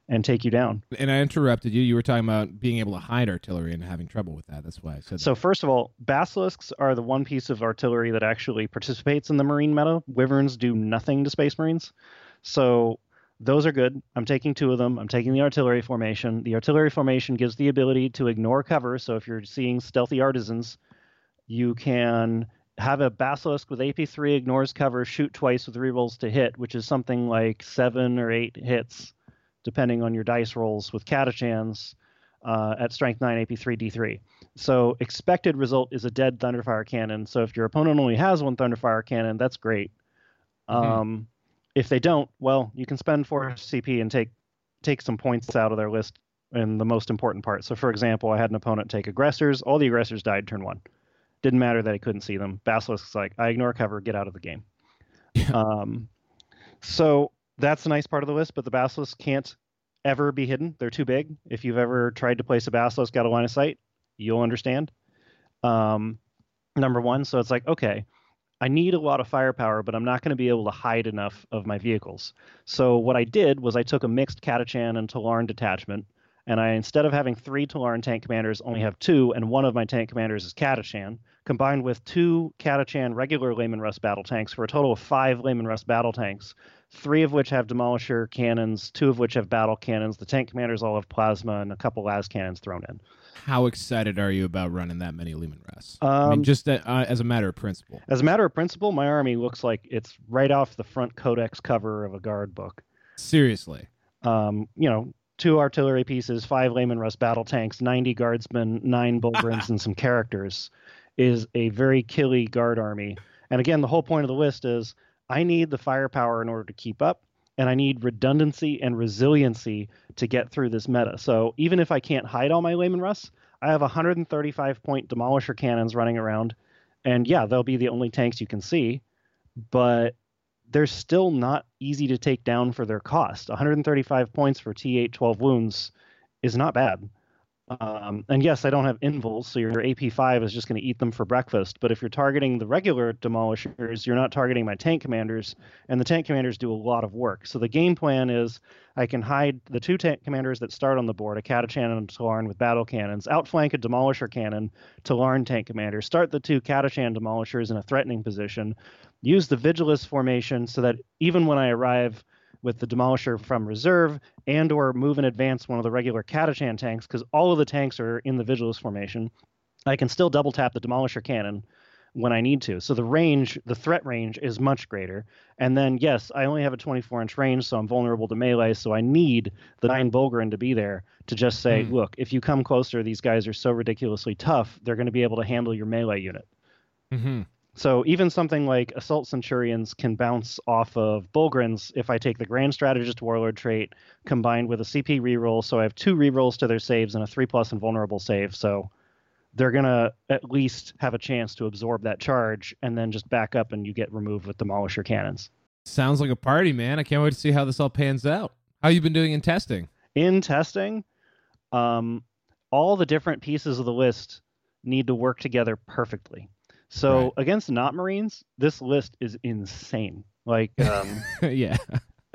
and take you down. And I interrupted you. You were talking about being able to hide artillery and having trouble with that. That's why I said So first of all, basilisks are the one piece of artillery that actually participates in the marine meta. Wyverns do nothing to space marines. So those are good. I'm taking two of them. I'm taking the artillery formation. The artillery formation gives the ability to ignore cover. So if you're seeing stealthy artisans, you can have a basilisk with AP3 ignores cover, shoot twice with rerolls to hit, which is something like seven or eight hits, depending on your dice rolls with catachans uh, at strength 9 AP3 D3. So expected result is a dead Thunderfire cannon. So if your opponent only has one Thunderfire cannon, that's great. Um, if they don't, well, you can spend four CP and take take some points out of their list in the most important part. So for example, I had an opponent take aggressors. All the aggressors died turn one. Didn't matter that I couldn't see them. Basilisk's like, I ignore cover, get out of the game. Um, so that's the nice part of the list, but the Basilisk can't ever be hidden. They're too big. If you've ever tried to place a Basilisk out of line of sight, you'll understand. Um, number one, so it's like, okay, I need a lot of firepower, but I'm not going to be able to hide enough of my vehicles. So what I did was I took a mixed Catachan and Tallarn detachment, and I instead of having three Tallarn tank commanders, only have two, and one of my tank commanders is Catachan, combined with two Catachan regular Leman Russ battle tanks for a total of five Leman Russ battle tanks, three of which have Demolisher cannons, two of which have battle cannons. The tank commanders all have plasma, and a couple las cannons thrown in. How excited are you about running that many Leman Russes? I Um, mean, just uh, uh, as a matter of principle. As a matter of principle, my army looks like it's right off the front codex cover of a guard book. Seriously. Um, you know, two artillery pieces, five Leman Russ battle tanks, 90 guardsmen, nine Bullgryns, and some characters is a very killy guard army. And again, the whole point of the list is I need the firepower in order to keep up, and I need redundancy and resiliency to get through this meta. So even if I can't hide all my Leman Russ, I have 135 point demolisher cannons running around, and yeah, they'll be the only tanks you can see, but they're still not easy to take down for their cost. 135 points for T8 12 wounds is not bad. Um, and yes, I don't have invuls, so your AP5 is just going to eat them for breakfast. But if you're targeting the regular demolishers, you're not targeting my tank commanders, and the tank commanders do a lot of work. So the game plan is I can hide the two tank commanders that start on the board, a Catachan and a Tallarn with battle cannons, outflank a demolisher cannon, Tallarn tank commander, start the two Catachan demolishers in a threatening position, use the Vigilus formation so that even when I arrive with the demolisher from reserve and or move and advance one of the regular Catachan tanks because all of the tanks are in the Vigilus formation. I can still double tap the demolisher cannon when I need to. So the range, the threat range is much greater. And then yes, I only have a 24 inch range, so I'm vulnerable to melee. So I need the nine Bullgryn to be there to just say, Hmm. look, if you come closer, these guys are so ridiculously tough, they're going to be able to handle your melee unit. Mm-hmm. So even something like Assault Centurions can bounce off of Bullgryns if I take the Grand Strategist Warlord trait combined with a CP reroll. So I have two rerolls to their saves and a three plus invulnerable save. So they're gonna at least have a chance to absorb that charge and then just back up and you get removed with Demolisher cannons. Sounds like a party, man. I can't wait to see how this all pans out. How you been doing in testing? In testing, um, all the different pieces of the list need to work together perfectly. So Right. against not Marines, this list is insane. Like, um, yeah.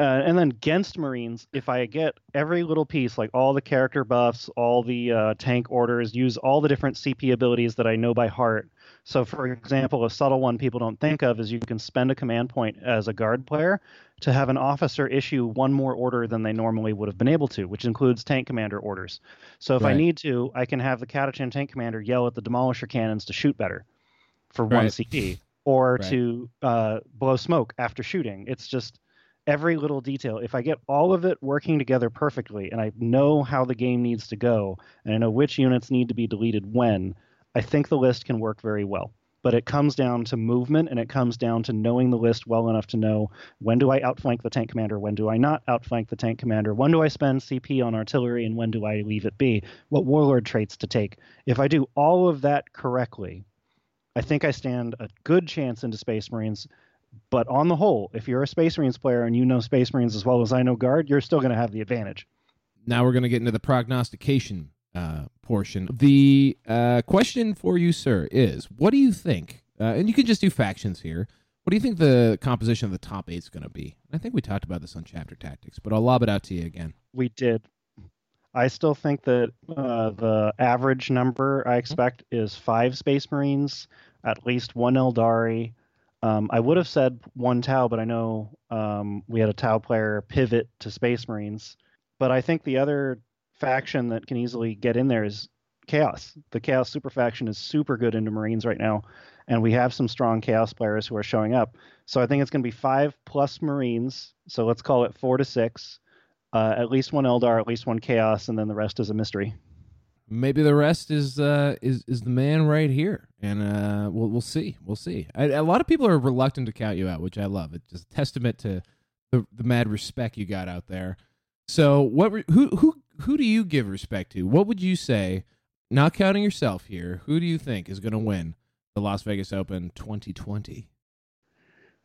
uh, and then against Marines, if I get every little piece, like all the character buffs, all the uh, tank orders, use all the different CP abilities that I know by heart. So, for example, a subtle one people don't think of is you can spend a command point as a guard player to have an officer issue one more order than they normally would have been able to, which includes tank commander orders. So, if I need to, I can have the Catachan tank commander yell at the demolisher cannons to shoot better for one Right. CP or Right. to uh, blow smoke after shooting. It's just every little detail. If I get all of it working together perfectly and I know how the game needs to go and I know which units need to be deleted when, I think the list can work very well. But it comes down to movement and it comes down to knowing the list well enough to know when do I outflank the tank commander, when do I not outflank the tank commander, when do I spend CP on artillery, and when do I leave it be, what warlord traits to take. If I do all of that correctly, I think I stand a good chance into Space Marines. But on the whole, if you're a Space Marines player and you know Space Marines as well as I know Guard, you're still going to have the advantage. Now we're going to get into the prognostication uh, portion. The uh, question for you, sir, is what do you think? Uh, and you can just do factions here. What do you think the composition of the top eight is going to be? I think we talked about this on Chapter Tactics, but I'll lob it out to you again. We did. I still think that uh, the average number I expect is five Space Marines, at least one Eldari. Um, I would have said one Tau, but I know um, we had a Tau player pivot to Space Marines. But I think the other faction that can easily get in there is Chaos. The Chaos super faction is super good into Marines right now, and we have some strong Chaos players who are showing up. So I think it's going to be five plus Marines. So let's call it four to six. Uh, at least one Eldar, at least one Chaos, and then the rest is a mystery. Maybe the rest is uh, is is the man right here, and uh, we'll we'll see, we'll see. I, a lot of people are reluctant to count you out, which I love. It's just a testament to the the mad respect you got out there. So, what re- who who who do you give respect to? What would you say, not counting yourself here? Who do you think is going to win the Las Vegas Open 2020?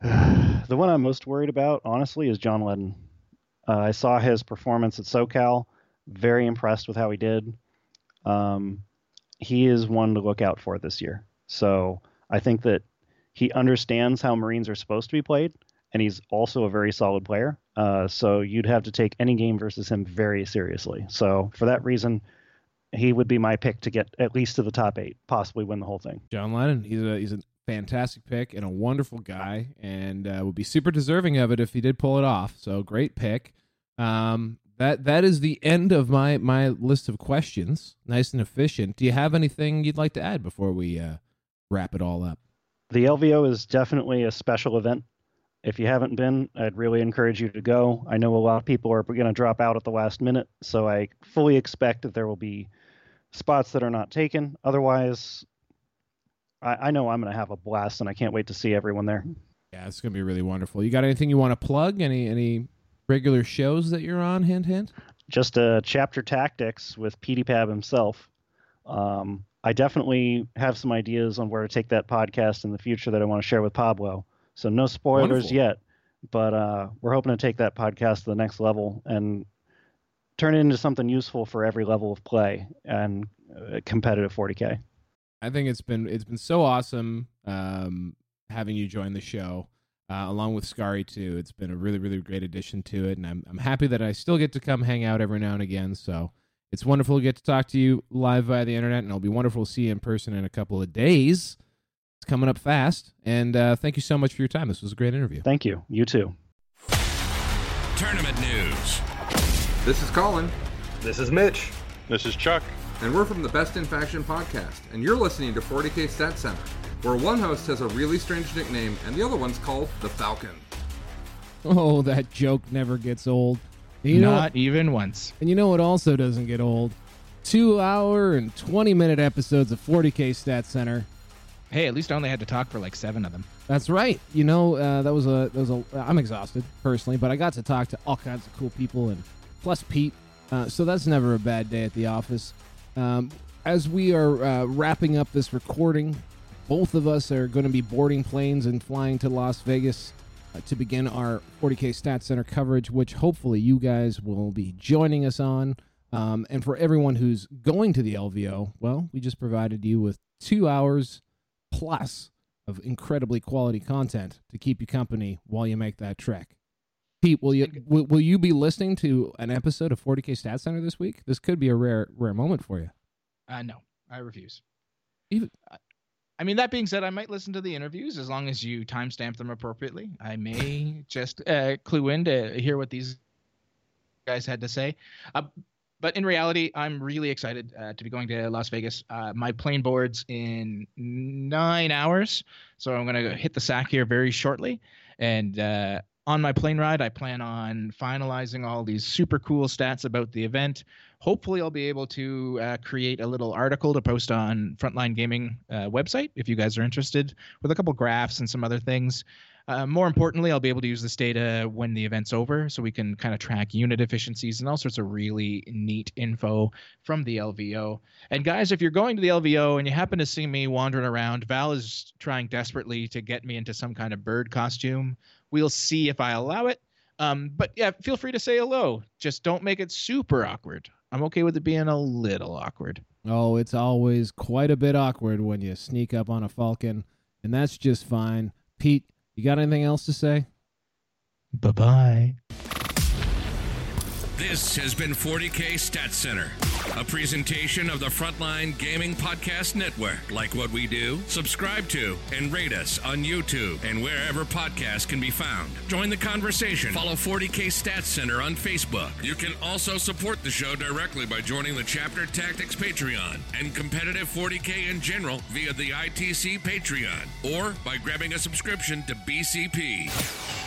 the one I'm most worried about, honestly, is John Lennon. Uh, I saw his performance at SoCal. Very impressed with how he did. Um, he is one to look out for this year. So I think that he understands how Marines are supposed to be played, and he's also a very solid player. Uh, so you'd have to take any game versus him very seriously. So for that reason, he would be my pick to get at least to the top eight, possibly win the whole thing. John Lennon. He's a he's a fantastic pick and a wonderful guy, and uh, would be super deserving of it if he did pull it off. So great pick. Um, that that is the end of my my list of questions. Nice and efficient. Do you have anything you'd like to add before we uh, wrap it all up? The LVO is definitely a special event. If you haven't been, I'd really encourage you to go. I know a lot of people are going to drop out at the last minute, so I fully expect that there will be spots that are not taken. Otherwise, I, I know I'm going to have a blast, and I can't wait to see everyone there. Yeah, it's gonna be really wonderful. You got anything you want to plug? Any any regular shows that you're on? Hint, hint. Just a chapter tactics with PewDiePab himself. Um, I definitely have some ideas on where to take that podcast in the future that I want to share with Pablo. So no spoilers Wonderful. yet, but uh, we're hoping to take that podcast to the next level and turn it into something useful for every level of play and uh, competitive 40k. I think it's been it's been so awesome um, having you join the show, uh, along with Scary too. It's been a really really great addition to it, and I'm I'm happy that I still get to come hang out every now and again. So it's wonderful to get to talk to you live via the internet, and it'll be wonderful to see you in person in a couple of days. It's coming up fast, and uh, thank you so much for your time. This was a great interview. Thank you. You too. Tournament news. This is Colin. This is Mitch. This is Chuck. And we're from the Best in Faction podcast, and you're listening to 40k Stat Center, where one host has a really strange nickname and the other one's called the Falcon. Oh, that joke never gets old. And you know Not what- even once. And you know what also doesn't get old? Two hour and 20 minute episodes of 40K Stat Center. Hey, at least I only had to talk for like seven of them. That's right. You know, uh, that was a that was a. I'm exhausted personally, but I got to talk to all kinds of cool people, and plus Pete. Uh, so that's never a bad day at the office. Um, as we are uh, wrapping up this recording, both of us are going to be boarding planes and flying to Las Vegas uh, to begin our 40K Stat Center coverage, which hopefully you guys will be joining us on. Um, and for everyone who's going to the LVO, well, we just provided you with two hours plus of incredibly quality content to keep you company while you make that trek. Pete, will you will, will you be listening to an episode of 40K Stat Center this week? This could be a rare rare moment for you. Uh, no, I refuse. Even I mean, that being said, I might listen to the interviews as long as you timestamp them appropriately. I may just uh, clue in to hear what these guys had to say. Uh, but in reality, I'm really excited uh, to be going to Las Vegas. Uh, my plane boards in nine hours, so I'm going to hit the sack here very shortly. And uh, on my plane ride, I plan on finalizing all these super cool stats about the event. Hopefully, I'll be able to uh, create a little article to post on Frontline Gaming uh, website if you guys are interested, with a couple graphs and some other things. Uh, more importantly, I'll be able to use this data when the event's over, so we can kind of track unit efficiencies and all sorts of really neat info from the LVO. And guys, if you're going to the LVO and you happen to see me wandering around, Val is trying desperately to get me into some kind of bird costume. We'll see if I allow it. Um, but yeah, feel free to say hello. Just don't make it super awkward. I'm okay with it being a little awkward. Oh, it's always quite a bit awkward when you sneak up on a falcon, and that's just fine. Pete, you got anything else to say? Bye bye. This has been 40K Stat Center, a presentation of the Frontline Gaming Podcast Network. Like what we do? Subscribe to and rate us on YouTube and wherever podcasts can be found. Join the conversation. Follow 40K Stat Center on Facebook. You can also support the show directly by joining the Chapter Tactics Patreon and competitive 40K in general via the ITC Patreon or by grabbing a subscription to BCP.